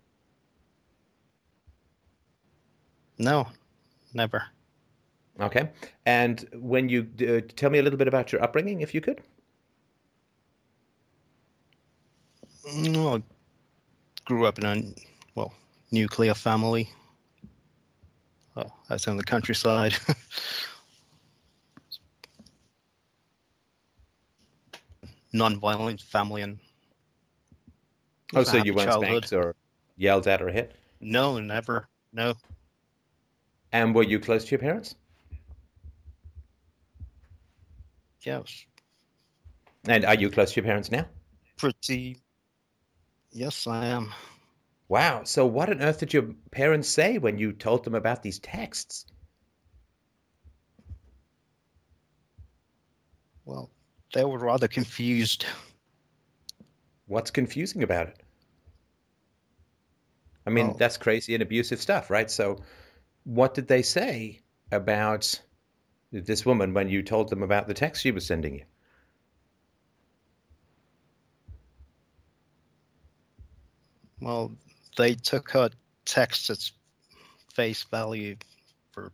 [SPEAKER 4] No, never.
[SPEAKER 1] Okay. And when you uh, tell me a little bit about your upbringing, if you could.
[SPEAKER 4] No, I grew up in a well nuclear family. Oh, that's in the countryside. Non-violent family and
[SPEAKER 1] Oh, so you weren't
[SPEAKER 4] childhood.
[SPEAKER 1] spanked or yelled at or hit?
[SPEAKER 4] No, never. No.
[SPEAKER 1] And were you close to your parents?
[SPEAKER 4] Yes.
[SPEAKER 1] And are you close to your parents now?
[SPEAKER 4] Pretty. Yes, I am.
[SPEAKER 1] Wow. So what on earth did your parents say when you told them about these texts?
[SPEAKER 4] Well, they were rather confused.
[SPEAKER 1] What's confusing about it? I mean,
[SPEAKER 4] Well-
[SPEAKER 1] that's crazy and abusive stuff, right? So what did they say about this woman when you told them about the text she was sending you?
[SPEAKER 4] Well, they took her text at face value for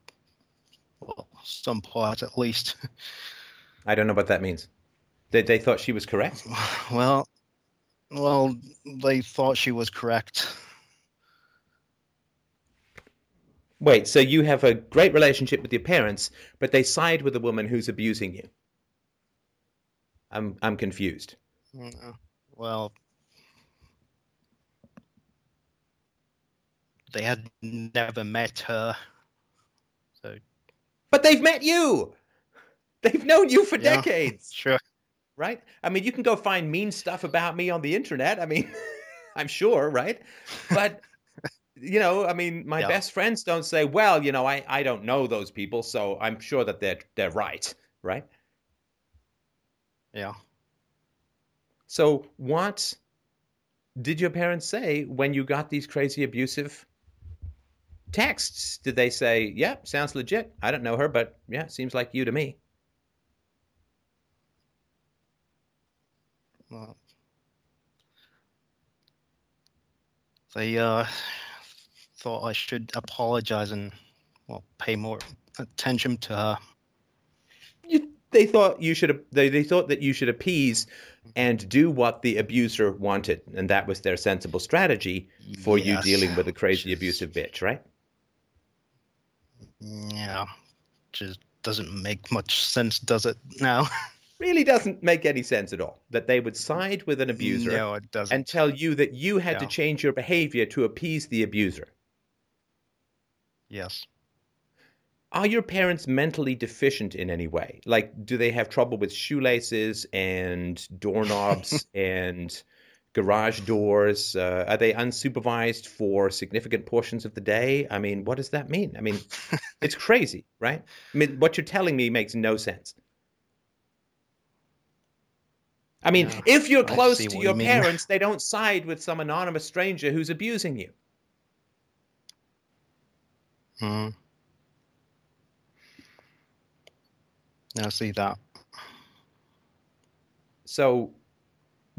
[SPEAKER 4] well, some part at least.
[SPEAKER 1] I don't know what that means. They, they thought she was correct?
[SPEAKER 4] well, well, they thought she was correct.
[SPEAKER 1] Wait, so you have a great relationship with your parents, but they side with a woman who's abusing you. I'm I'm confused.
[SPEAKER 4] Uh, Well, they had never met her. So,
[SPEAKER 1] But they've met you. They've known you for
[SPEAKER 4] Yeah.
[SPEAKER 1] decades,
[SPEAKER 4] sure.
[SPEAKER 1] right? I mean, you can go find mean stuff about me on the internet. I mean, I'm sure, right? But you know, I mean, my
[SPEAKER 4] Yeah.
[SPEAKER 1] best friends don't say, "Well, you know, I I don't know those people, so I'm sure that they're they're right," right?
[SPEAKER 4] Yeah.
[SPEAKER 1] So, what did your parents say when you got these crazy abusive texts? Did they say, "Yeah, sounds legit. I don't know her, but yeah, seems like you to me."
[SPEAKER 4] Well, they uh, thought I should apologize and well pay more attention to her.
[SPEAKER 1] you, they thought you should they, they thought that you should appease and do what the abuser wanted and that was their sensible strategy for you dealing with a crazy
[SPEAKER 4] is-
[SPEAKER 1] abusive bitch right
[SPEAKER 4] Yeah, just doesn't make much sense, does it? Now.
[SPEAKER 1] really doesn't make any sense at all that they would side with an abuser
[SPEAKER 4] No, it doesn't.
[SPEAKER 1] and tell you that you had to change your behavior to appease the abuser
[SPEAKER 4] yes.
[SPEAKER 1] are your parents mentally deficient in any way like do they have trouble with shoelaces and doorknobs and garage doors uh, are they unsupervised for significant portions of the day i mean what does that mean i mean it's crazy right i mean what you're telling me makes no sense I mean,
[SPEAKER 4] Yeah,
[SPEAKER 1] if you're close to your
[SPEAKER 4] you
[SPEAKER 1] parents, they don't side with some anonymous stranger who's abusing you.
[SPEAKER 4] Mm. I see that.
[SPEAKER 1] So,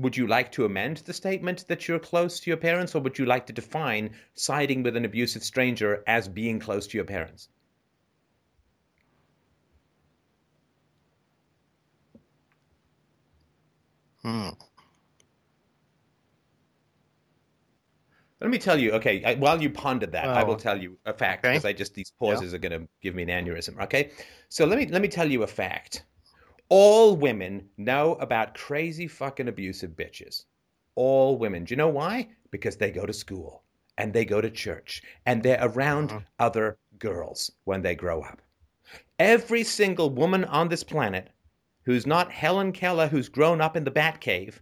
[SPEAKER 1] would you like to amend the statement that you're close to your parents, or would you like to define siding with an abusive stranger as being close to your parents?
[SPEAKER 4] Mm.
[SPEAKER 1] Let me tell you, okay, I, while you ponder that, I will tell you a fact
[SPEAKER 4] okay.
[SPEAKER 1] because I just, these pauses are going to give me an aneurysm, okay? So let me, let me tell you a fact. All women know about crazy fucking abusive bitches. All women. Do you know why? Because they go to school and they go to church and they're around
[SPEAKER 4] Uh-huh.
[SPEAKER 1] other girls when they grow up. Every single woman on this planet who's not Helen Keller, who's grown up in the Batcave,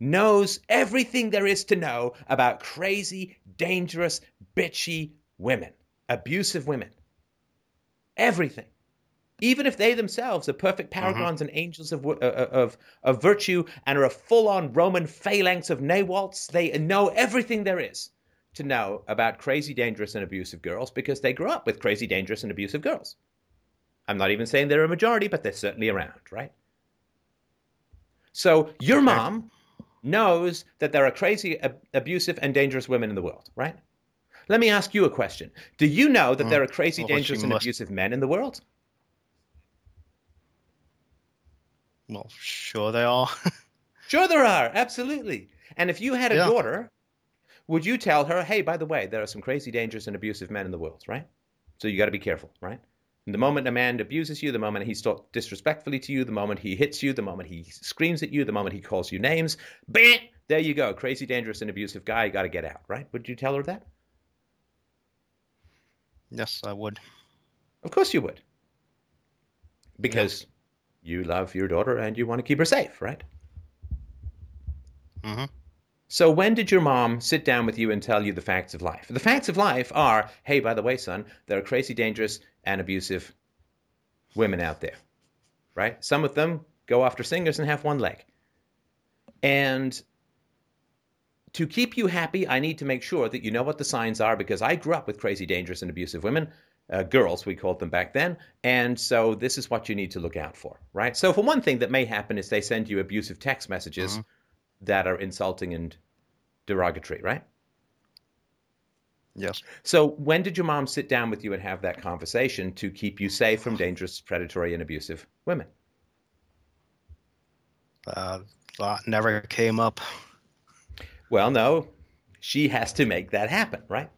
[SPEAKER 1] knows everything there is to know about crazy, dangerous, bitchy women, abusive women. Everything. Even if they themselves are perfect paragons and angels of, uh, uh, of, of virtue and are a full on Roman phalanx of Nawalts, they know everything there is to know about crazy, dangerous, and abusive girls because they grew up with crazy, dangerous, and abusive girls. I'm not even saying they're a majority, but they're certainly around, right? So your mom knows that there are crazy, ab- abusive, and dangerous women in the world, right? Let me ask you a question. Do you know that
[SPEAKER 4] Mm,
[SPEAKER 1] there are crazy,
[SPEAKER 4] well,
[SPEAKER 1] dangerous, and
[SPEAKER 4] must-
[SPEAKER 1] abusive men in the world?
[SPEAKER 4] Well, sure they are.
[SPEAKER 1] Sure, there are. Absolutely. And if you had a
[SPEAKER 4] Yeah.
[SPEAKER 1] daughter, would you tell her, hey, by the way, there are some crazy, dangerous, and abusive men in the world, right? So you got to be careful, right? The moment a man abuses you, the moment he talks disrespectfully to you, the moment he hits you, the moment he screams at you, the moment he calls you names, bam, there you go. Crazy, dangerous, and abusive guy, You got to get out, right? Would you tell her that?
[SPEAKER 4] yes, I would.
[SPEAKER 1] Of course you would. Because you love your daughter and you want to keep her safe, right?
[SPEAKER 4] hmm
[SPEAKER 1] So when did your mom sit down with you and tell you the facts of life? The facts of life are, hey, by the way, son, there are crazy, dangerous, and abusive women out there, right? Some of them go after singers and have one leg. And to keep you happy, I need to make sure that you know what the signs are because I grew up with crazy, dangerous, and abusive women. Uh, girls, we called them back then. And so this is what you need to look out for, right? So, for one thing that may happen is they send you abusive text messages
[SPEAKER 4] Mhm.
[SPEAKER 1] that are insulting and derogatory, right?
[SPEAKER 4] Yes.
[SPEAKER 1] So, when did your mom sit down with you and have that conversation to keep you safe from dangerous, predatory, and abusive women?
[SPEAKER 4] Uh, that never came up.
[SPEAKER 1] Well, no, she has to make that happen, right?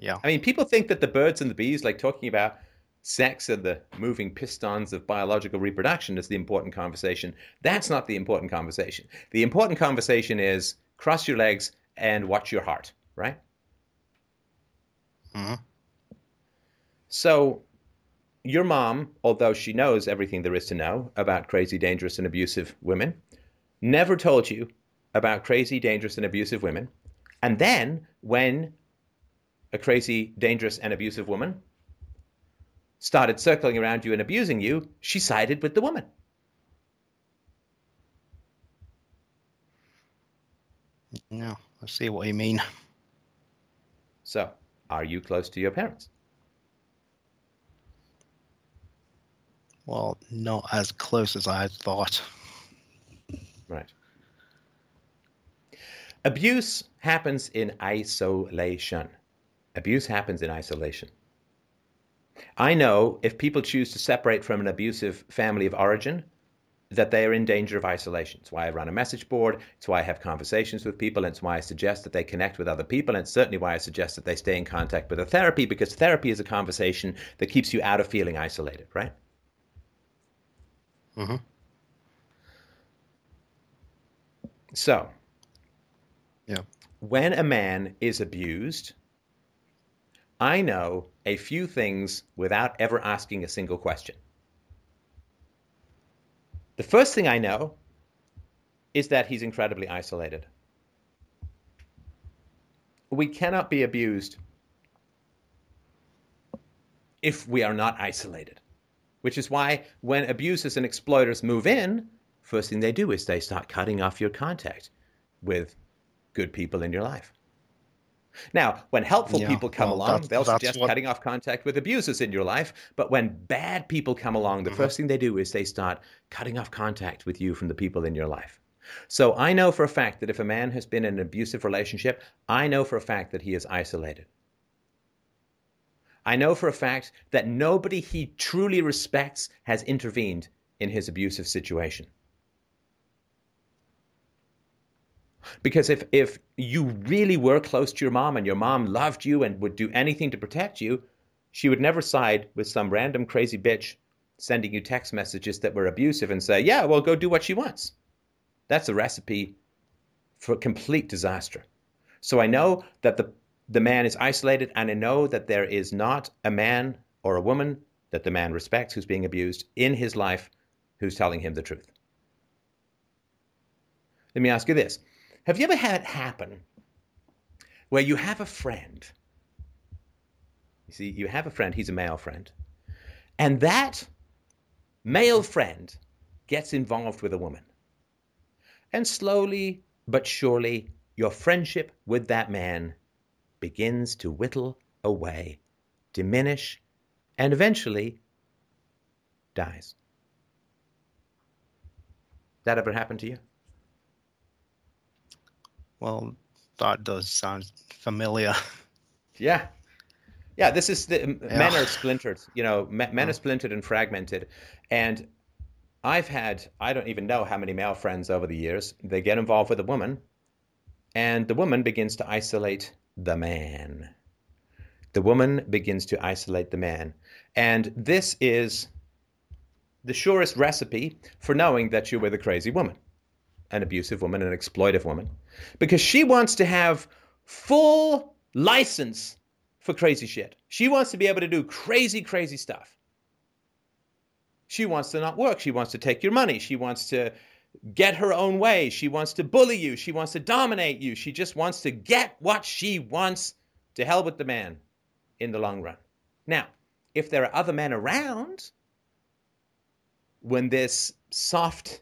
[SPEAKER 4] Yeah.
[SPEAKER 1] I mean, people think that the birds and the bees, like talking about sex and the moving pistons of biological reproduction, is the important conversation. That's not the important conversation. The important conversation is cross your legs and watch your heart, right?
[SPEAKER 4] hmm
[SPEAKER 1] So, your mom, although she knows everything there is to know about crazy, dangerous, and abusive women, never told you about crazy, dangerous, and abusive women. And then, when a crazy, dangerous, and abusive woman started circling around you and abusing you, she sided with the woman.
[SPEAKER 4] No, I see what you mean.
[SPEAKER 1] So, are you close to your parents?
[SPEAKER 4] Well, not as close as I had thought.
[SPEAKER 1] Right. Abuse happens in isolation. Abuse happens in isolation. I know if people choose to separate from an abusive family of origin, that they are in danger of isolation. It's why I run a message board. It's why I have conversations with people. And it's why I suggest that they connect with other people. And it's certainly why I suggest that they stay in contact with a therapy because therapy is a conversation that keeps you out of feeling isolated, right?
[SPEAKER 4] hmm
[SPEAKER 1] So,
[SPEAKER 4] Yeah.
[SPEAKER 1] when a man is abused, I know a few things without ever asking a single question. The first thing I know is that he's incredibly isolated. We cannot be abused if we are not isolated, which is why when abusers and exploiters move in, first thing they do is they start cutting off your contact with good people in your life. Now, when helpful
[SPEAKER 4] Yeah,
[SPEAKER 1] people come
[SPEAKER 4] well,
[SPEAKER 1] along, they'll suggest
[SPEAKER 4] what-
[SPEAKER 1] cutting off contact with abusers in your life. But when bad people come along, the
[SPEAKER 4] Mhm.
[SPEAKER 1] first thing they do is they start cutting off contact with you from the people in your life. So I know for a fact that if a man has been in an abusive relationship, I know for a fact that he is isolated. I know for a fact that nobody he truly respects has intervened in his abusive situation. Because if, if you really were close to your mom and your mom loved you and would do anything to protect you, she would never side with some random crazy bitch sending you text messages that were abusive and say, yeah, well, go do what she wants. That's a recipe for complete disaster. So I know that the, the man is isolated, and I know that there is not a man or a woman that the man respects who's being abused in his life who's telling him the truth. Let me ask you this Have you ever had it happen where you have a friend? You see, you have a friend, he's a male friend, and that male friend gets involved with a woman. And slowly but surely, your friendship with that man begins to whittle away, diminish, and eventually dies. That ever happened to you?
[SPEAKER 4] Well, that does sound familiar.
[SPEAKER 1] Yeah. Yeah, this is the m- men are splintered. You know, me- men are
[SPEAKER 4] Mm.
[SPEAKER 1] splintered and fragmented. And I've had, I don't even know how many male friends over the years. They get involved with a woman, and the woman begins to isolate the man. The woman begins to isolate the man. And this is the surest recipe for knowing that you're with a crazy woman, an abusive woman, an exploitive woman, because she wants to have full license for crazy shit. She wants to be able to do crazy, crazy stuff. She wants to not work. She wants to take your money. She wants to get her own way. She wants to bully you. She wants to dominate you. She just wants to get what she wants. To hell with the man in the long run. Now, if there are other men around, when this soft,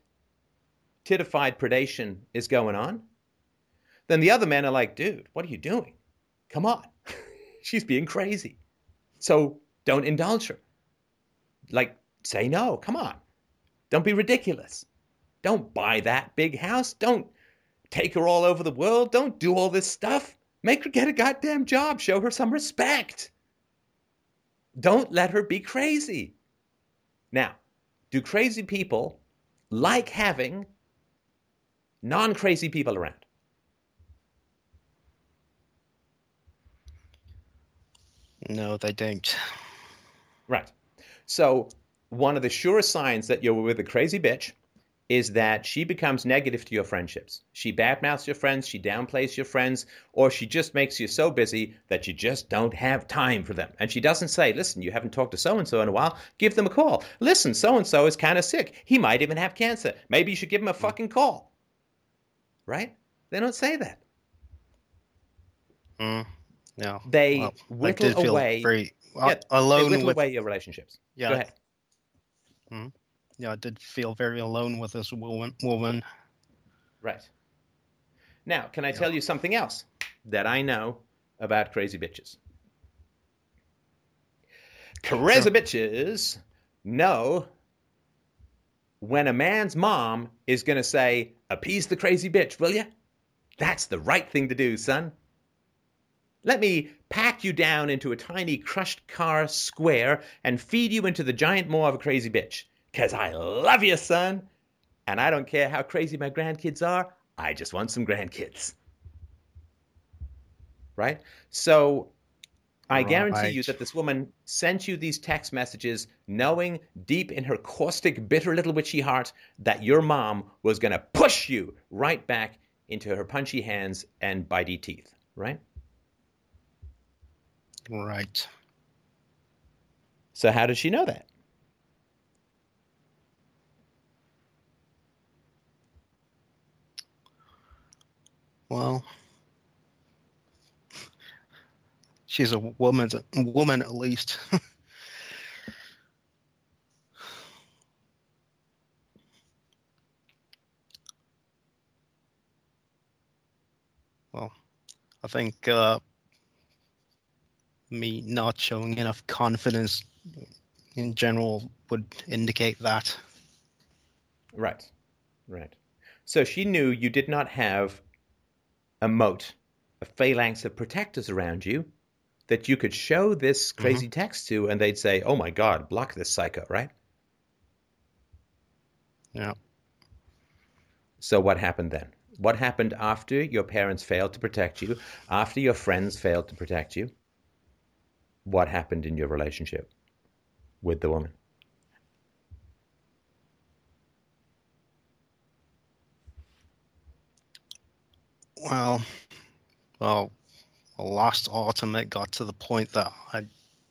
[SPEAKER 1] titified predation is going on, then the other men are like, dude, what are you doing? Come on. She's being crazy. So don't indulge her. Like, say no. Come on. Don't be ridiculous. Don't buy that big house. Don't take her all over the world. Don't do all this stuff. Make her get a goddamn job. Show her some respect. Don't let her be crazy. Now, do crazy people like having non crazy people around?
[SPEAKER 4] No, they don't.
[SPEAKER 1] Right. So, one of the surest signs that you're with a crazy bitch is that she becomes negative to your friendships. She badmouths your friends, she downplays your friends, or she just makes you so busy that you just don't have time for them. And she doesn't say, listen, you haven't talked to so and so in a while, give them a call. Listen, so and so is kind of sick. He might even have cancer. Maybe you should give him a fucking call. Right? They don't say that.
[SPEAKER 4] Mm, no.
[SPEAKER 1] They
[SPEAKER 4] Well,
[SPEAKER 1] whittle away.
[SPEAKER 4] very well,
[SPEAKER 1] Yeah, they whittle
[SPEAKER 4] with
[SPEAKER 1] away your relationships.
[SPEAKER 4] yeah,
[SPEAKER 1] Go ahead.
[SPEAKER 4] yeah. I did feel very alone with this woman. Woman.
[SPEAKER 1] Right. Now, can I tell you something else that I know about crazy bitches? Crazy bitches know when a man's mom is going to say, appease the crazy bitch, will you? That's the right thing to do, son. Let me pack you down into a tiny crushed car square and feed you into the giant maw of a crazy bitch. Because I love you, son. And I don't care how crazy my grandkids are, I just want some grandkids. Right? So I guarantee you that this woman sent you these text messages knowing deep in her caustic, bitter little witchy heart that your mom was going to push you right back into her punchy hands and bitey teeth. Right?
[SPEAKER 4] Right.
[SPEAKER 1] So, how does she know that?
[SPEAKER 4] Well, she's a woman. Woman at least. well, I think uh, me not showing enough confidence in general would indicate that.
[SPEAKER 1] Right. Right. So she knew you did not have a moat, a phalanx of protectors around you that you could show this mm-hmm. crazy text to and they'd say, oh my God, block this psycho, right?
[SPEAKER 4] Yeah.
[SPEAKER 1] So what happened then? What happened after your parents failed to protect you, after your friends failed to protect you? What happened in your relationship with the woman?
[SPEAKER 4] Well, well, last autumn it got to the point that I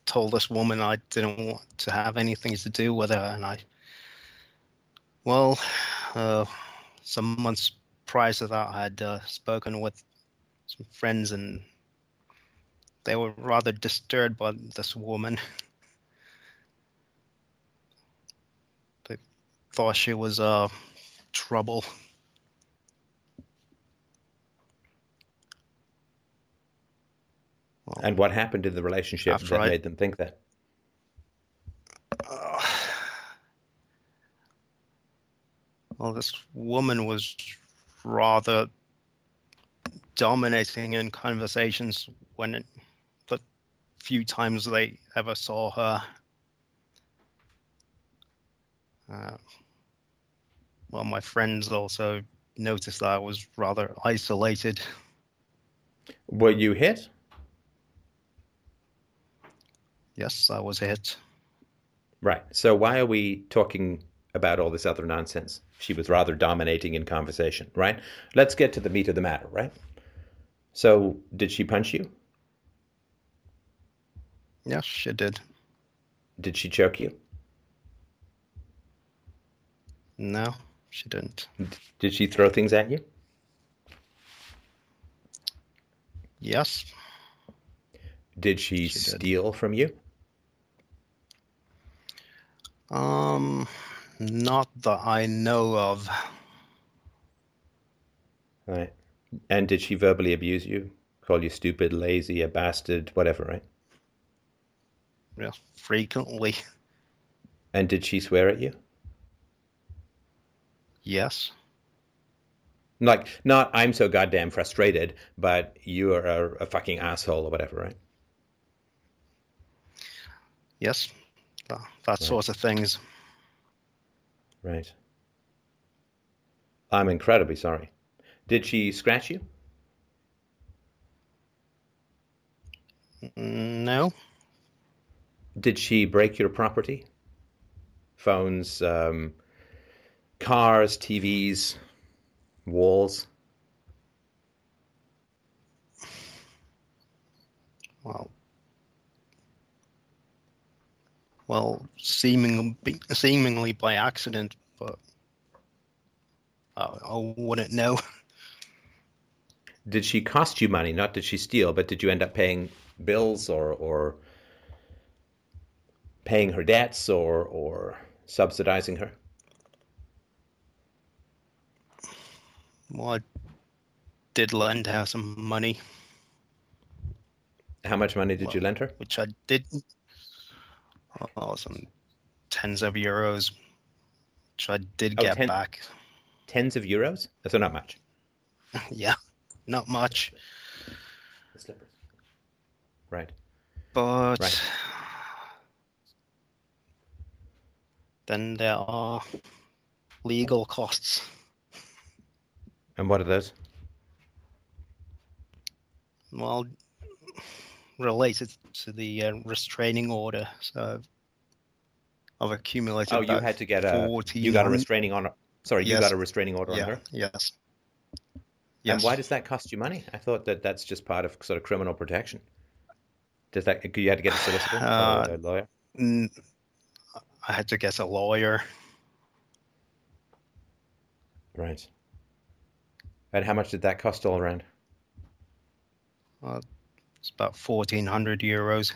[SPEAKER 4] told this woman I didn't want to have anything to do with her, and I, well, uh, some months prior to that, I had uh, spoken with some friends, and they were rather disturbed by this woman. They thought she was uh, trouble. Well,
[SPEAKER 1] And what happened in the relationship that made them think that?
[SPEAKER 4] Uh, well, this woman was rather dominating in conversations when it, the few times they ever saw her. Uh, well, my friends also noticed that I was rather isolated.
[SPEAKER 1] Were you hit?
[SPEAKER 4] Yes, I was hit.
[SPEAKER 1] Right. So why are we talking about all this other nonsense? She was rather dominating in conversation, right? Let's get to the meat of the matter, right? So did she punch you?
[SPEAKER 4] Yes, she did.
[SPEAKER 1] Did she choke you?
[SPEAKER 4] No, she didn't.
[SPEAKER 1] Did she throw things at you?
[SPEAKER 4] Yes,
[SPEAKER 1] Did she,
[SPEAKER 4] She did.
[SPEAKER 1] steal from you?
[SPEAKER 4] Um, not that I know of.
[SPEAKER 1] Right. And did she verbally abuse you? Call you stupid, lazy, a bastard, whatever, right?
[SPEAKER 4] Yeah, frequently.
[SPEAKER 1] And did she swear at you?
[SPEAKER 4] Yes.
[SPEAKER 1] Like, not I'm so goddamn frustrated, but you are a, a fucking asshole or whatever, right?
[SPEAKER 4] Yes. That, that sort of things.
[SPEAKER 1] Right. I'm incredibly sorry. Did she scratch you?
[SPEAKER 4] Mm, No.
[SPEAKER 1] Did she break your property? Phones, um, cars, TVs, walls.
[SPEAKER 4] Well, well, seemingly seemingly by accident, but I, I wouldn't know.
[SPEAKER 1] Did she cost you money? Not did she steal, but did you end up paying bills or or paying her debts or or subsidizing her?
[SPEAKER 4] Well, I did lend her some money,
[SPEAKER 1] How much money did
[SPEAKER 4] Well,
[SPEAKER 1] you lend her?
[SPEAKER 4] which I did. Oh, some tens of euros, which I did
[SPEAKER 1] Oh,
[SPEAKER 4] get
[SPEAKER 1] ten-
[SPEAKER 4] back.
[SPEAKER 1] Tens of euros? So not much.
[SPEAKER 4] Yeah, not much,
[SPEAKER 1] The slippers. Right.
[SPEAKER 4] but
[SPEAKER 1] Right.
[SPEAKER 4] then there are legal costs.
[SPEAKER 1] And what are those?
[SPEAKER 4] Well, related to the uh, restraining order, so I've accumulated.
[SPEAKER 1] Oh, you had to get a
[SPEAKER 4] 14
[SPEAKER 1] you got a restraining order. Sorry, you got a restraining order
[SPEAKER 4] Yeah.
[SPEAKER 1] on her.
[SPEAKER 4] Yes.
[SPEAKER 1] And why does that cost you money? I thought that that's just part of sort of criminal protection. Does that you had to get a solicitor
[SPEAKER 4] Uh,
[SPEAKER 1] a lawyer?
[SPEAKER 4] I had to get a lawyer.
[SPEAKER 1] Right. And how much did that cost all around?
[SPEAKER 4] Uh, it's about fourteen hundred euros.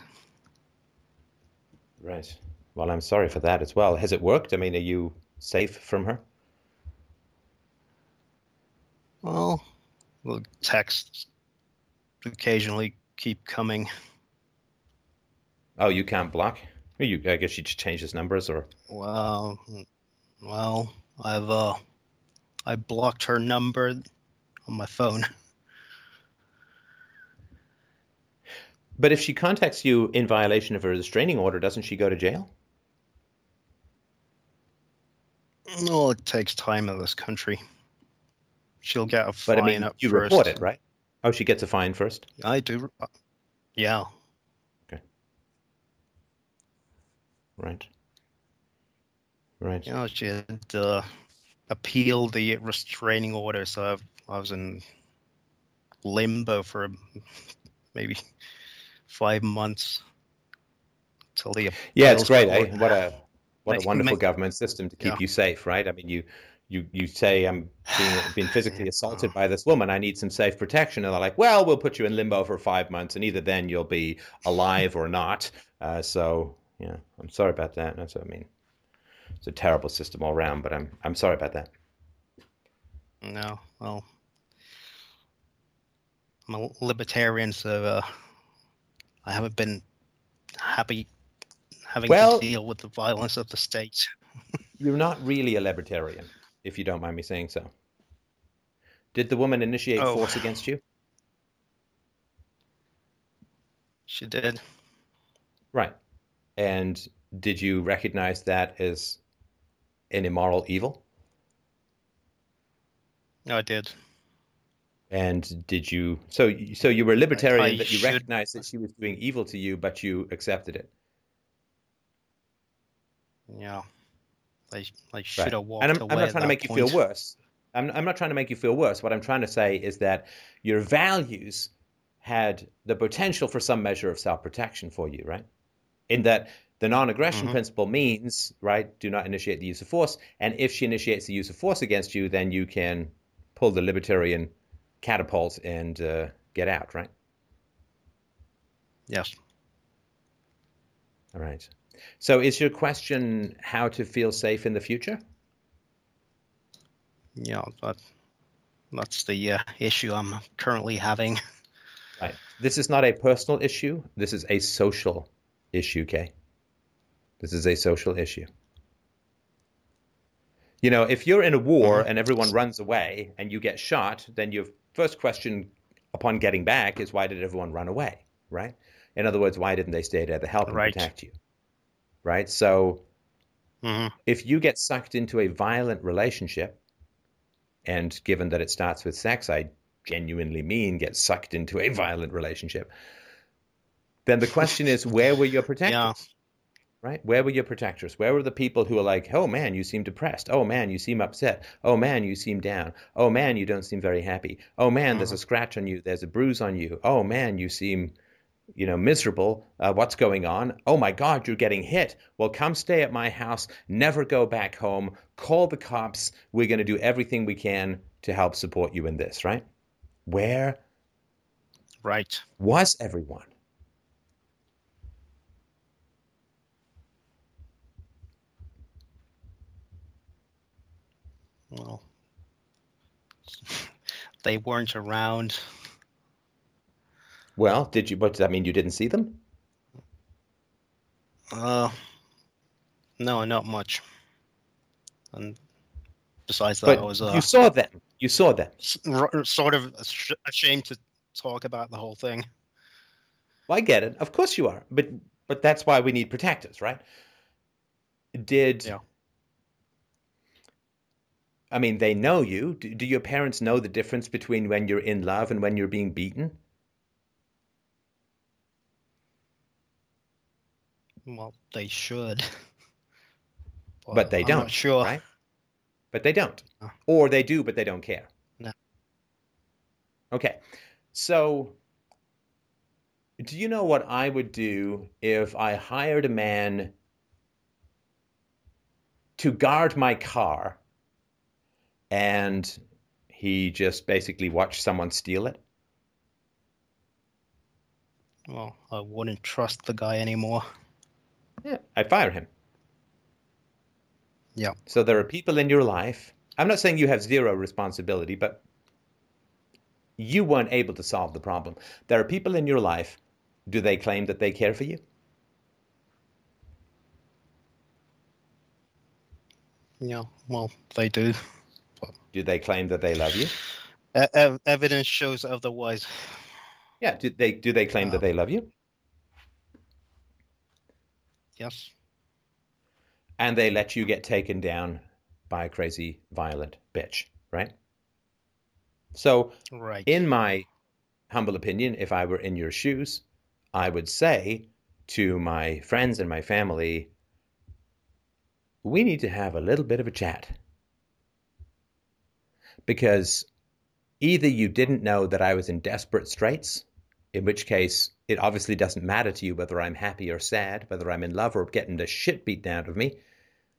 [SPEAKER 1] Right. Well, I'm sorry for that as well. Has it worked? I mean, are you safe from her?
[SPEAKER 4] Well, the texts occasionally keep coming.
[SPEAKER 1] Oh, you can't block? You, I guess you just change his numbers or
[SPEAKER 4] Well, well, I've uh, I blocked her number on my phone.
[SPEAKER 1] But if she contacts you in violation of a restraining order, doesn't she go to jail?
[SPEAKER 4] Well, it takes time in this country. She'll get a fine But
[SPEAKER 1] I mean,
[SPEAKER 4] up
[SPEAKER 1] you
[SPEAKER 4] first.
[SPEAKER 1] report it, right? Oh, she gets a fine first.
[SPEAKER 4] I do. uh, Yeah. Okay.
[SPEAKER 1] Right. Right.
[SPEAKER 4] You know, she had uh, appealed the restraining order, so I've, I was in limbo for maybe five months till the
[SPEAKER 1] Yeah, it's great. Eh? What a what a wonderful
[SPEAKER 4] make-
[SPEAKER 1] government system to keep
[SPEAKER 4] Yeah.
[SPEAKER 1] you safe, right? I mean, you you you say I'm being being physically assaulted by this woman. I need some safe protection, and they're like, well, we'll put you in limbo for five months, and either then you'll be alive or not. Uh, so yeah, I'm sorry about that. That's what I mean. It's a terrible system all around, but I'm I'm sorry about that.
[SPEAKER 4] No, well, I'm a libertarian, so uh, I haven't been happy having
[SPEAKER 1] Well-
[SPEAKER 4] to deal with the violence of the state.
[SPEAKER 1] You're not really a libertarian, if you don't mind me saying so. Did the woman initiate
[SPEAKER 4] Oh.
[SPEAKER 1] force against you?
[SPEAKER 4] She did.
[SPEAKER 1] Right. And did you recognize that as an immoral evil?
[SPEAKER 4] No, I did.
[SPEAKER 1] And did you so so you were libertarian
[SPEAKER 4] I
[SPEAKER 1] that you
[SPEAKER 4] should-
[SPEAKER 1] recognized that she was doing evil to you, but you accepted it.
[SPEAKER 4] Yeah. I, I should have walked
[SPEAKER 1] And I'm,
[SPEAKER 4] away
[SPEAKER 1] I'm not trying to make you feel worse. I'm, I'm not trying to make you feel worse. What I'm trying to say is that your values had the potential for some measure of self protection for you, right? In that the non aggression
[SPEAKER 4] Mhm.
[SPEAKER 1] principle means, right, do not initiate the use of force. And if she initiates the use of force against you, then you can pull the libertarian catapult and uh, get out, right?
[SPEAKER 4] Yes.
[SPEAKER 1] All right. So is your question how to feel safe in the future?
[SPEAKER 4] Yeah, that, that's the uh, issue I'm currently having.
[SPEAKER 1] Right. This is not a personal issue. This is a social issue, Kay. This is a social issue. You know, if you're in a war
[SPEAKER 4] Mhm.
[SPEAKER 1] and everyone runs away and you get shot, then your first question upon getting back is why did everyone run away, right? In other words, why didn't they stay there to help and
[SPEAKER 4] Right.
[SPEAKER 1] protect you? Right? So
[SPEAKER 4] hmm
[SPEAKER 1] if you get sucked into a violent relationship, and given that it starts with sex, I genuinely mean get sucked into a violent relationship, then the question is, where were your protectors? Right? Where were your protectors? Where were the people who were like, oh man, you seem depressed. Oh man, you seem upset. Oh man, you seem down. Oh man, you don't seem very happy. Oh man, there's a scratch on you. There's a bruise on you. Oh man, you seem, you know, miserable. Uh, what's going on? Oh my God, you're getting hit. Well, come stay at my house. Never go back home. Call the cops. We're going to do everything we can to help support you in this, right? Where
[SPEAKER 4] Right.
[SPEAKER 1] was everyone?
[SPEAKER 4] Well, they weren't around.
[SPEAKER 1] Well, did you? What does that mean? You didn't see them?
[SPEAKER 4] Uh, no, not much. And besides that, I was uh,
[SPEAKER 1] you saw them. You saw them.
[SPEAKER 4] sort of ashamed to talk about the whole thing.
[SPEAKER 1] Well, I get it. Of course you are. But but that's why we need protectors, right? Did
[SPEAKER 4] Yeah.
[SPEAKER 1] I mean they know you? Do, do your parents know the difference between when you're in love and when you're being beaten?
[SPEAKER 4] Well, they should.
[SPEAKER 1] But they
[SPEAKER 4] I'm
[SPEAKER 1] don't.
[SPEAKER 4] Sure.
[SPEAKER 1] right? But they don't.
[SPEAKER 4] No.
[SPEAKER 1] Or they do, but they don't care.
[SPEAKER 4] No.
[SPEAKER 1] Okay. So, do you know what I would do if I hired a man to guard my car and he just basically watched someone steal it?
[SPEAKER 4] Well, I wouldn't trust the guy anymore.
[SPEAKER 1] Yeah, I'd fire him.
[SPEAKER 4] Yeah.
[SPEAKER 1] So there are people in your life. I'm not saying you have zero responsibility, but you weren't able to solve the problem. There are people in your life. Do they claim that they care for you?
[SPEAKER 4] Yeah. Well, they do.
[SPEAKER 1] Do they claim that they love you?
[SPEAKER 4] Ev- evidence shows otherwise.
[SPEAKER 1] Yeah. Do they do they claim that um. they love you?
[SPEAKER 4] Yes.
[SPEAKER 1] And they let you get taken down by a crazy, violent bitch, right? So
[SPEAKER 4] Right.
[SPEAKER 1] in my humble opinion, if I were in your shoes, I would say to my friends and my family, we need to have a little bit of a chat. Because either you didn't know that I was in desperate straits, in which case it obviously doesn't matter to you whether I'm happy or sad, whether I'm in love or getting the shit beaten out of me,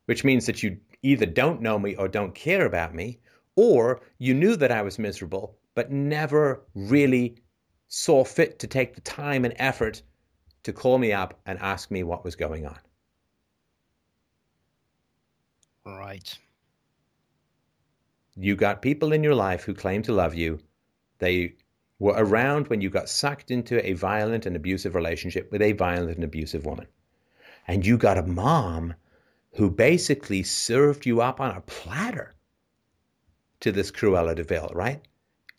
[SPEAKER 1] which means that you either don't know me or don't care about me, or you knew that I was miserable, but never really saw fit to take the time and effort to call me up and ask me what was going on.
[SPEAKER 4] Right.
[SPEAKER 1] You got people in your life who claim to love you. They were around when you got sucked into a violent and abusive relationship with a violent and abusive woman. And you got a mom who basically served you up on a platter to this Cruella de Vil, right?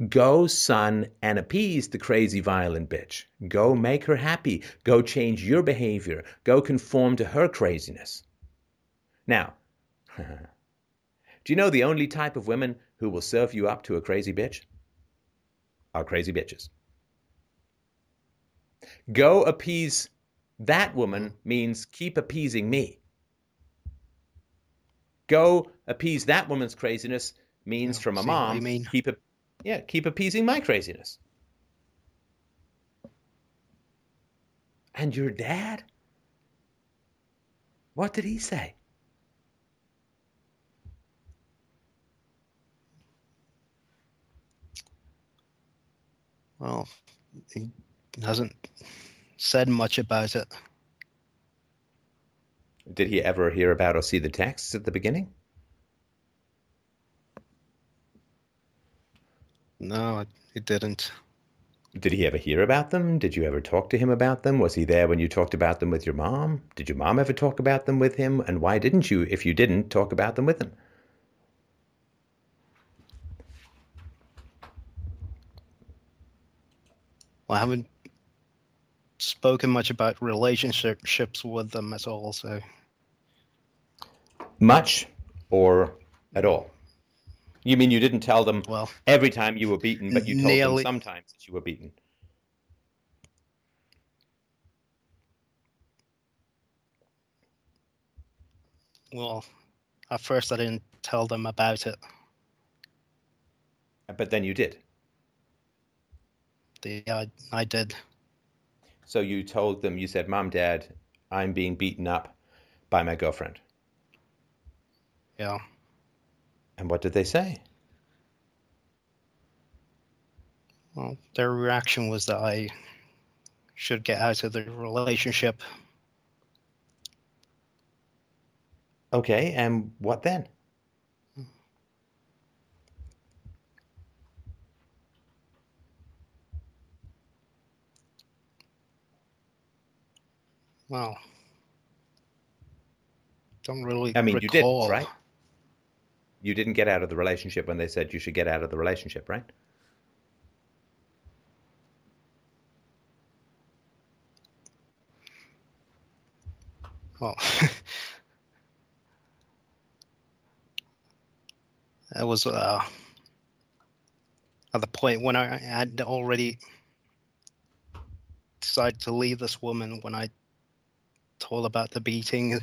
[SPEAKER 1] Go, son, and appease the crazy, violent bitch. Go make her happy. Go change your behavior. Go conform to her craziness. Now, do you know the only type of women who will serve you up to a crazy bitch? Are crazy bitches. Go appease that woman means keep appeasing me. Go appease that woman's craziness means
[SPEAKER 4] Yeah,
[SPEAKER 1] from a
[SPEAKER 4] what you
[SPEAKER 1] mom
[SPEAKER 4] mean.
[SPEAKER 1] keep a, yeah keep appeasing my craziness. And your dad? What did he say?
[SPEAKER 4] Well, he hasn't said much about it.
[SPEAKER 1] Did he ever hear about or see the texts at the beginning?
[SPEAKER 4] No, he didn't.
[SPEAKER 1] Did he ever hear about them? Did you ever talk to him about them? Was he there when you talked about them with your mom? Did your mom ever talk about them with him? And why didn't you, if you didn't, talk about them with him?
[SPEAKER 4] I haven't spoken much about relationships with them at all. So
[SPEAKER 1] Much or at all? You mean you didn't tell them
[SPEAKER 4] well,
[SPEAKER 1] every time you were beaten, but you told
[SPEAKER 4] Nearly-
[SPEAKER 1] them sometimes that you were beaten?
[SPEAKER 4] well, at first I didn't tell them about it.
[SPEAKER 1] But then you did.
[SPEAKER 4] The, I, I did.
[SPEAKER 1] So you told them, you said, Mom, Dad, I'm being beaten up by my girlfriend.
[SPEAKER 4] Yeah.
[SPEAKER 1] And what did they say?
[SPEAKER 4] Well, their reaction was that I should get out of the relationship.
[SPEAKER 1] Okay, and what then?
[SPEAKER 4] Well, don't really.
[SPEAKER 1] I mean, you did, right? You didn't get out of the relationship when they said you should get out of the relationship, right?
[SPEAKER 4] Well, that was uh, at the point when I had already decided to leave this woman when I told about the beating.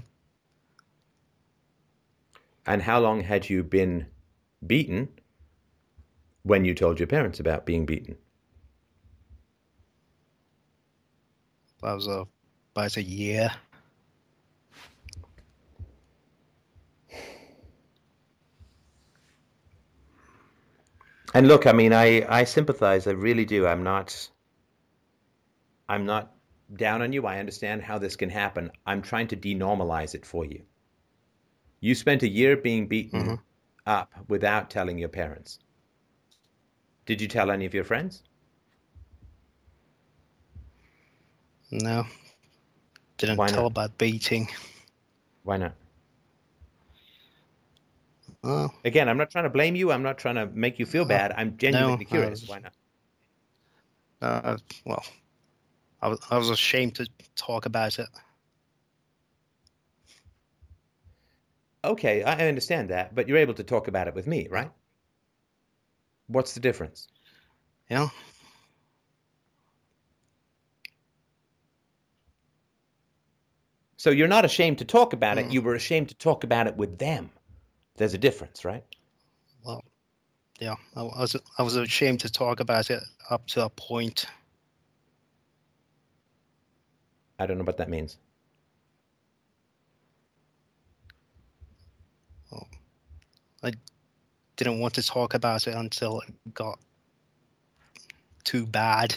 [SPEAKER 1] And how long had you been beaten when you told your parents about being beaten?
[SPEAKER 4] That was uh, about a year.
[SPEAKER 1] And look, I mean, I, I sympathize. I really do. I'm not. I'm not down on you. I understand how this can happen. I'm trying to denormalize it for you. You spent a year being beaten
[SPEAKER 4] Mhm.
[SPEAKER 1] up without telling your parents. Did you tell any of your friends?
[SPEAKER 4] No, didn't
[SPEAKER 1] Why
[SPEAKER 4] tell
[SPEAKER 1] not?
[SPEAKER 4] about beating.
[SPEAKER 1] Why not?
[SPEAKER 4] Oh,
[SPEAKER 1] Again, I'm not trying to blame you. I'm not trying to make you feel bad. I'm genuinely
[SPEAKER 4] I
[SPEAKER 1] curious.
[SPEAKER 4] was-
[SPEAKER 1] Why not?
[SPEAKER 4] uh, well, I was I was ashamed to talk about it.
[SPEAKER 1] Okay, I understand that, but you're able to talk about it with me, right? What's the difference?
[SPEAKER 4] Yeah.
[SPEAKER 1] So you're not ashamed to talk about it.
[SPEAKER 4] Mm.
[SPEAKER 1] You were ashamed to talk about it with them. There's a difference, right?
[SPEAKER 4] Well, yeah, I was I was ashamed to talk about it up to a point.
[SPEAKER 1] I don't know what that means.
[SPEAKER 4] Well, I didn't want to talk about it until it got too bad.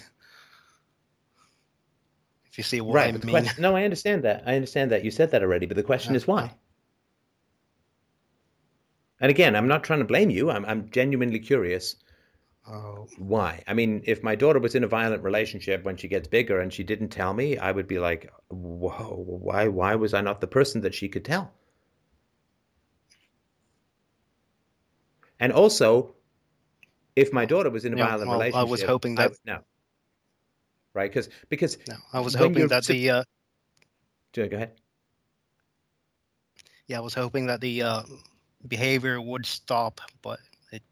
[SPEAKER 4] If you see what
[SPEAKER 1] right.
[SPEAKER 4] I mean.
[SPEAKER 1] question, no, I understand that. I understand that. You said that already, but the question
[SPEAKER 4] Yeah.
[SPEAKER 1] is why? And again, I'm not trying to blame you. I'm, I'm genuinely curious
[SPEAKER 4] Oh,
[SPEAKER 1] why. I mean, if my daughter was in a violent relationship when she gets bigger and she didn't tell me, I would be like, whoa, why, why was I not the person that she could tell? And also, if my daughter was in a
[SPEAKER 4] Yeah,
[SPEAKER 1] violent
[SPEAKER 4] well, I was hoping that-
[SPEAKER 1] would know. Right? Because, because,
[SPEAKER 4] no, I was hoping that the uh,
[SPEAKER 1] go ahead.
[SPEAKER 4] yeah, I was hoping that the uh, behavior would stop, but it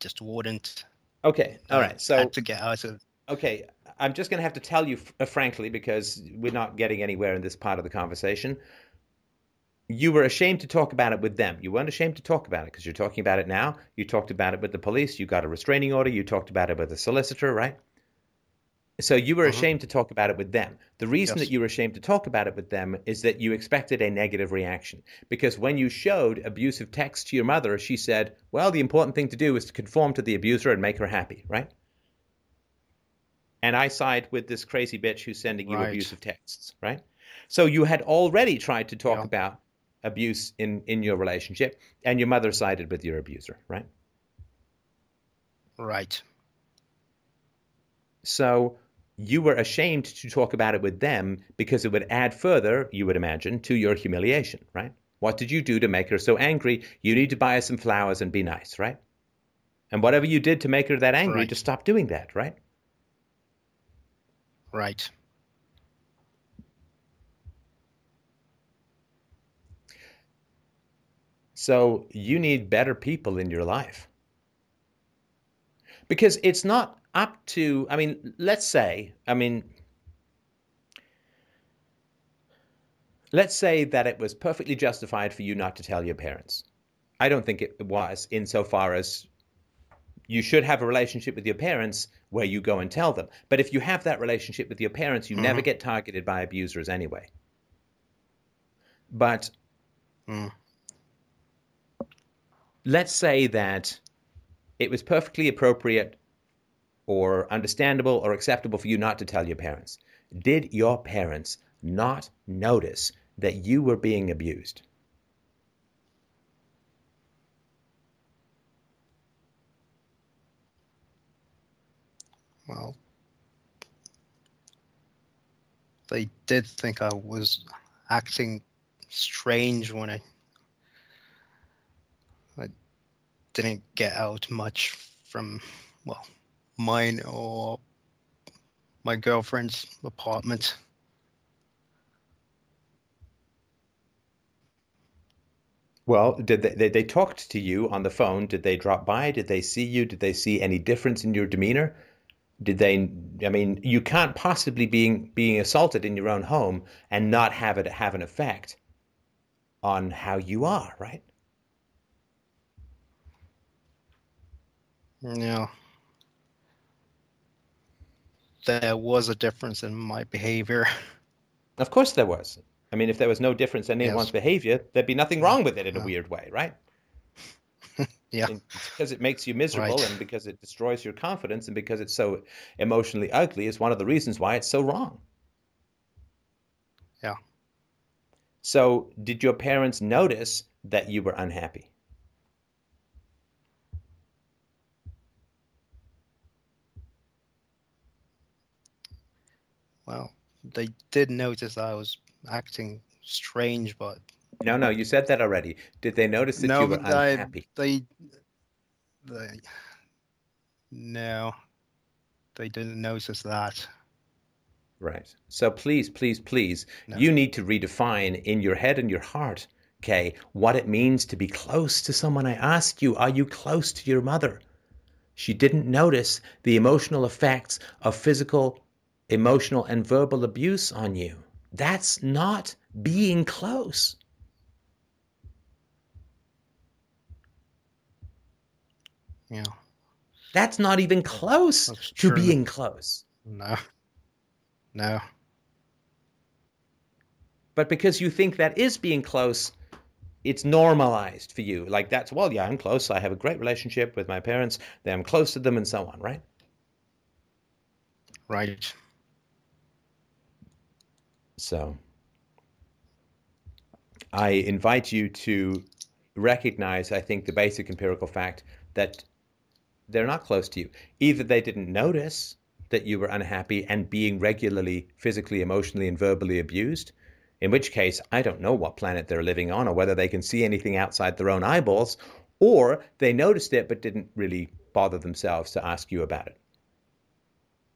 [SPEAKER 4] just wouldn't.
[SPEAKER 1] Okay. All right. So,
[SPEAKER 4] to get out of.
[SPEAKER 1] okay, I'm just going to have to tell you uh, frankly because we're not getting anywhere in this part of the conversation. You were ashamed to talk about it with them. You weren't ashamed to talk about it because you're talking about it now. You talked about it with the police. You got a restraining order. You talked about it with a solicitor, right? So you were
[SPEAKER 4] Mhm.
[SPEAKER 1] ashamed to talk about it with them. The reason
[SPEAKER 4] Yes.
[SPEAKER 1] that you were ashamed to talk about it with them is that you expected a negative reaction. Because when you showed abusive text to your mother, she said, well, the important thing to do is to conform to the abuser and make her happy, right? And I side with this crazy bitch who's sending you
[SPEAKER 4] Right.
[SPEAKER 1] abusive texts, right? So you had already tried to talk
[SPEAKER 4] Yeah.
[SPEAKER 1] about abuse in, in your relationship, and your mother sided with your abuser, right?
[SPEAKER 4] Right.
[SPEAKER 1] So you were ashamed to talk about it with them because it would add further, you would imagine, to your humiliation, right? What did you do to make her so angry? You need to buy her some flowers and be nice, right? And whatever you did to make her that angry,
[SPEAKER 4] Right.
[SPEAKER 1] just stop doing that, right?
[SPEAKER 4] Right.
[SPEAKER 1] So you need better people in your life. Because it's not up to, I mean, let's say, I mean, let's say that it was perfectly justified for you not to tell your parents. I don't think it was, insofar as you should have a relationship with your parents where you go and tell them. But if you have that relationship with your parents, you mm-hmm. never get targeted by abusers anyway. But mm. let's say that it was perfectly appropriate or understandable or acceptable for you not to tell your parents. Did your parents not notice that you were being abused?
[SPEAKER 4] Well, they did think I was acting strange when I I didn't get out much from well mine or my girlfriend's apartment.
[SPEAKER 1] Well, did they, they, they talked to you on the phone? Did they drop by? Did they see you? Did they see any difference in your demeanor? Did they? I mean, you can't possibly being being assaulted in your own home and not have it have an effect on how you are, right?
[SPEAKER 4] No. There was a difference in my behavior.
[SPEAKER 1] Of course there was. I mean, if there was no difference in anyone's yes. behavior, there'd be nothing wrong with it in a weird way, right?
[SPEAKER 4] yeah.
[SPEAKER 1] because it makes you miserable right. and because it destroys your confidence and because it's so emotionally ugly is one of the reasons why it's so wrong.
[SPEAKER 4] Yeah.
[SPEAKER 1] So, did your parents notice that you were unhappy?
[SPEAKER 4] Well, they did notice that I was acting strange, but
[SPEAKER 1] no, no, you said that already. Did they notice that no, you were unhappy?
[SPEAKER 4] They, they, no, they didn't notice that.
[SPEAKER 1] Right. So please, please, please, no. you need to redefine in your head and your heart, okay, what it means to be close to someone. I asked you, are you close to your mother? She didn't notice the emotional effects of physical, emotional, and verbal abuse on you. That's not being close.
[SPEAKER 4] Yeah.
[SPEAKER 1] That's not even close to being close.
[SPEAKER 4] No. No.
[SPEAKER 1] But because you think that is being close, it's normalized for you. Like that's well, yeah, I'm close. I have a great relationship with my parents. I'm close to them, and so on. Right.
[SPEAKER 4] Right.
[SPEAKER 1] So I invite you to recognize, I think, the basic empirical fact that they're not close to you. Either they didn't notice that you were unhappy and being regularly physically, emotionally, and verbally abused, in which case, I don't know what planet they're living on or whether they can see anything outside their own eyeballs, or they noticed it but didn't really bother themselves to ask you about it.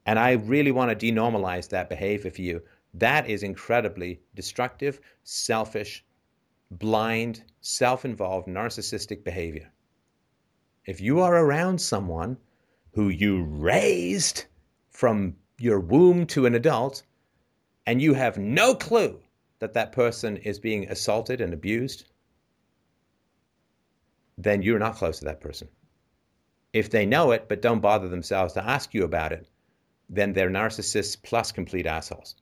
[SPEAKER 1] And I really want to denormalize that behavior for you. That is incredibly destructive, selfish, blind, self involved, narcissistic behavior. If you are around someone who you raised from your womb to an adult and you have no clue that that person is being assaulted and abused, then you're not close to that person. If they know it but don't bother themselves to ask you about it, then they're narcissists plus complete assholes,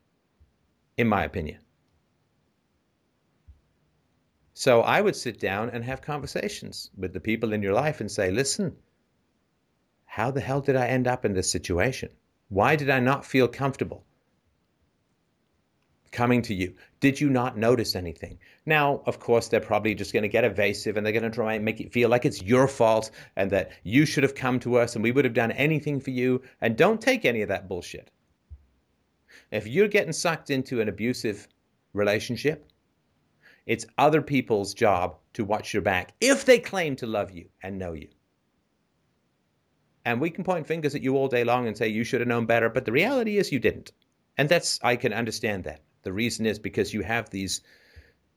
[SPEAKER 1] in my opinion. So I would sit down and have conversations with the people in your life and say, listen, how the hell did I end up in this situation? Why did I not feel comfortable coming to you? Did you not notice anything? Now, of course, they're probably just going to get evasive and they're going to try and make it feel like it's your fault and that you should have come to us and we would have done anything for you. And don't take any of that bullshit. If you're getting sucked into an abusive relationship, it's other people's job to watch your back if they claim to love you and know you. And we can point fingers at you all day long and say you should have known better, but the reality is you didn't. And that's I can understand that. The reason is because you have these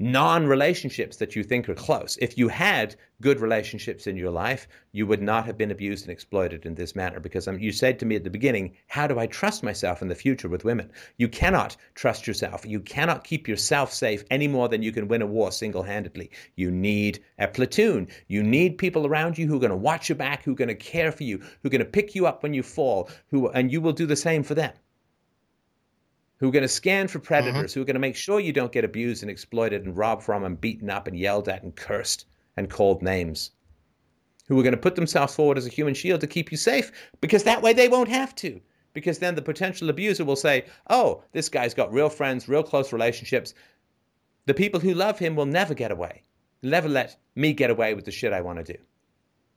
[SPEAKER 1] non relationships that you think are close. If you had good relationships in your life, you would not have been abused and exploited in this manner. Because um, you said to me at the beginning, How do I trust myself in the future with women? You cannot trust yourself. You cannot keep yourself safe any more than you can win a war single handedly. You need a platoon. You need people around you who are going to watch your back, who are going to care for you, who are going to pick you up when you fall, who, and you will do the same for them who are going to scan for predators, mm-hmm. who are going to make sure you don't get abused and exploited and robbed from and beaten up and yelled at and cursed and called names, who are going to put themselves forward as a human shield to keep you safe because that way they won't have to. Because then the potential abuser will say, oh, this guy's got real friends, real close relationships. The people who love him will never get away, never let me get away with the shit I want to do.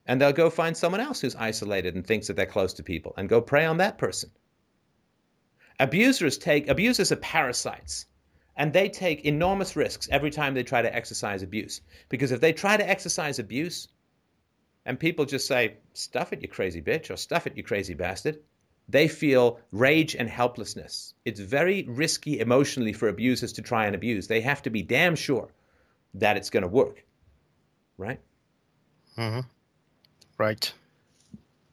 [SPEAKER 1] And they'll go find someone else who's isolated and thinks that they're close to people and go prey on that person. Abusers take abusers are parasites and they take enormous risks every time they try to exercise abuse. Because if they try to exercise abuse and people just say, stuff it, you crazy bitch, or stuff it, you crazy bastard, they feel rage and helplessness. It's very risky emotionally for abusers to try and abuse. They have to be damn sure that it's going to work. Right?
[SPEAKER 4] Mm-hmm. Right.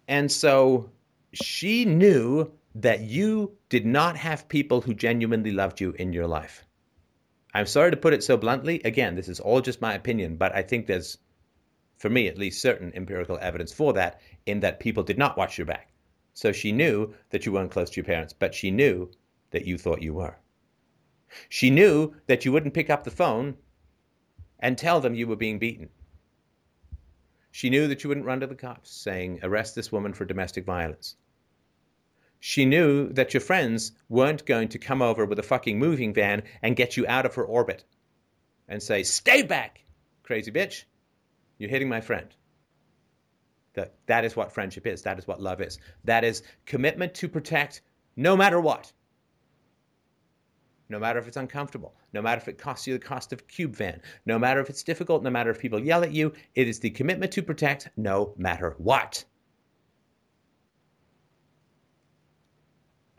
[SPEAKER 1] And so she knew that you did not have people who genuinely loved you in your life. I'm sorry to put it so bluntly. Again, this is all just my opinion, but I think there's, for me at least, certain empirical evidence for that, in that people did not watch your back. So she knew that you weren't close to your parents, but she knew that you thought you were. She knew that you wouldn't pick up the phone and tell them you were being beaten. She knew that you wouldn't run to the cops saying, arrest this woman for domestic violence. She knew that your friends weren't going to come over with a fucking moving van and get you out of her orbit and say, Stay back, crazy bitch. You're hitting my friend. That, that is what friendship is. That is what love is. That is commitment to protect no matter what. No matter if it's uncomfortable, no matter if it costs you the cost of cube van, no matter if it's difficult, no matter if people yell at you, it is the commitment to protect no matter what.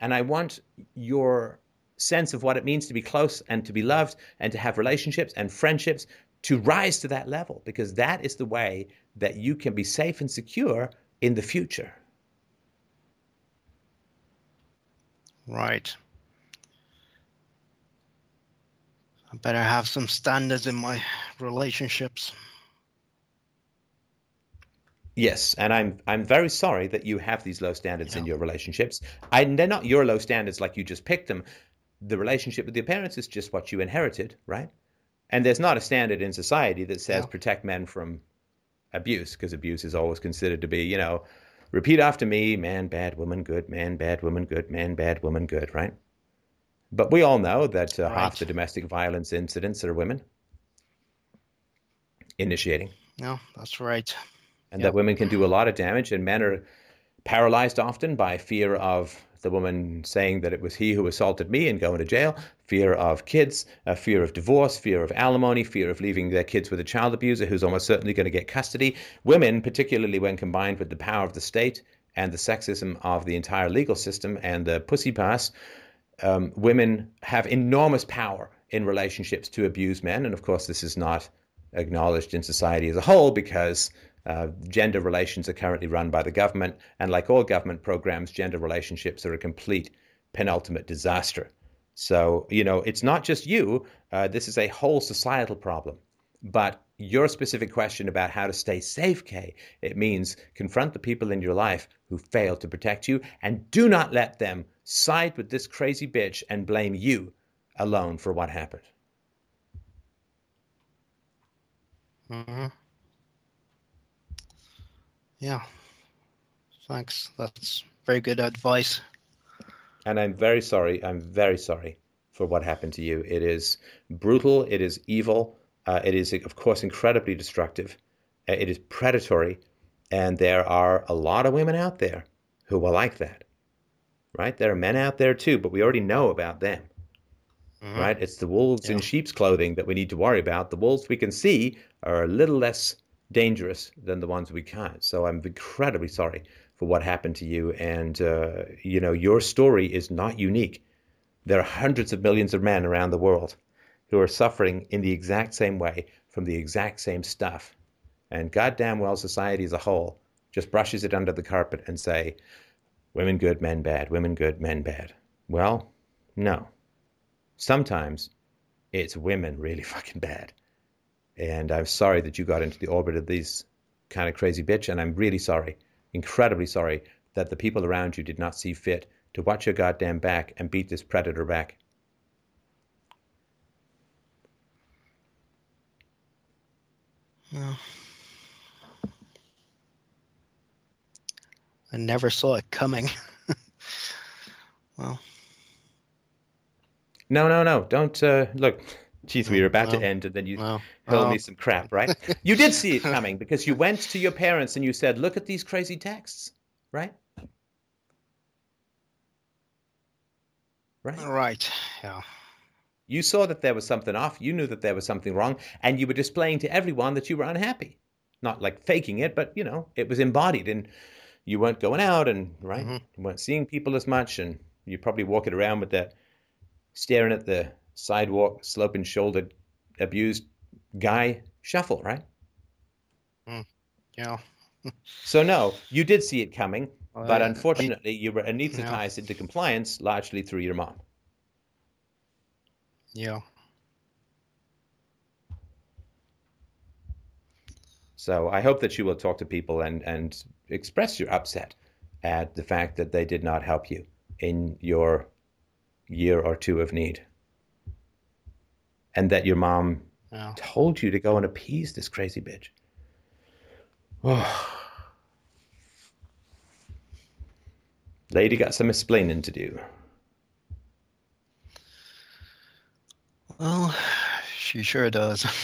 [SPEAKER 1] And I want your sense of what it means to be close and to be loved and to have relationships and friendships to rise to that level because that is the way that you can be safe and secure in the future.
[SPEAKER 4] Right. I better have some standards in my relationships.
[SPEAKER 1] Yes, and I'm I'm very sorry that you have these low standards yeah. in your relationships. I, they're not your low standards like you just picked them. The relationship with your parents is just what you inherited, right? And there's not a standard in society that says yeah. protect men from abuse, because abuse is always considered to be, you know, repeat after me, man, bad, woman, good, man, bad, woman, good, man, bad, woman, good, right? But we all know that uh, right. half the domestic violence incidents are women initiating.
[SPEAKER 4] No, that's right
[SPEAKER 1] and that women can do a lot of damage, and men are paralyzed often by fear of the woman saying that it was he who assaulted me and going to jail, fear of kids, a fear of divorce, fear of alimony, fear of leaving their kids with a child abuser who's almost certainly going to get custody. Women, particularly when combined with the power of the state and the sexism of the entire legal system and the pussy pass, um, women have enormous power in relationships to abuse men. And of course, this is not acknowledged in society as a whole because uh, gender relations are currently run by the government, and like all government programs, gender relationships are a complete penultimate disaster. So, you know, it's not just you, uh, this is a whole societal problem. But your specific question about how to stay safe, Kay, it means confront the people in your life who fail to protect you and do not let them side with this crazy bitch and blame you alone for what happened.
[SPEAKER 4] Mm-hmm. Yeah. Thanks. That's very good advice.
[SPEAKER 1] And I'm very sorry. I'm very sorry for what happened to you. It is brutal. It is evil. Uh, it is, of course, incredibly destructive. Uh, it is predatory. And there are a lot of women out there who will like that. Right? There are men out there too, but we already know about them. Mm-hmm. Right? It's the wolves yeah. in sheep's clothing that we need to worry about. The wolves we can see are a little less dangerous than the ones we can't. So I'm incredibly sorry for what happened to you. And, uh, you know, your story is not unique. There are hundreds of millions of men around the world who are suffering in the exact same way from the exact same stuff. And goddamn well, society as a whole just brushes it under the carpet and say, women good, men bad, women good, men bad. Well, no. Sometimes it's women really fucking bad. And I'm sorry that you got into the orbit of these kind of crazy bitch. And I'm really sorry, incredibly sorry, that the people around you did not see fit to watch your goddamn back and beat this predator back.
[SPEAKER 4] No. I never saw it coming. well.
[SPEAKER 1] No, no, no. Don't uh, look. Jeez, we were about to end, and then you
[SPEAKER 4] well,
[SPEAKER 1] told
[SPEAKER 4] well.
[SPEAKER 1] me some crap, right? you did see it coming because you went to your parents and you said, "Look at these crazy texts," right? Right.
[SPEAKER 4] Right. Yeah.
[SPEAKER 1] You saw that there was something off. You knew that there was something wrong, and you were displaying to everyone that you were unhappy. Not like faking it, but you know, it was embodied, and you weren't going out, and right,
[SPEAKER 4] Mhm.
[SPEAKER 1] you weren't seeing people as much, and you probably walking around with that, staring at the sidewalk, sloping shouldered, abused guy shuffle, right?
[SPEAKER 4] Mm, yeah.
[SPEAKER 1] So no, you did see it coming,
[SPEAKER 4] Well,
[SPEAKER 1] but unfortunately, you were anesthetized into compliance largely through your mom.
[SPEAKER 4] Yeah.
[SPEAKER 1] So I hope that you will talk to people and, and express your upset at the fact that they did not help you in your year or two of need. And that your mom told you to go and appease this crazy bitch. Oh. Lady got some explaining to do.
[SPEAKER 4] Well, she sure does.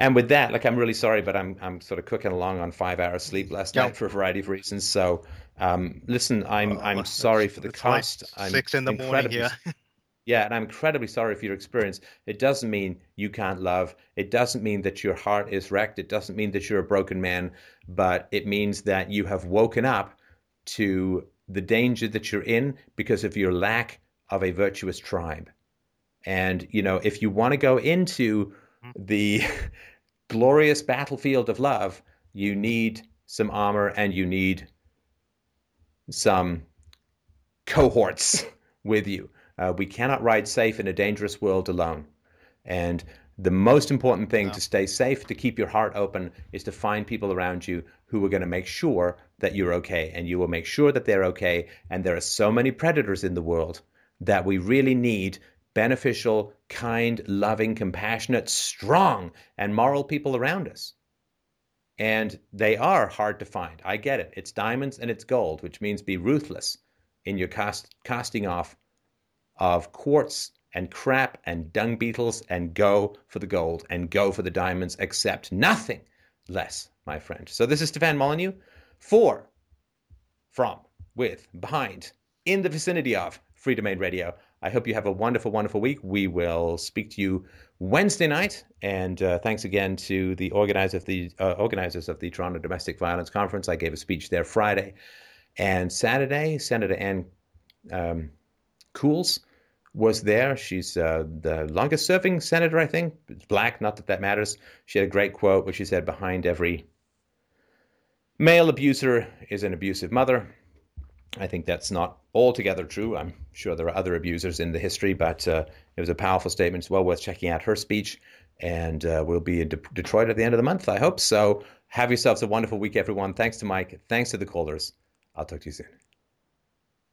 [SPEAKER 1] And with that, like I'm really sorry, but I'm I'm sort of cooking along on five hours sleep last
[SPEAKER 4] Yeah.
[SPEAKER 1] night for a variety of reasons. So um, listen, I'm I'm sorry for the
[SPEAKER 4] it's like
[SPEAKER 1] cost. I'm
[SPEAKER 4] six in the morning here.
[SPEAKER 1] Yeah, and I'm incredibly sorry for your experience. It doesn't mean you can't love. It doesn't mean that your heart is wrecked. It doesn't mean that you're a broken man, but it means that you have woken up to the danger that you're in because of your lack of a virtuous tribe. And, you know, if you want to go into hmm. the glorious battlefield of love, you need some armor and you need some cohorts with you. Uh, we cannot ride safe in a dangerous world alone. And the most important thing
[SPEAKER 4] No.
[SPEAKER 1] to stay safe, to keep your heart open, is to find people around you who are going to make sure that you're okay. And you will make sure that they're okay. And there are so many predators in the world that we really need beneficial, kind, loving, compassionate, strong, and moral people around us. And they are hard to find. I get it. It's diamonds and it's gold, which means be ruthless in your cast, casting off of quartz and crap and dung beetles and go for the gold and go for the diamonds. Accept nothing less, my friend. So this is Stefan Molyneux for, from, with, behind, in the vicinity of Freedomain Radio. I hope you have a wonderful, wonderful week. We will speak to you Wednesday night. And uh, thanks again to the organizer the uh, organizers of the Toronto Domestic Violence Conference. I gave a speech there Friday and Saturday. Senator Anne um, Cools was there. She's uh, the longest serving senator, I think. It's black, not that that matters. She had a great quote where she said, Behind every male abuser is an abusive mother. I think that's not altogether true. I'm sure there are other abusers in the history, but uh, it was a powerful statement. It's well worth checking out her speech. And uh, we'll be in De- Detroit at the end of the month, I hope. So have yourselves a wonderful week, everyone. Thanks to Mike. Thanks to the callers. I'll talk to you soon.